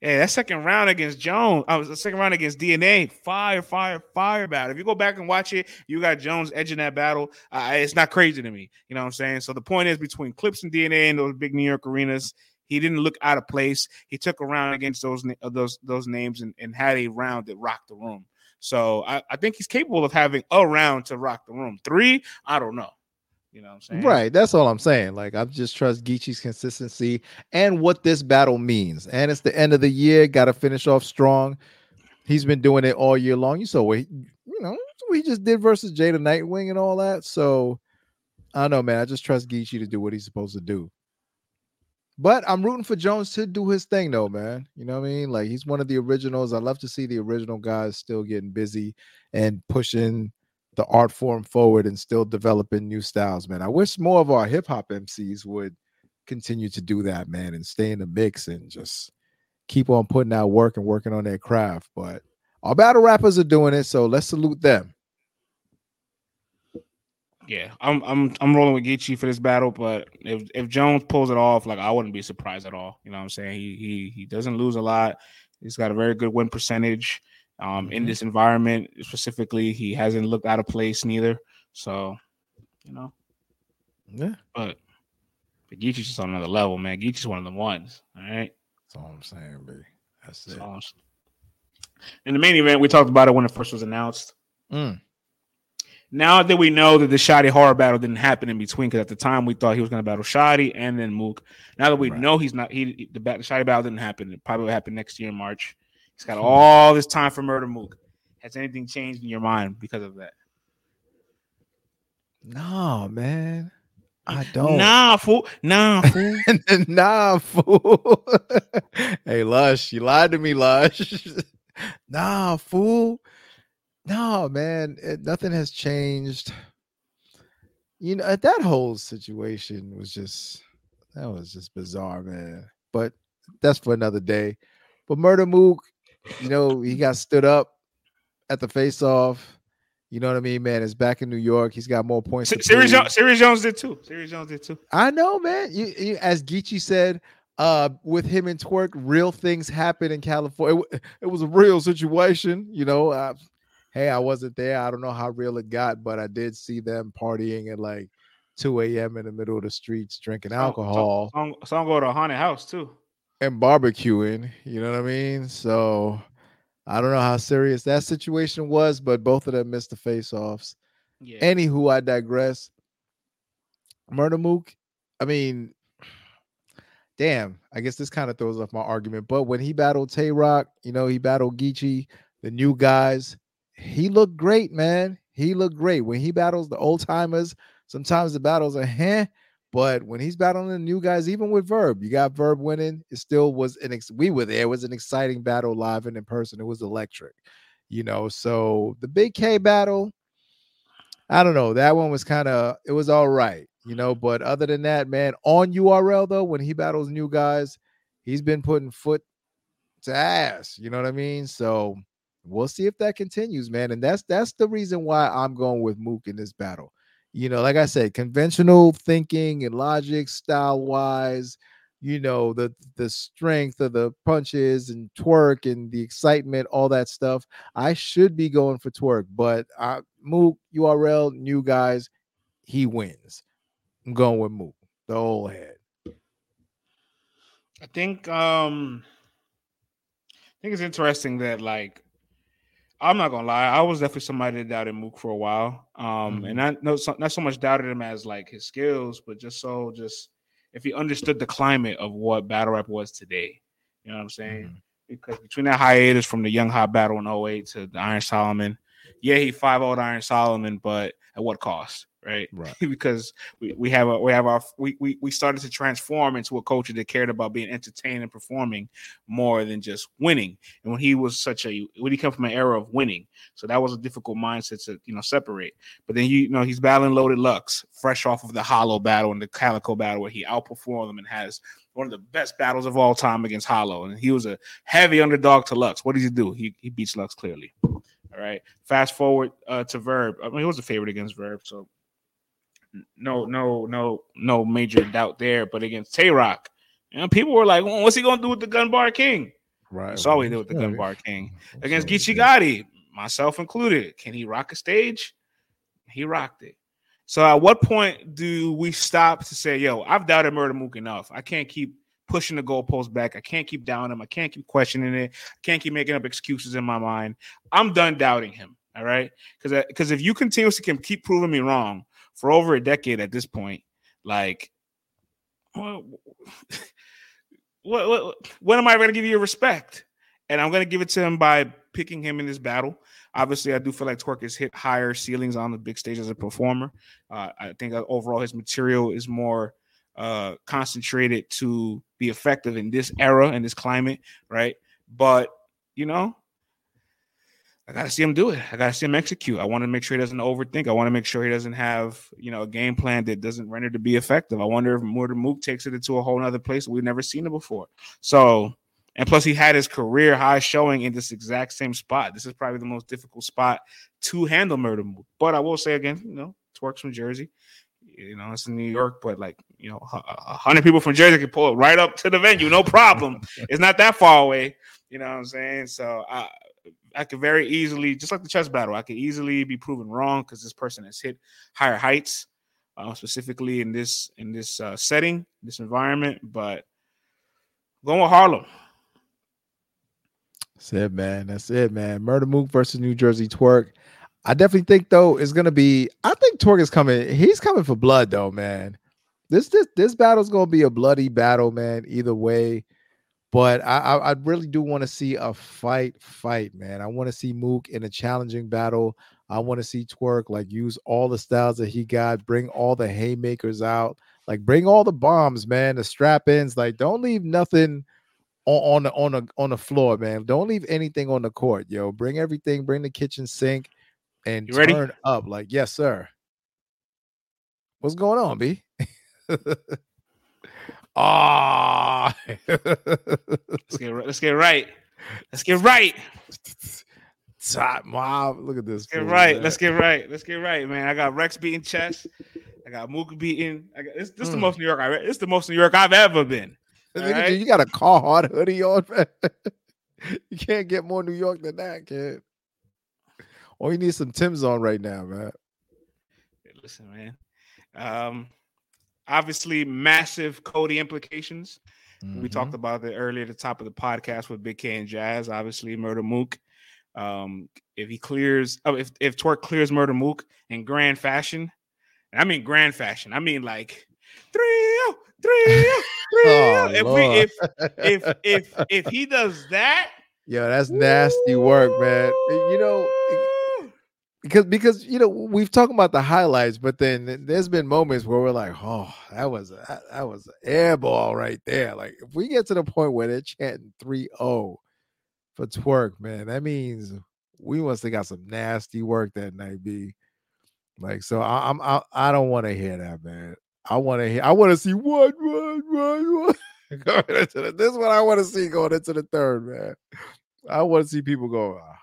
Yeah, that second round against Jones, I was the second round against DNA, fire, fire, fire battle. If you go back and watch it, you got Jones edging that battle. Uh, it's not crazy to me. You know what I'm saying? So the point is between Clips and DNA and those big New York arenas, he didn't look out of place. He took a round against those uh, those those names and, and had a round that rocked the room. So I, I think he's capable of having a round to rock the room. Three, I don't know. You know what I'm saying? Right. That's all I'm saying. Like I just trust Geechi's consistency and what this battle means. And it's the end of the year. Got to finish off strong. He's been doing it all year long. You saw what he, you know he just did versus Jada Nightwing and all that. So I don't know, man. I just trust Geechi to do what he's supposed to do. But I'm rooting for Jones to do his thing, though, man. You know what I mean? Like he's one of the originals. I love to see the original guys still getting busy and pushing the art form forward and still developing new styles, man. I wish more of our hip hop MCs would continue to do that, man, and stay in the mix and just keep on putting out work and working on their craft. But our battle rappers are doing it, so let's salute them. Yeah, I'm I'm I'm rolling with Geechi for this battle, but if if Jones pulls it off, like I wouldn't be surprised at all. You know what I'm saying? He he he doesn't lose a lot. He's got a very good win percentage. Um, mm-hmm. in this environment specifically, he hasn't looked out of place neither. So, you know, yeah. But but Geechi's just on another level, man. Geechi's one of the ones. All right. That's all I'm saying, B. That's, That's it. In the main event, we talked about it when it first was announced. Mm. Now that we know that the Shotti horror battle didn't happen in between, because at the time we thought he was going to battle Shotti and then Mook. Now that we right. know he's not, he the, the battle didn't happen. It probably will happen next year in March. He's got all this time for Murda Mook. Has anything changed in your mind because of that? No, man. I don't. Nah, fool. Nah, (laughs) fool. nah, fool. (laughs) hey, Lush, you lied to me, Lush. (laughs) nah, fool. No, man, it, nothing has changed. You know, uh, that whole situation was just that was just bizarre, man. But that's for another day. But Murda Mook, you know, he got stood up at the face off. You know what I mean, man? Is back in New York. He's got more points. Serius Jones, Serius Jones did too. Serius Jones did too. I know, man. You, you, as Geechi said, uh, with him and Twork, real things happen in California. It, it was a real situation, you know. Uh, hey, I wasn't there. I don't know how real it got, but I did see them partying at like 2 a.m. in the middle of the streets drinking alcohol. Some, some, some go to a haunted house too. And barbecuing, you know what I mean? So I don't know how serious that situation was, but both of them missed the face-offs. Yeah. Anywho, I digress. Murda Mook, I mean, damn, I guess this kind of throws off my argument. But when he battled Tay Roc, you know, he battled Geechi, the new guys, he looked great, man. He looked great. When he battles the old timers, sometimes the battles are heh, but when he's battling the new guys, even with Verb, you got Verb winning. It still was an ex- we were there. It was an exciting battle live and in person. It was electric, you know. So the Big K battle, I don't know. That one was kind of it was all right, you know. But other than that, man, on URL though, when he battles new guys, he's been putting foot to ass. You know what I mean? So we'll see if that continues, man. And that's that's the reason why I'm going with Mook in this battle. You know, like I said, conventional thinking and logic style wise, you know, the the strength of the punches and Twork and the excitement, all that stuff. I should be going for Twork, but I Mook URL new guys, he wins. I'm going with Mook, the old head. I think um I think it's interesting that like I'm not gonna lie. I was definitely somebody that doubted Mook for a while. Um, mm-hmm. and I know so, not so much doubted him as like his skills, but just so just if he understood the climate of what battle rap was today. You know what I'm saying? Mm-hmm. Because between that hiatus from the Young Hot battle in 08 to the Iron Solomon, yeah, he 5 0 Iron Solomon, but at what cost? Right? (laughs) Right. because we, we have a we have our we, we we started to transform into a culture that cared about being entertained and performing more than just winning. And when he was such a when he come from an era of winning, so that was a difficult mindset to you know separate. But then you, you know he's battling Loaded Lux, fresh off of the Hollow battle and the Calicoe battle where he outperformed them and has one of the best battles of all time against Hollow. And he was a heavy underdog to Lux. What does he do? He he beats Lux clearly. All right. Fast forward uh, to Verb. I mean, he was a favorite against Verb, so no, no, no, no major doubt there. But against Tay Roc, you know, people were like, well, "What's he gonna do with the Gun Bar King?" Right. That's all he did with the yeah, Gun Bar King against Geechi Gotti, myself included. Can he rock a stage? He rocked it. So at what point do we stop to say, "Yo, I've doubted Murda Mook enough. I can't keep." pushing the goalpost back. I can't keep doubting him. I can't keep questioning it. I can't keep making up excuses in my mind. I'm done doubting him. All right, because because uh, if you continuously can keep proving me wrong, for over a decade at this point. Like, what, what, what, when am I going to give you respect? And I'm going to give it to him by picking him in this battle. Obviously, I do feel like Twork has hit higher ceilings on the big stage as a performer. Uh, I think overall his material is more uh, concentrated to be effective in this era and this climate, right? But you know, I gotta see him do it. I gotta see him execute. I want to make sure he doesn't overthink. I want to make sure he doesn't have, you know, a game plan that doesn't render to be effective. I wonder if Murda Mook takes it into a whole other place we've never seen it before. So, and plus he had his career high showing in this exact same spot. This is probably the most difficult spot to handle Murda Mook. But I will say again, you know, Twork's from Jersey. You know, it's in New York, but like, you know, a hundred people from Jersey can pull it right up to the venue, no problem. (laughs) it's not that far away. You know what I'm saying? So I I could very easily, just like the chess battle, I could easily be proven wrong because this person has hit higher heights, uh, specifically in this in this uh, setting, this environment. But going with Harlem. That's it, man. That's it, man. Murda Mook versus New Jersey Twork. I definitely think though it's gonna be. I think Twork is coming. He's coming for blood though, man. This this this battle's gonna be a bloody battle, man. Either way. But I, I, I really do want to see a fight, fight, man. I want to see Mook in a challenging battle. I want to see Twork like use all the styles that he got, bring all the haymakers out, like bring all the bombs, man, the strap ins. Like, don't leave nothing on, on the on the on the floor, man. Don't leave anything on the court, yo. Bring everything, bring the kitchen sink, and you ready? turn up. Like, yes, sir. What's going on, B? (laughs) Ah, let's get let's get right. Let's get right. Top mob. Look at this. Let's get right. Man. Let's get right. Let's get right, man. I got Rex beating chess. I got Mooka beating. I got this. This mm. the hmm. most New York. I it's the most New York I've ever been. Right? You got a Carhartt hoodie on, man. (laughs) you can't get more New York than that, kid. Or you need some Tim's on right now, man. listen, man. Um, obviously massive COTY implications. Mm-hmm. We talked about it earlier at the top of the podcast with Big K and Jaz. Obviously, Murda Mook. Um, if he clears, oh, if if Twork clears Murda Mook in grand fashion, I mean grand fashion. I mean like three, three, three. (laughs) oh, if we if if if if he does that, (laughs) yeah, that's nasty work, man. You know because because you know we've talked about the highlights, but then there's been moments where we're like, oh, that was a, that was an air ball right there. Like if we get to the point where they're chanting 3-0 for Twork, man, that means we must have got some nasty work that night, B. Like so, I, I'm I, I don't want to hear that, man. I want to hear. I want to see what what what what. going into the, this is what I want to see going into the third, man. I want to see people go. Oh,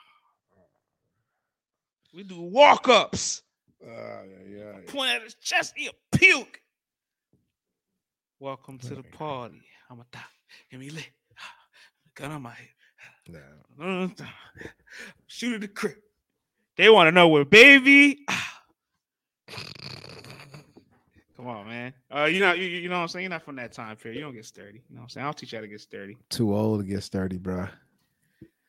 we do walk ups. Uh, yeah, yeah, Point at his chest, he a puke. Welcome to the party. I'm a die. Give me lit. (sighs) Gun on my head. No. Shoot at the crib. They want to know where baby. (sighs) Come on, man. Uh, you know, you, you know what I'm saying? You're not from that time period. You don't get sturdy. You know what I'm saying? I'll teach you how to get sturdy. Too old to get sturdy, bro.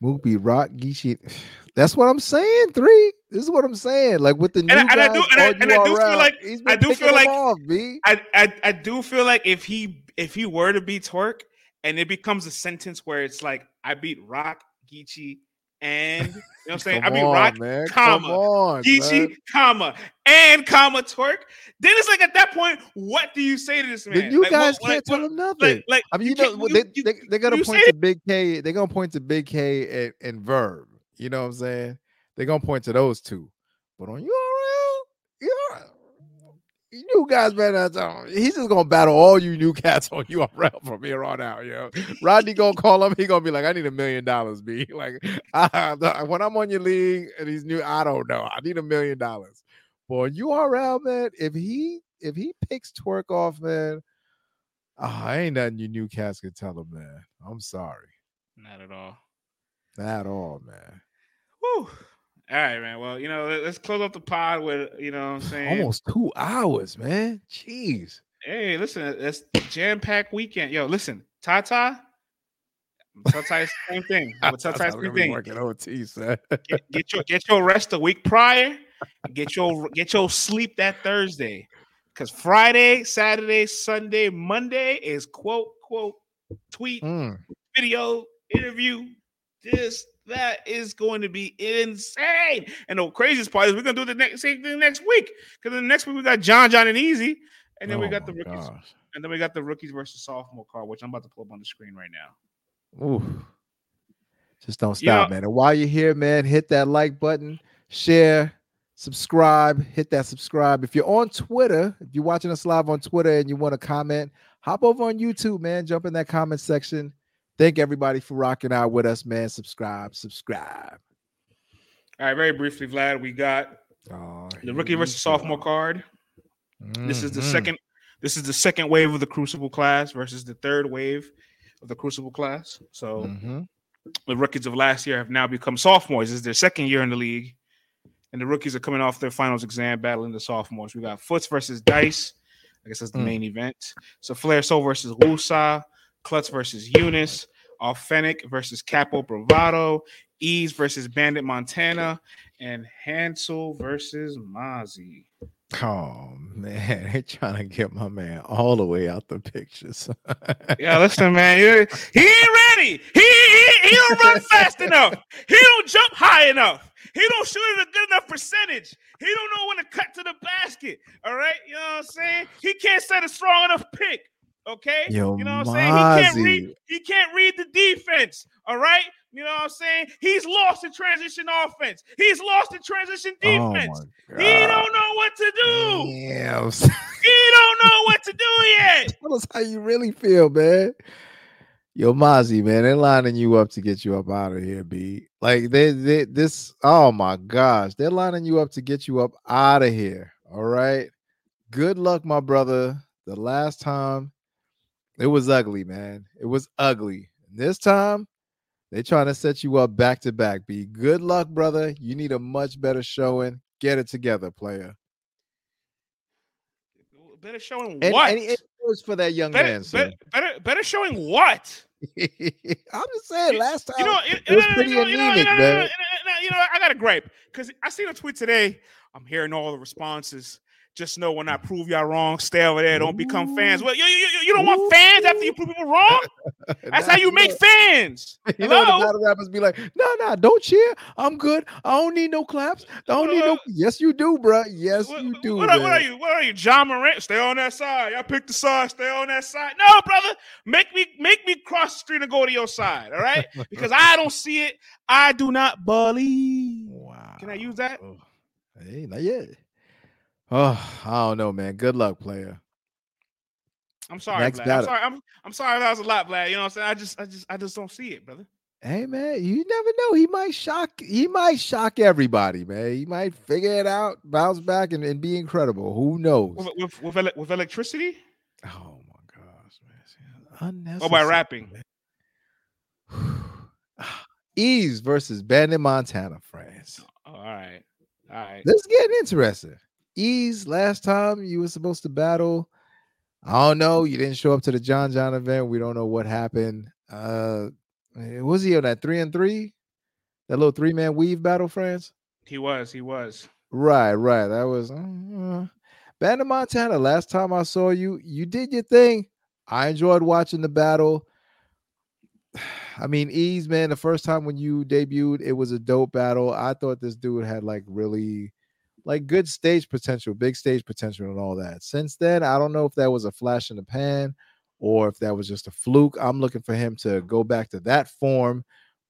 Mookie Rock Geechi. (sighs) That's what I'm saying. Three. This is what I'm saying. Like with the new and, guys, and I do, and, I, and I do feel like I do feel like off, I, I I do feel like if he if he were to beat Twork and it becomes a sentence where it's like I beat Rock Geechi and you know what I'm (laughs) saying? I mean, on, Rock, man. comma, on, Geechi, comma, and comma, Twork. Then it's like at that point, what do you say to this man? you like, guys what, can't what, tell him nothing. Like, like I mean, you, you know, they, you, they, they're gonna point to Big K. They're gonna point to Big K and, and Verb. You know what I'm saying? They're gonna point to those two. But on URL, URL, you guys better not He's just gonna battle all you new cats (laughs) on URL from here on out, yo. Rodney gonna call him. He gonna be like, "I need a million dollars, B." (laughs) Like, (laughs) I, when I'm on your league and he's new, I don't know. I need a million dollars. Boy, URL man, if he if he picks Twork off, man, oh, ain't nothing you new cats can tell him, man. I'm sorry. Not at all. Not at all, man. Whew. All right, man. Well, you know, let's close up the pod with, you know what I'm saying? Almost two hours, man. Jeez. Hey, listen, it's jam packed weekend. Yo, listen, Tata. Tata same thing. (laughs) Tata same thing. Working OT, son. get, get your get your rest a week prior. Get your get your sleep that Thursday. Because Friday, Saturday, Sunday, Monday is quote, quote, tweet, mm. video, interview, this, that is going to be insane. And the craziest part is we're gonna do the next same thing next week. Because the next week we got John, John, and Easy, and then oh we got the rookies, gosh. and then we got the rookies versus sophomore card, which I'm about to pull up on the screen right now. Ooh. Just don't stop, man. And while you're here, man, hit that like button, share, subscribe, hit that subscribe. If you're on Twitter, if you're watching us live on Twitter and you want to comment, hop over on YouTube, man. Jump in that comment section. Thank everybody for rocking out with us, man. Subscribe, subscribe. All right, very briefly, Vlad, we got oh, the rookie versus sophomore card. Mm-hmm. This is the mm-hmm. second. This is the second wave of the Crucible class versus the third wave of the Crucible class. So mm-hmm. the rookies of last year have now become sophomores. This is their second year in the league, and the rookies are coming off their finals exam, battling the sophomores. We got Foots versus Dice. I guess that's the mm. main event. So Flair Soul versus Wusa, Klutz versus Eunice, Authentic versus Capo Bravado, Ease versus Bandit Montana, and Hansel versus Mozzie. Oh man, (laughs) they're trying to get my man all the way out the pictures. (laughs) yeah, listen, man, he, ain't ready. He, he he don't run (laughs) fast enough. He don't jump high enough. He don't shoot at a good enough percentage. He don't know when to cut to the basket. All right, you know what I'm saying? He can't set a strong enough pick. Okay, Yo, you know what I'm saying? He can't read. He can't read the defense. All right, you know what I'm saying? He's lost in transition offense. He's lost in transition oh defense. Oh he don't know what to do. Damn. he don't know what to do yet. (laughs) Tell us how you really feel, man. Yo, Mozzie, man, they're lining you up to get you up out of here, B. Like they, they, this. Oh my gosh, they're lining you up to get you up out of here. All right. Good luck, my brother. The last time it was ugly, man. It was ugly. This time, they trying to set you up back to back. Be good luck, brother. You need a much better showing. Get it together, player. Better showing and, what? And it was for that young better, man. Better, better, better showing what? (laughs) I'm just saying. Last time, you know, it, it was pretty you know, anemic, you know, man. You know, I got a gripe because I seen a tweet today. I'm hearing all the responses. Just know when I prove y'all wrong, stay over there. Don't become fans. Well, you, you, you don't want fans after you prove people wrong. (laughs) That's how you make fans. (laughs) You know, the battle rappers be like, "No, nah, no, nah, don't cheer. I'm good. I don't need no claps. Don't need no." Uh, yes, you do, bro. Yes, what, you do. What, what, are you? What are you, Ja Morant? Stay on that side. Y'all pick the side. Stay on that side. No, brother. Make me make me cross the street and go to your side. All right, (laughs) because I don't see it. I do not believe. Wow. Can I use that? Oh. Hey, not yet. Oh, I don't know, man. Good luck, player. I'm sorry, Next Vlad. I'm sorry. I'm, I'm sorry that was a lot, Vlad. You know what I'm saying? I just I just I just don't see it, brother. Hey man, you never know. He might shock. He might shock everybody, man. He might figure it out, bounce back, and, and be incredible. Who knows? With with, with, with electricity? Oh my gosh, man! Oh, unnecessary. Or by rapping? (sighs) Ease versus Bandit Montana, friends. all right, all right. Let's get interesting. Ease, last time you were supposed to battle. I don't know. You didn't show up to the John John event. We don't know what happened. Uh was he on that three and three? That little three man weave battle, friends? He was, he was. Right, right. That was uh, Bandit Montana. Last time I saw you, you did your thing. I enjoyed watching the battle. (sighs) I mean, Ease, man, the first time when you debuted, it was a dope battle. I thought this dude had like really like good stage potential, big stage potential, and all that. Since then, I don't know if that was a flash in the pan or if that was just a fluke. I'm looking for him to go back to that form.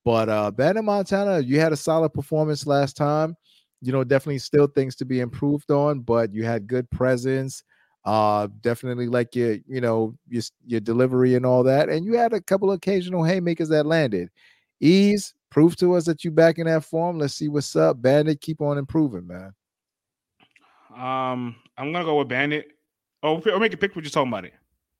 But uh Bandit Montana, you had a solid performance last time. You know, definitely still things to be improved on, but you had good presence. Uh, definitely like your, you know, your, your delivery and all that. And you had a couple of occasional haymakers that landed. Ease, prove to us that you back in that form. Let's see what's up. Bandit, keep on improving, man. Um, I'm gonna go with Bandit. Oh, or make a pick. We're just talking about it.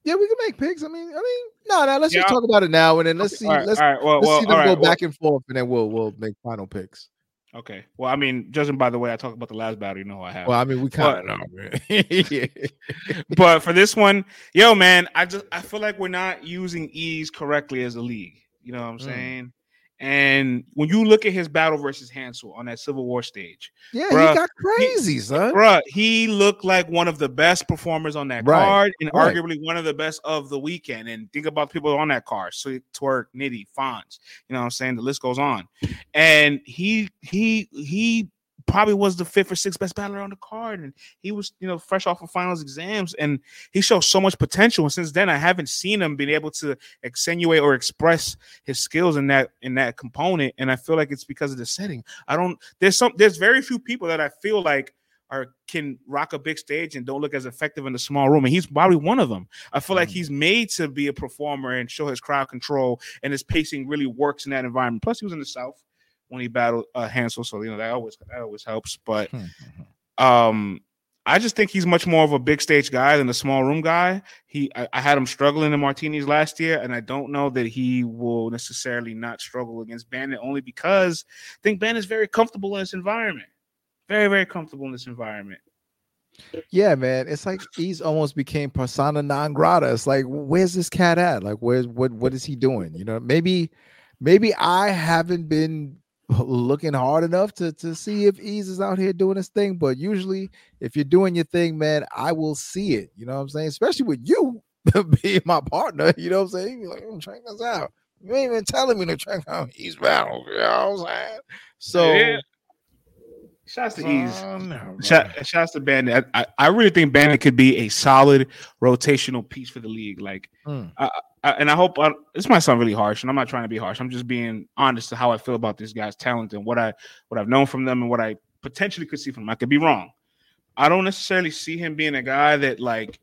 Yeah, we can make picks. I mean, I mean, no, no. Let's yeah. just talk about it now, and then let's see. let's, well, let's well, see them go back and forth, and then we'll we'll make final picks. Okay. Well, I mean, judging by the way I talked about the last battle, you know I have. Well, I mean, we kind of know, (laughs) but for this one, yo, man, I just I feel like we're not using ease correctly as a league. You know what I'm mm. saying? And when you look at his battle versus Hansel on that Civil War stage, yeah, bruh, he got crazy, he, son. Bruh, he looked like one of the best performers on that right. card and right. arguably one of the best of the weekend. And think about people on that card: Sweet Twerk, Nitty, Fonz. You know what I'm saying? The list goes on. And he he he probably was the fifth or sixth best battler on the card, and he was, you know, fresh off of finals exams, and he showed so much potential. And since then, I haven't seen him being able to accentuate or express his skills in that in that component. And I feel like it's because of the setting. I don't. There's some. There's very few people that I feel like are can rock a big stage and don't look as effective in a small room. And he's probably one of them. I feel like mm. he's made to be a performer and show his crowd control, and his pacing really works in that environment. Plus, he was in the South when he battled uh, Hansel, so you know that always that always helps. But hmm, hmm, hmm. um, I just think he's much more of a big stage guy than a small room guy. He I, I, had him struggling in martinis last year, and I don't know that he will necessarily not struggle against Bandit only because I think Bandit is very comfortable in this environment. Very, very comfortable in this environment. Yeah, man. It's like he's almost became persona non grata. It's like, where's this cat at? Like, where's what what is he doing? You know, maybe maybe I haven't been (laughs) looking hard enough to to see if Ease is out here doing his thing. But usually, if you're doing your thing, man, I will see it. You know what I'm saying? Especially with you (laughs) being my partner. (laughs) You know what I'm saying? You're like, I'm check this out. You ain't even telling me to check out Ease battle. You know what I'm saying? So. Yeah. Shouts to Ease. Oh, no, shouts to Bandit. I, I, really think Bandit could be a solid rotational piece for the league. Like, mm. I, I, and I hope I, this might sound really harsh, and I'm not trying to be harsh. I'm just being honest to how I feel about this guy's talent and what I what I've known from them and what I potentially could see from them. I could be wrong. I don't necessarily see him being a guy that like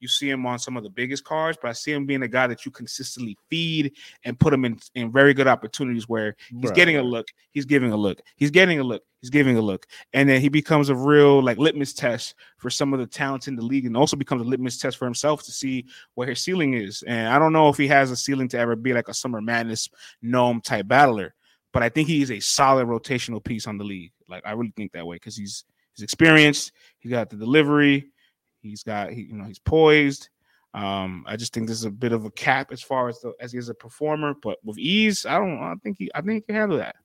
you see him on some of the biggest cards, but I see him being a guy that you consistently feed and put him in, in very good opportunities where he's getting a look, he's giving a look, he's getting a look, he's giving a look. And then he becomes a real like litmus test for some of the talents in the league and also becomes a litmus test for himself to see where his ceiling is. And I don't know if he has a ceiling to ever be like a summer madness NOME type battler, but I think he is a solid rotational piece on the league. Like I really think that way because he's he's experienced, he got the delivery He's got he, you know, he's poised. Um, I just think this is a bit of a cap as far as the as he is a performer, but with ease, I don't I think he I think he can handle that.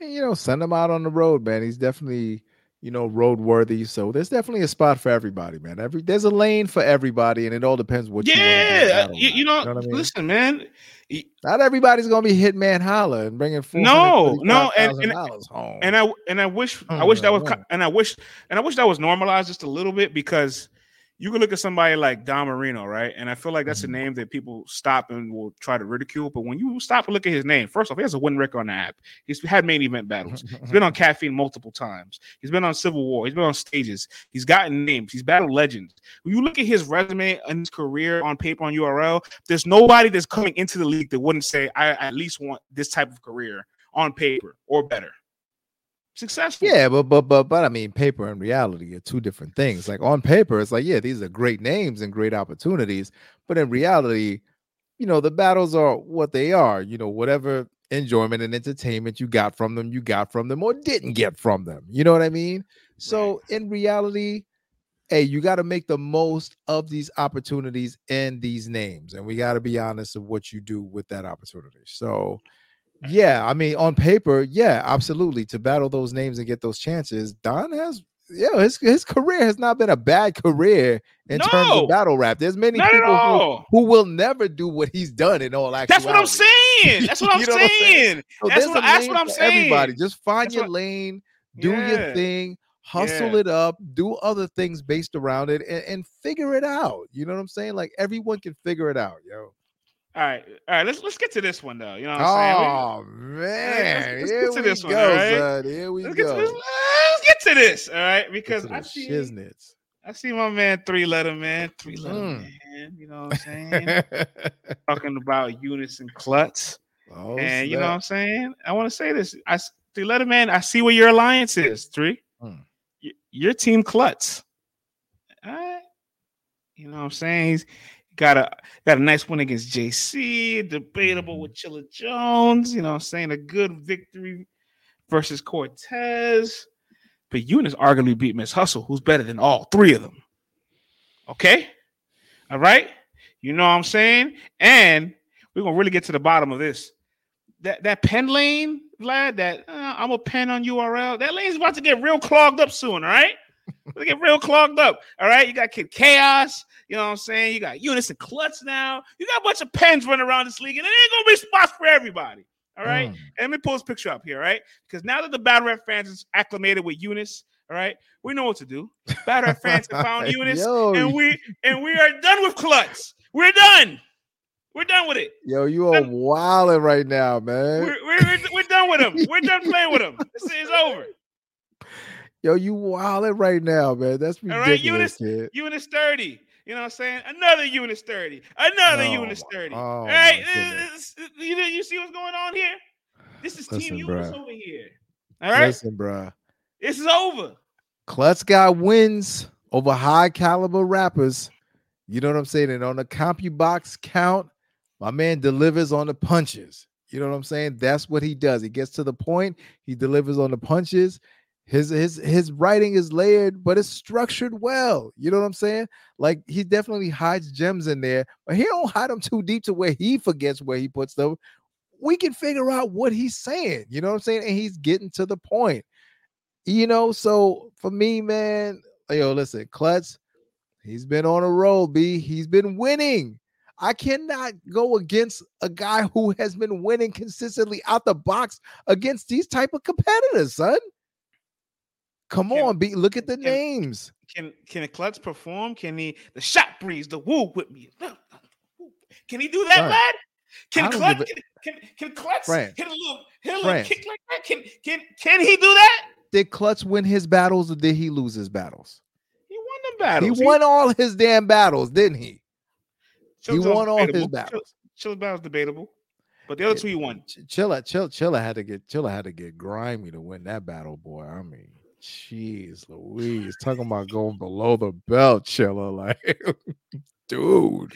You know, send him out on the road, man. He's definitely you know road worthy. So there's definitely a spot for everybody, man. Every there's a lane for everybody, and it all depends what yeah, uh, you, you, you know. you know I mean? Listen, man, not everybody's gonna be Hitman Holla and bringing no, no, and and, home. and I and I wish I wish that was and I wish and I wish that was normalized just a little bit because you can look at somebody like Don Marino, right? And I feel like that's mm-hmm. a name that people stop and will try to ridicule. But when you stop and look at his name, first off, he has a win record on the app. He's had main event battles. He's been on (laughs) caffeine multiple times. He's been on Civil War. He's been on stages. He's gotten names. He's battled legends. When you look at his resume and his career on paper on URL, there's nobody that's coming into the league that wouldn't say, I at least want this type of career on paper or better successful. Yeah, but but but but I mean, paper and reality are two different things. Like on paper, it's like, yeah, these are great names and great opportunities, but in reality, you know, the battles are what they are. You know, whatever enjoyment and entertainment you got from them, you got from them or didn't get from them. You know what I mean? So right. in reality, hey, you got to make the most of these opportunities and these names, and we got to be honest of what you do with that opportunity. So yeah, I mean, on paper, yeah, absolutely. To battle those names and get those chances, Don has yeah, his his career has not been a bad career in no, terms of battle rap. There's many people who, who, will never do what he's done in all actuality. That's what I'm saying. That's what (laughs) I'm saying. What I'm saying? So that's, what, that's what I'm saying. Everybody, just find that's your what, lane, do yeah. your thing, hustle yeah. it up, do other things based around it, and, and figure it out. You know what I'm saying? Like everyone can figure it out, yo. All right, all right. Let's let's get to this one though. You know what I'm saying? Oh man, let's, let's get to this one. Go, right? Here we let's go. Get this, let's get to this. All right, because I see shiznits. I see my man three letter man, three letter mm. man. You know what I'm saying? (laughs) Talking about Eunice and Klutz. Oh, and you know what I'm saying? I want to say this. I three letter man. I see where your alliance is. Three. Mm. Your team Klutz. All right. You know what I'm saying? He's Got a got a nice win against JC, debatable with Chilla Jones, you know, I'm saying a good victory versus Cortez. But Eunice arguably beat Ms Hustle, who's better than all three of them. Okay? All right? You know what I'm saying? And we're gonna really get to the bottom of this. That that pen lane, Vlad, that uh, I'm a pen on URL. That lane's about to get real clogged up soon, all right? (laughs) Get real clogged up. All right. You got Kid Chaos. You know what I'm saying? You got Eunice and Klutz now. You got a bunch of pens running around this league, and it ain't gonna be spots for everybody. All right. Mm. And let me pull this picture up here, right? Because now that the battle rap fans is acclimated with Eunice, all right, we know what to do. Battle rap fans have found (laughs) Eunice, Yo. and we and we are done with Klutz. We're done. We're done with it. Yo, you are wilding right now, man. We're, we're, we're done with him. We're done playing with him. This is over. (laughs) Yo, you wilding right now, man. That's ridiculous, All right, Eunice, kid. Eunice 30. You know what I'm saying? Another unit sturdy. Another oh, unit sturdy. Oh, All right. you, you see what's going on here? This is Listen, Team Eunice over here. All right. Listen, bro. This is over. Klutz got wins over high caliber rappers. You know what I'm saying? And on the CompuBox count, my man delivers on the punches. You know what I'm saying? That's what he does. He gets to the point, he delivers on the punches, his his his writing is layered, but it's structured well. You know what I'm saying? Like he definitely hides gems in there, but he don't hide them too deep to where he forgets where he puts them. We can figure out what he's saying. You know what I'm saying? And he's getting to the point. You know, so for me, man, yo, listen, Klutz, he's been on a roll, B. He's been winning. I cannot go against a guy who has been winning consistently out the box against these type of competitors, son. Come can, on, be look at the can, names. Can can Klutz perform? Can he the shot breeze, the woo with me? (laughs) Can he do that, right. lad? Can Klutz can, can, can Klutz hit a little hit a little kick like that? Can can can he do that? Did Klutz win his battles or did he lose his battles? He won the battles. He, he won all his damn battles, didn't he? he won all his battles. Chill's battles debatable. But the other two he won. Chilla, Chilla, Chilla had to get Chilla had to get grimy to win that battle, boy. I mean, Jeez Louise, talking about going below the belt, Chilla. Like, (laughs) dude,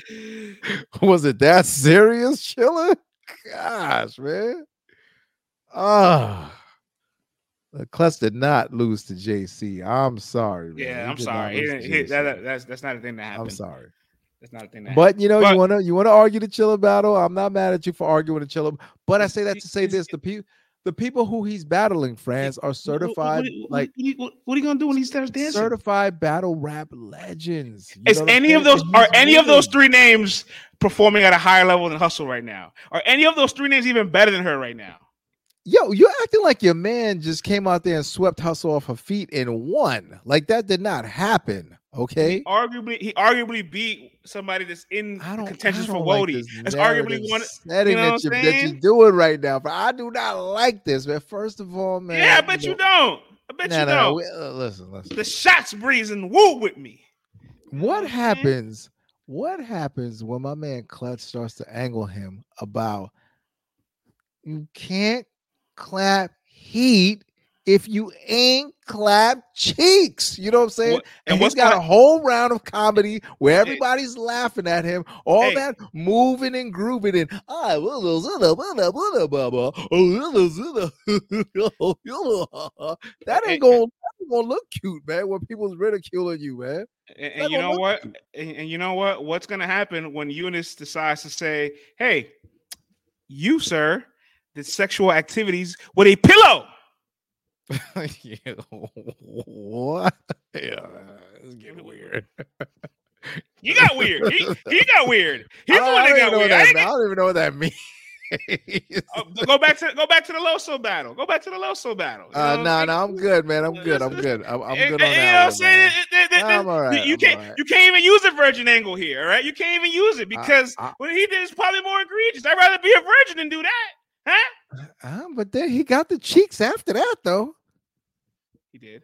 (laughs) was it that serious, Chilla? Gosh, man. Ah. Uh, Klutz did not lose to JC. I'm sorry. Man. Yeah, I'm sorry. That, that's that's not a thing that happened. I'm sorry. That's not a thing. That but happened. you know, but, you wanna you wanna argue the Chilla battle. I'm not mad at you for arguing the Chilla. But I say that to say (laughs) this: the people the people who he's battling, France, are certified. What, what, like, what, what, are you gonna do when he starts dancing? Certified battle rap legends. You Is any of those are any winning. of those three names performing at a higher level than Hustle right now? Are any of those three names even better than her right now? Yo, you're acting like your man just came out there and swept Hustle off her feet and won. Like that did not happen. Okay. He arguably, he arguably beat somebody that's in contention for WOTY. Like that's arguably one setting you know that, you're, that you're doing right now. But I do not like this, man. First of all, man. Yeah, I bet you, know, you don't. I bet nah, you nah, don't. We, uh, listen, listen. The shots breezing woo with me. What happens? What happens when my man Klutz starts to angle him about you can't clap heat if you ain't clap cheeks. You know what I'm saying? What, and, and he's got a whole round of comedy where everybody's hey. laughing at him, all hey. that moving and grooving and that ain't gonna gonna look cute, man, when people's ridiculing you, man. And, and you know what? And, and you know what? What's gonna happen when Eunice decides to say, Hey, you, sir, did sexual activities with a pillow? (laughs) yeah, what? Yeah, it's getting weird. You got weird. He, he got weird. (laughs) He's the one that got weird. I, I, don't even know what that (laughs) means. oh, go back to go back to the Loso battle. Go back to the Loso battle. You uh, no, nah, no, nah, I'm good, man. I'm good. I'm good. I'm, I'm eh, good eh, on that. You know what I'm saying? I'm right. You can't right. you can't even use a virgin angle here, all right? You can't even use it because I, I, what he did is probably more egregious. I'd rather be a virgin than do that, huh? Uh, but then he got the cheeks after that, though. He did.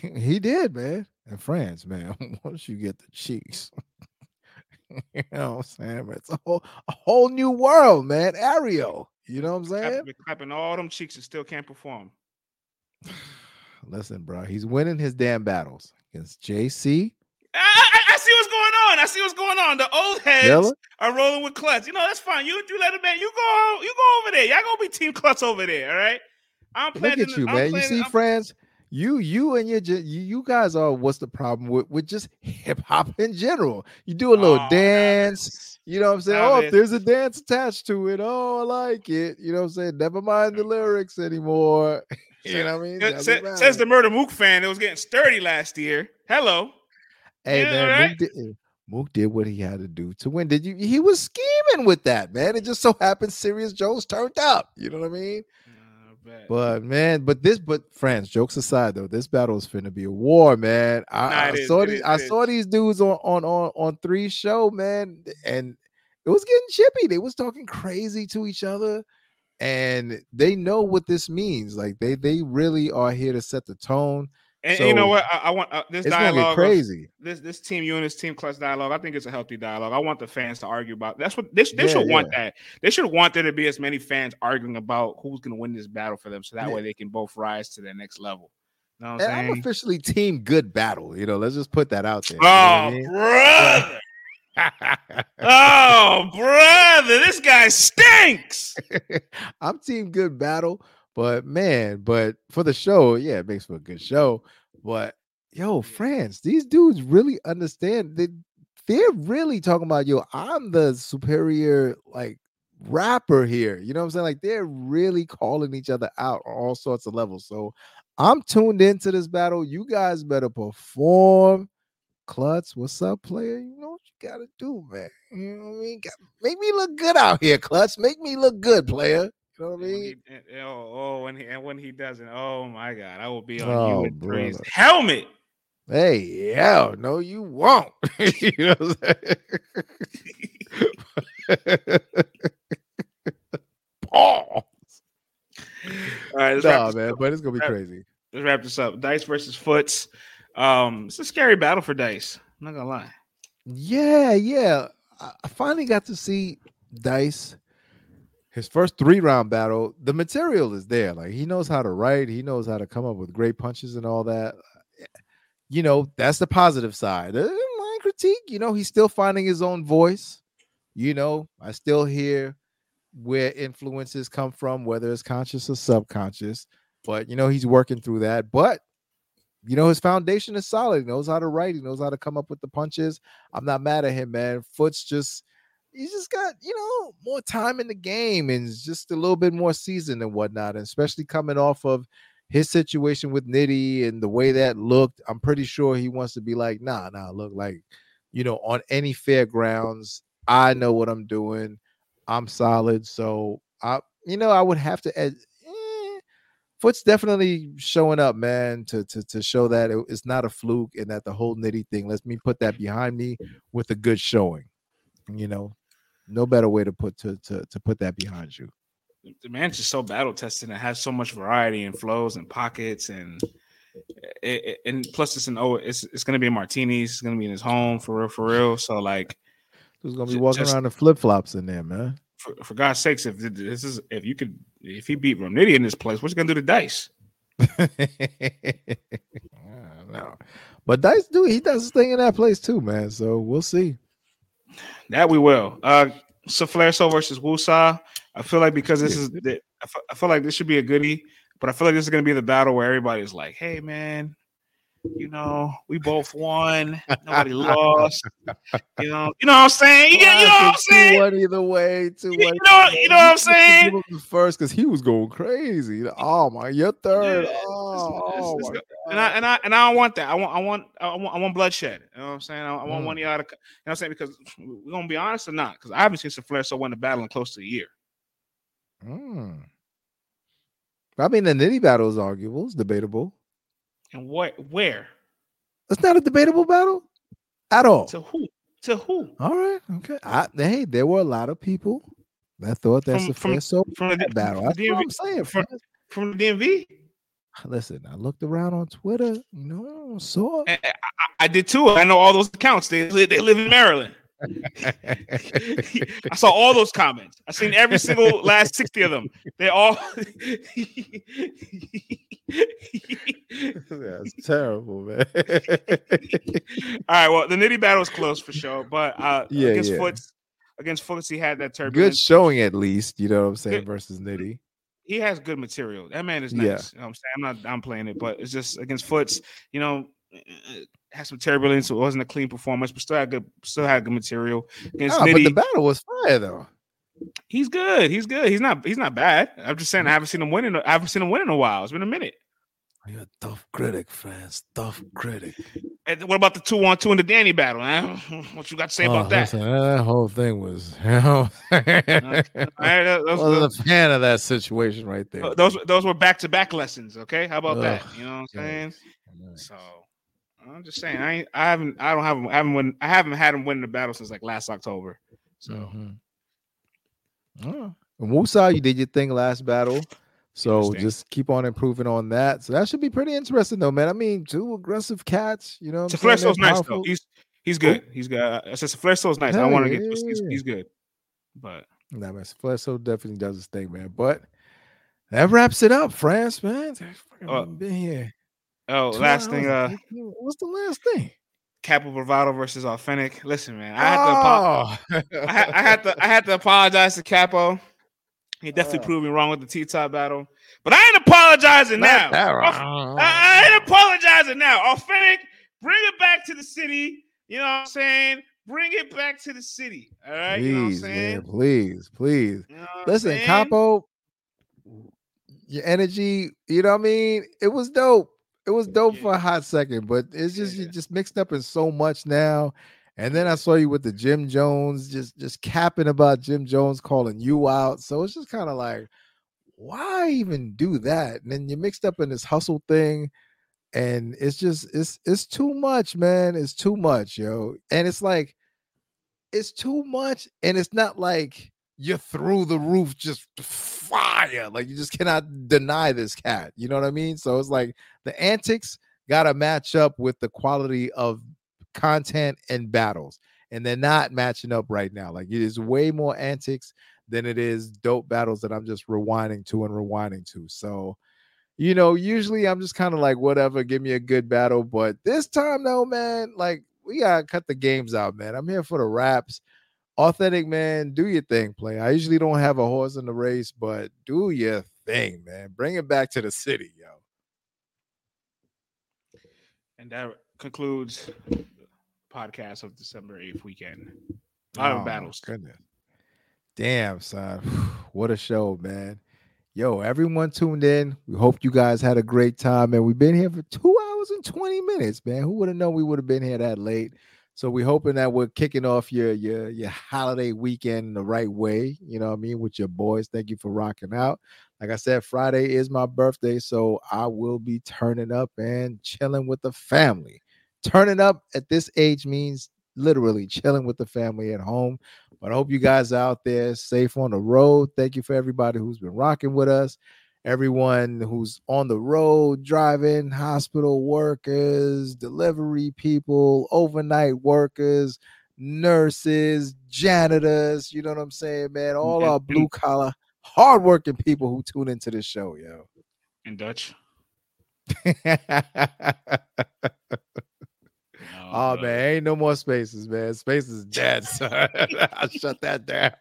He did, man. In France, man. (laughs) Once you get the cheeks, (laughs) you know what I'm saying? But it's a whole a whole new world, man. Ariel. You know what I'm saying? Clapping all them cheeks and still can't perform. (sighs) Listen, bro, he's winning his damn battles against JC. See what's going on. I see what's going on. The old heads Yellow? are rolling with Klutz. You know, that's fine. You you let him man. You go you go over there. Y'all gonna be team Klutz over there, all right? I'm Look at you, I'm man. you see, I'm, friends, you you and your you, you guys are what's the problem with with just (laughs) hip hop in general? You do a little oh, dance, you know what I'm saying? Oh, if there's a dance attached to it, oh, I like it. You know what I'm saying? Never mind the lyrics anymore. (laughs) you know what I mean? Says, says the Murda Mook fan that was getting sturdy last year. Hello. Hey yeah, man, right? Mook, did, eh, Mook did what he had to do to win. Did you? He was scheming with that, man. It just so happened Serius Jones turned up. You know what I mean? but man, but this, but friends, jokes aside though, this battle is finna be a war, man. I, nah, I saw these, I saw these dudes on on on on three show, man, and it was getting chippy. They was talking crazy to each other, and they know what this means. Like they they really are here to set the tone. And, so, you know what? I, I want uh, this dialogue. crazy. This this team you and this team Klutz dialogue. I think it's a healthy dialogue. I want the fans to argue about. That's what they, they yeah, should yeah. want. That they should want there to be as many fans arguing about who's going to win this battle for them, so that yeah. way they can both rise to their next level. You know and I'm officially team good battle. You know, let's just put that out there. Oh, you know brother. (laughs) oh, brother, this guy stinks. (laughs) I'm team good battle. But man, but for the show, yeah, it makes for a good show. But yo, France, these dudes really understand that they're really talking about yo, I'm the superior like rapper here. You know what I'm saying? Like they're really calling each other out on all sorts of levels. So I'm tuned into this battle. You guys better perform. Klutz, what's up, player? You know what you gotta do, man. You know what I mean? Make me look good out here, Klutz. Make me look good, player know what I mean? He, oh, oh, when he and when he doesn't, oh my god, I will be on oh, you with helmet. Hey, yeah, no, you won't. (laughs) you know what I'm saying? Pause. (laughs) All right, let's nah, man, up. but it's gonna be crazy. Let's wrap this up. Dice versus Foots. Um, it's a scary battle for Dice. I'm not gonna lie. Yeah, yeah. I finally got to see Dice his first three round battle, the material is there. Like he knows how to write, he knows how to come up with great punches and all that. You know, that's the positive side. Uh, my critique, you know, he's still finding his own voice. You know, I still hear where influences come from, whether it's conscious or subconscious. But you know, he's working through that. But you know, his foundation is solid. He knows how to write. He knows how to come up with the punches. I'm not mad at him, man. Foot's just he's just got you know more time in the game and just a little bit more seasoned and whatnot, and especially coming off of his situation with Nitty and the way that looked. I'm pretty sure he wants to be like, nah, nah, look like you know on any fair grounds, I know what I'm doing. I'm solid, so I you know I would have to. Eh, Foot's definitely showing up, man, to to to show that it, it's not a fluke and that the whole nitty thing. Let me put that behind me with a good showing. You know, no better way to put to to to put that behind you. The man's just so battle tested and has so much variety and flows and pockets and it, it, and plus it's an oh it's it's gonna be martinis. It's gonna be in his home for real for real. So like, who's gonna be walking just, around in flip flops in there, man? For, for, God's sakes, if this is if you could if he beat Rum Nitty in this place, what's he gonna do to Dice? (laughs) no, but Dice do he does his thing in that place too, man. So we'll see. That we will. Uh Soul versus Wusa. I feel like because this is the, I feel like this should be a goodie, but I feel like this is gonna be the battle where everybody's like, hey man, you know, we both won. Nobody lost. You know, you know what I'm saying? You, you know what I'm saying? One either way, two. You, you know, you know what I'm saying? First, because he was going crazy. Oh my, you're third. Yeah, oh, it's, it's, it's, and I and I and I don't want that. I want I want I want I want bloodshed. You know what I'm saying? I, I want mm. one of y'all to. You know what I'm saying? Because we're gonna be honest or not, because I haven't seen some Flair so win the battle in close to a year. Mm. I mean, the nitty battle is arguable. It's debatable. And what? Where? It's not a debatable battle at all. To who? To who? All right. Okay. I, hey, there were a lot of people that thought that's from, a from, so from the battle. That's DMV, what I'm saying. From, from the DMV. Listen, I looked around on Twitter. You know, saw. I, I, I did too. I know all those accounts. They they live in Maryland. (laughs) I saw all those comments. I seen every single last 60 of them. They all (laughs) (laughs) That's terrible, man. (laughs) all right, well, the nitty battle is close for sure, but uh yeah, against yeah. Foots against Foots, he had that turbulence. Good showing at least, you know what I'm saying, good. versus Nitty. He has good material. That man is nice. Yeah. You know I'm saying? I'm not I'm playing it, but it's just against Foots, you know, had some turbulence. So it wasn't a clean performance, but still had good, still had good material. Against oh, Nitty, but the battle was fire though. He's good. He's good. He's not. He's not bad. I'm just saying. I haven't seen him win in. I haven't seen him win in a while. It's been a minute. You're a tough critic, friends. Tough critic. And what about the two on two in the Danny battle? (laughs) What you got to say oh, about that? Listen, that whole thing was. (laughs) You know, I was a fan of that situation right there. Those those were back to back lessons. Okay, how about Ugh, that? You know what I'm saying? So I'm just saying, I I haven't I don't have I haven't win I haven't had him win the battle since like last October. So. Mm-hmm. Oh. Musa, you did your thing last battle. So just keep on improving on that. So that should be pretty interesting, though, man. I mean, two aggressive cats, you know. Flesh nice though. He's he's good. He's good. I said Flesh nice. Hell I want to yeah, get he's, he's, good, but nah, man. Flesh definitely does his thing, man. But that wraps it up, France, man. Uh, been here. Oh, last thing. Uh, what's the last thing? Capo Bravado versus Authentic. Listen, man, I had oh. to. I, had, I had to. I had to apologize to Capo. He definitely uh, proved me wrong with the T top battle, but I ain't apologizing now. I, I ain't apologizing now. Authentic, bring it back to the city. You know what I'm saying? Bring it back to the city. All right. Please, you know what I'm saying? Man, please, please. You know Listen, saying? Capo, your energy, you know what I mean? It was dope. It was dope yeah. for a hot second, but it's just yeah. you just mixed up in so much now. And then I saw you with the Jim Jones, just just capping about Jim Jones calling you out. So it's just kind of like, why even do that? And then you're mixed up in this hustle thing, and it's just it's it's too much, man. It's too much, yo. And it's like, it's too much, and it's not like you're through the roof, just fire. Like you just cannot deny this cat. You know what I mean? So it's like the antics got to match up with the quality of content and battles, and they're not matching up right now. Like it is way more antics than it is dope battles that I'm just rewinding to and rewinding to. So, you know, usually I'm just kind of like, whatever, give me a good battle. But this time, though, man, like we gotta cut the games out, man. I'm here for the raps. Authentic man, do your thing, play. I usually don't have a horse in the race, but do your thing, man. Bring it back to the city, yo. And that concludes podcast of December 8th weekend. A lot oh, of battles. Goodness. Damn, son. (sighs) What a show, man. Yo, everyone tuned in. We hope you guys had a great time. And we've been here for two hours and 20 minutes, man. Who would have known we would have been here that late? So we're hoping that we're kicking off your your your holiday weekend the right way. You know what I mean? With your boys. Thank you for rocking out. Like I said, Friday is my birthday, so I will be turning up and chilling with the family turning up at this age means literally chilling with the family at home. But I hope you guys out there safe on the road. Thank you for everybody who's been rocking with us. Everyone who's on the road, driving, hospital workers, delivery people, overnight workers, nurses, janitors. You know what I'm saying, man? All our blue collar, hardworking people who tune into this show, yo. In Dutch. (laughs) Oh, oh man, ain't no more spaces, man. Spaces is dead, son. (laughs) I shut that down.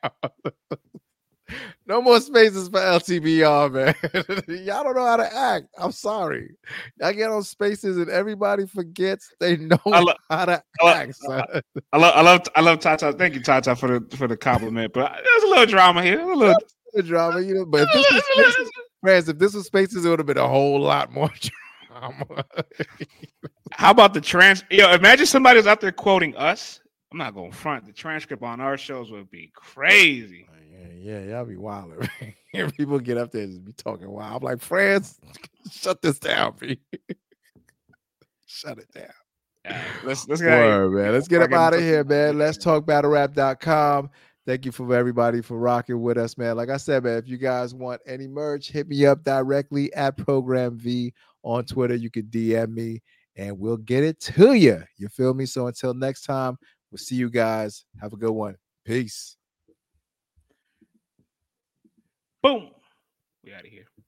(laughs) no more spaces for LTBR, man. (laughs) Y'all don't know how to act. I'm sorry. Y'all get on spaces and everybody forgets they know lo- how to I act. Son. I, love, I love, I love Tata. Thank you, Tata, for the for the compliment. But there's a little drama here. A little, a little drama, you know. But if this was spaces, friends, if this was spaces, it would have been a whole lot more drama. How about the trans? Yo, imagine somebody's out there quoting us. I'm not going to front. The transcript on our shows would be crazy. Yeah, yeah, y'all be wild. (laughs) People get up there and be talking wild. I'm like, friends, (laughs) shut this down, B. (laughs) shut it down. Yeah, let's let's get Word, man. Let's get up out of here, man. Let's talk battlerap.com. Thank you for everybody for rocking with us, man. Like I said, man, if you guys want any merch, hit me up directly at Program V on Twitter. You can DM me and we'll get it to you. You feel me? So until next time, we'll see you guys. Have a good one. Peace. Boom. We out of here.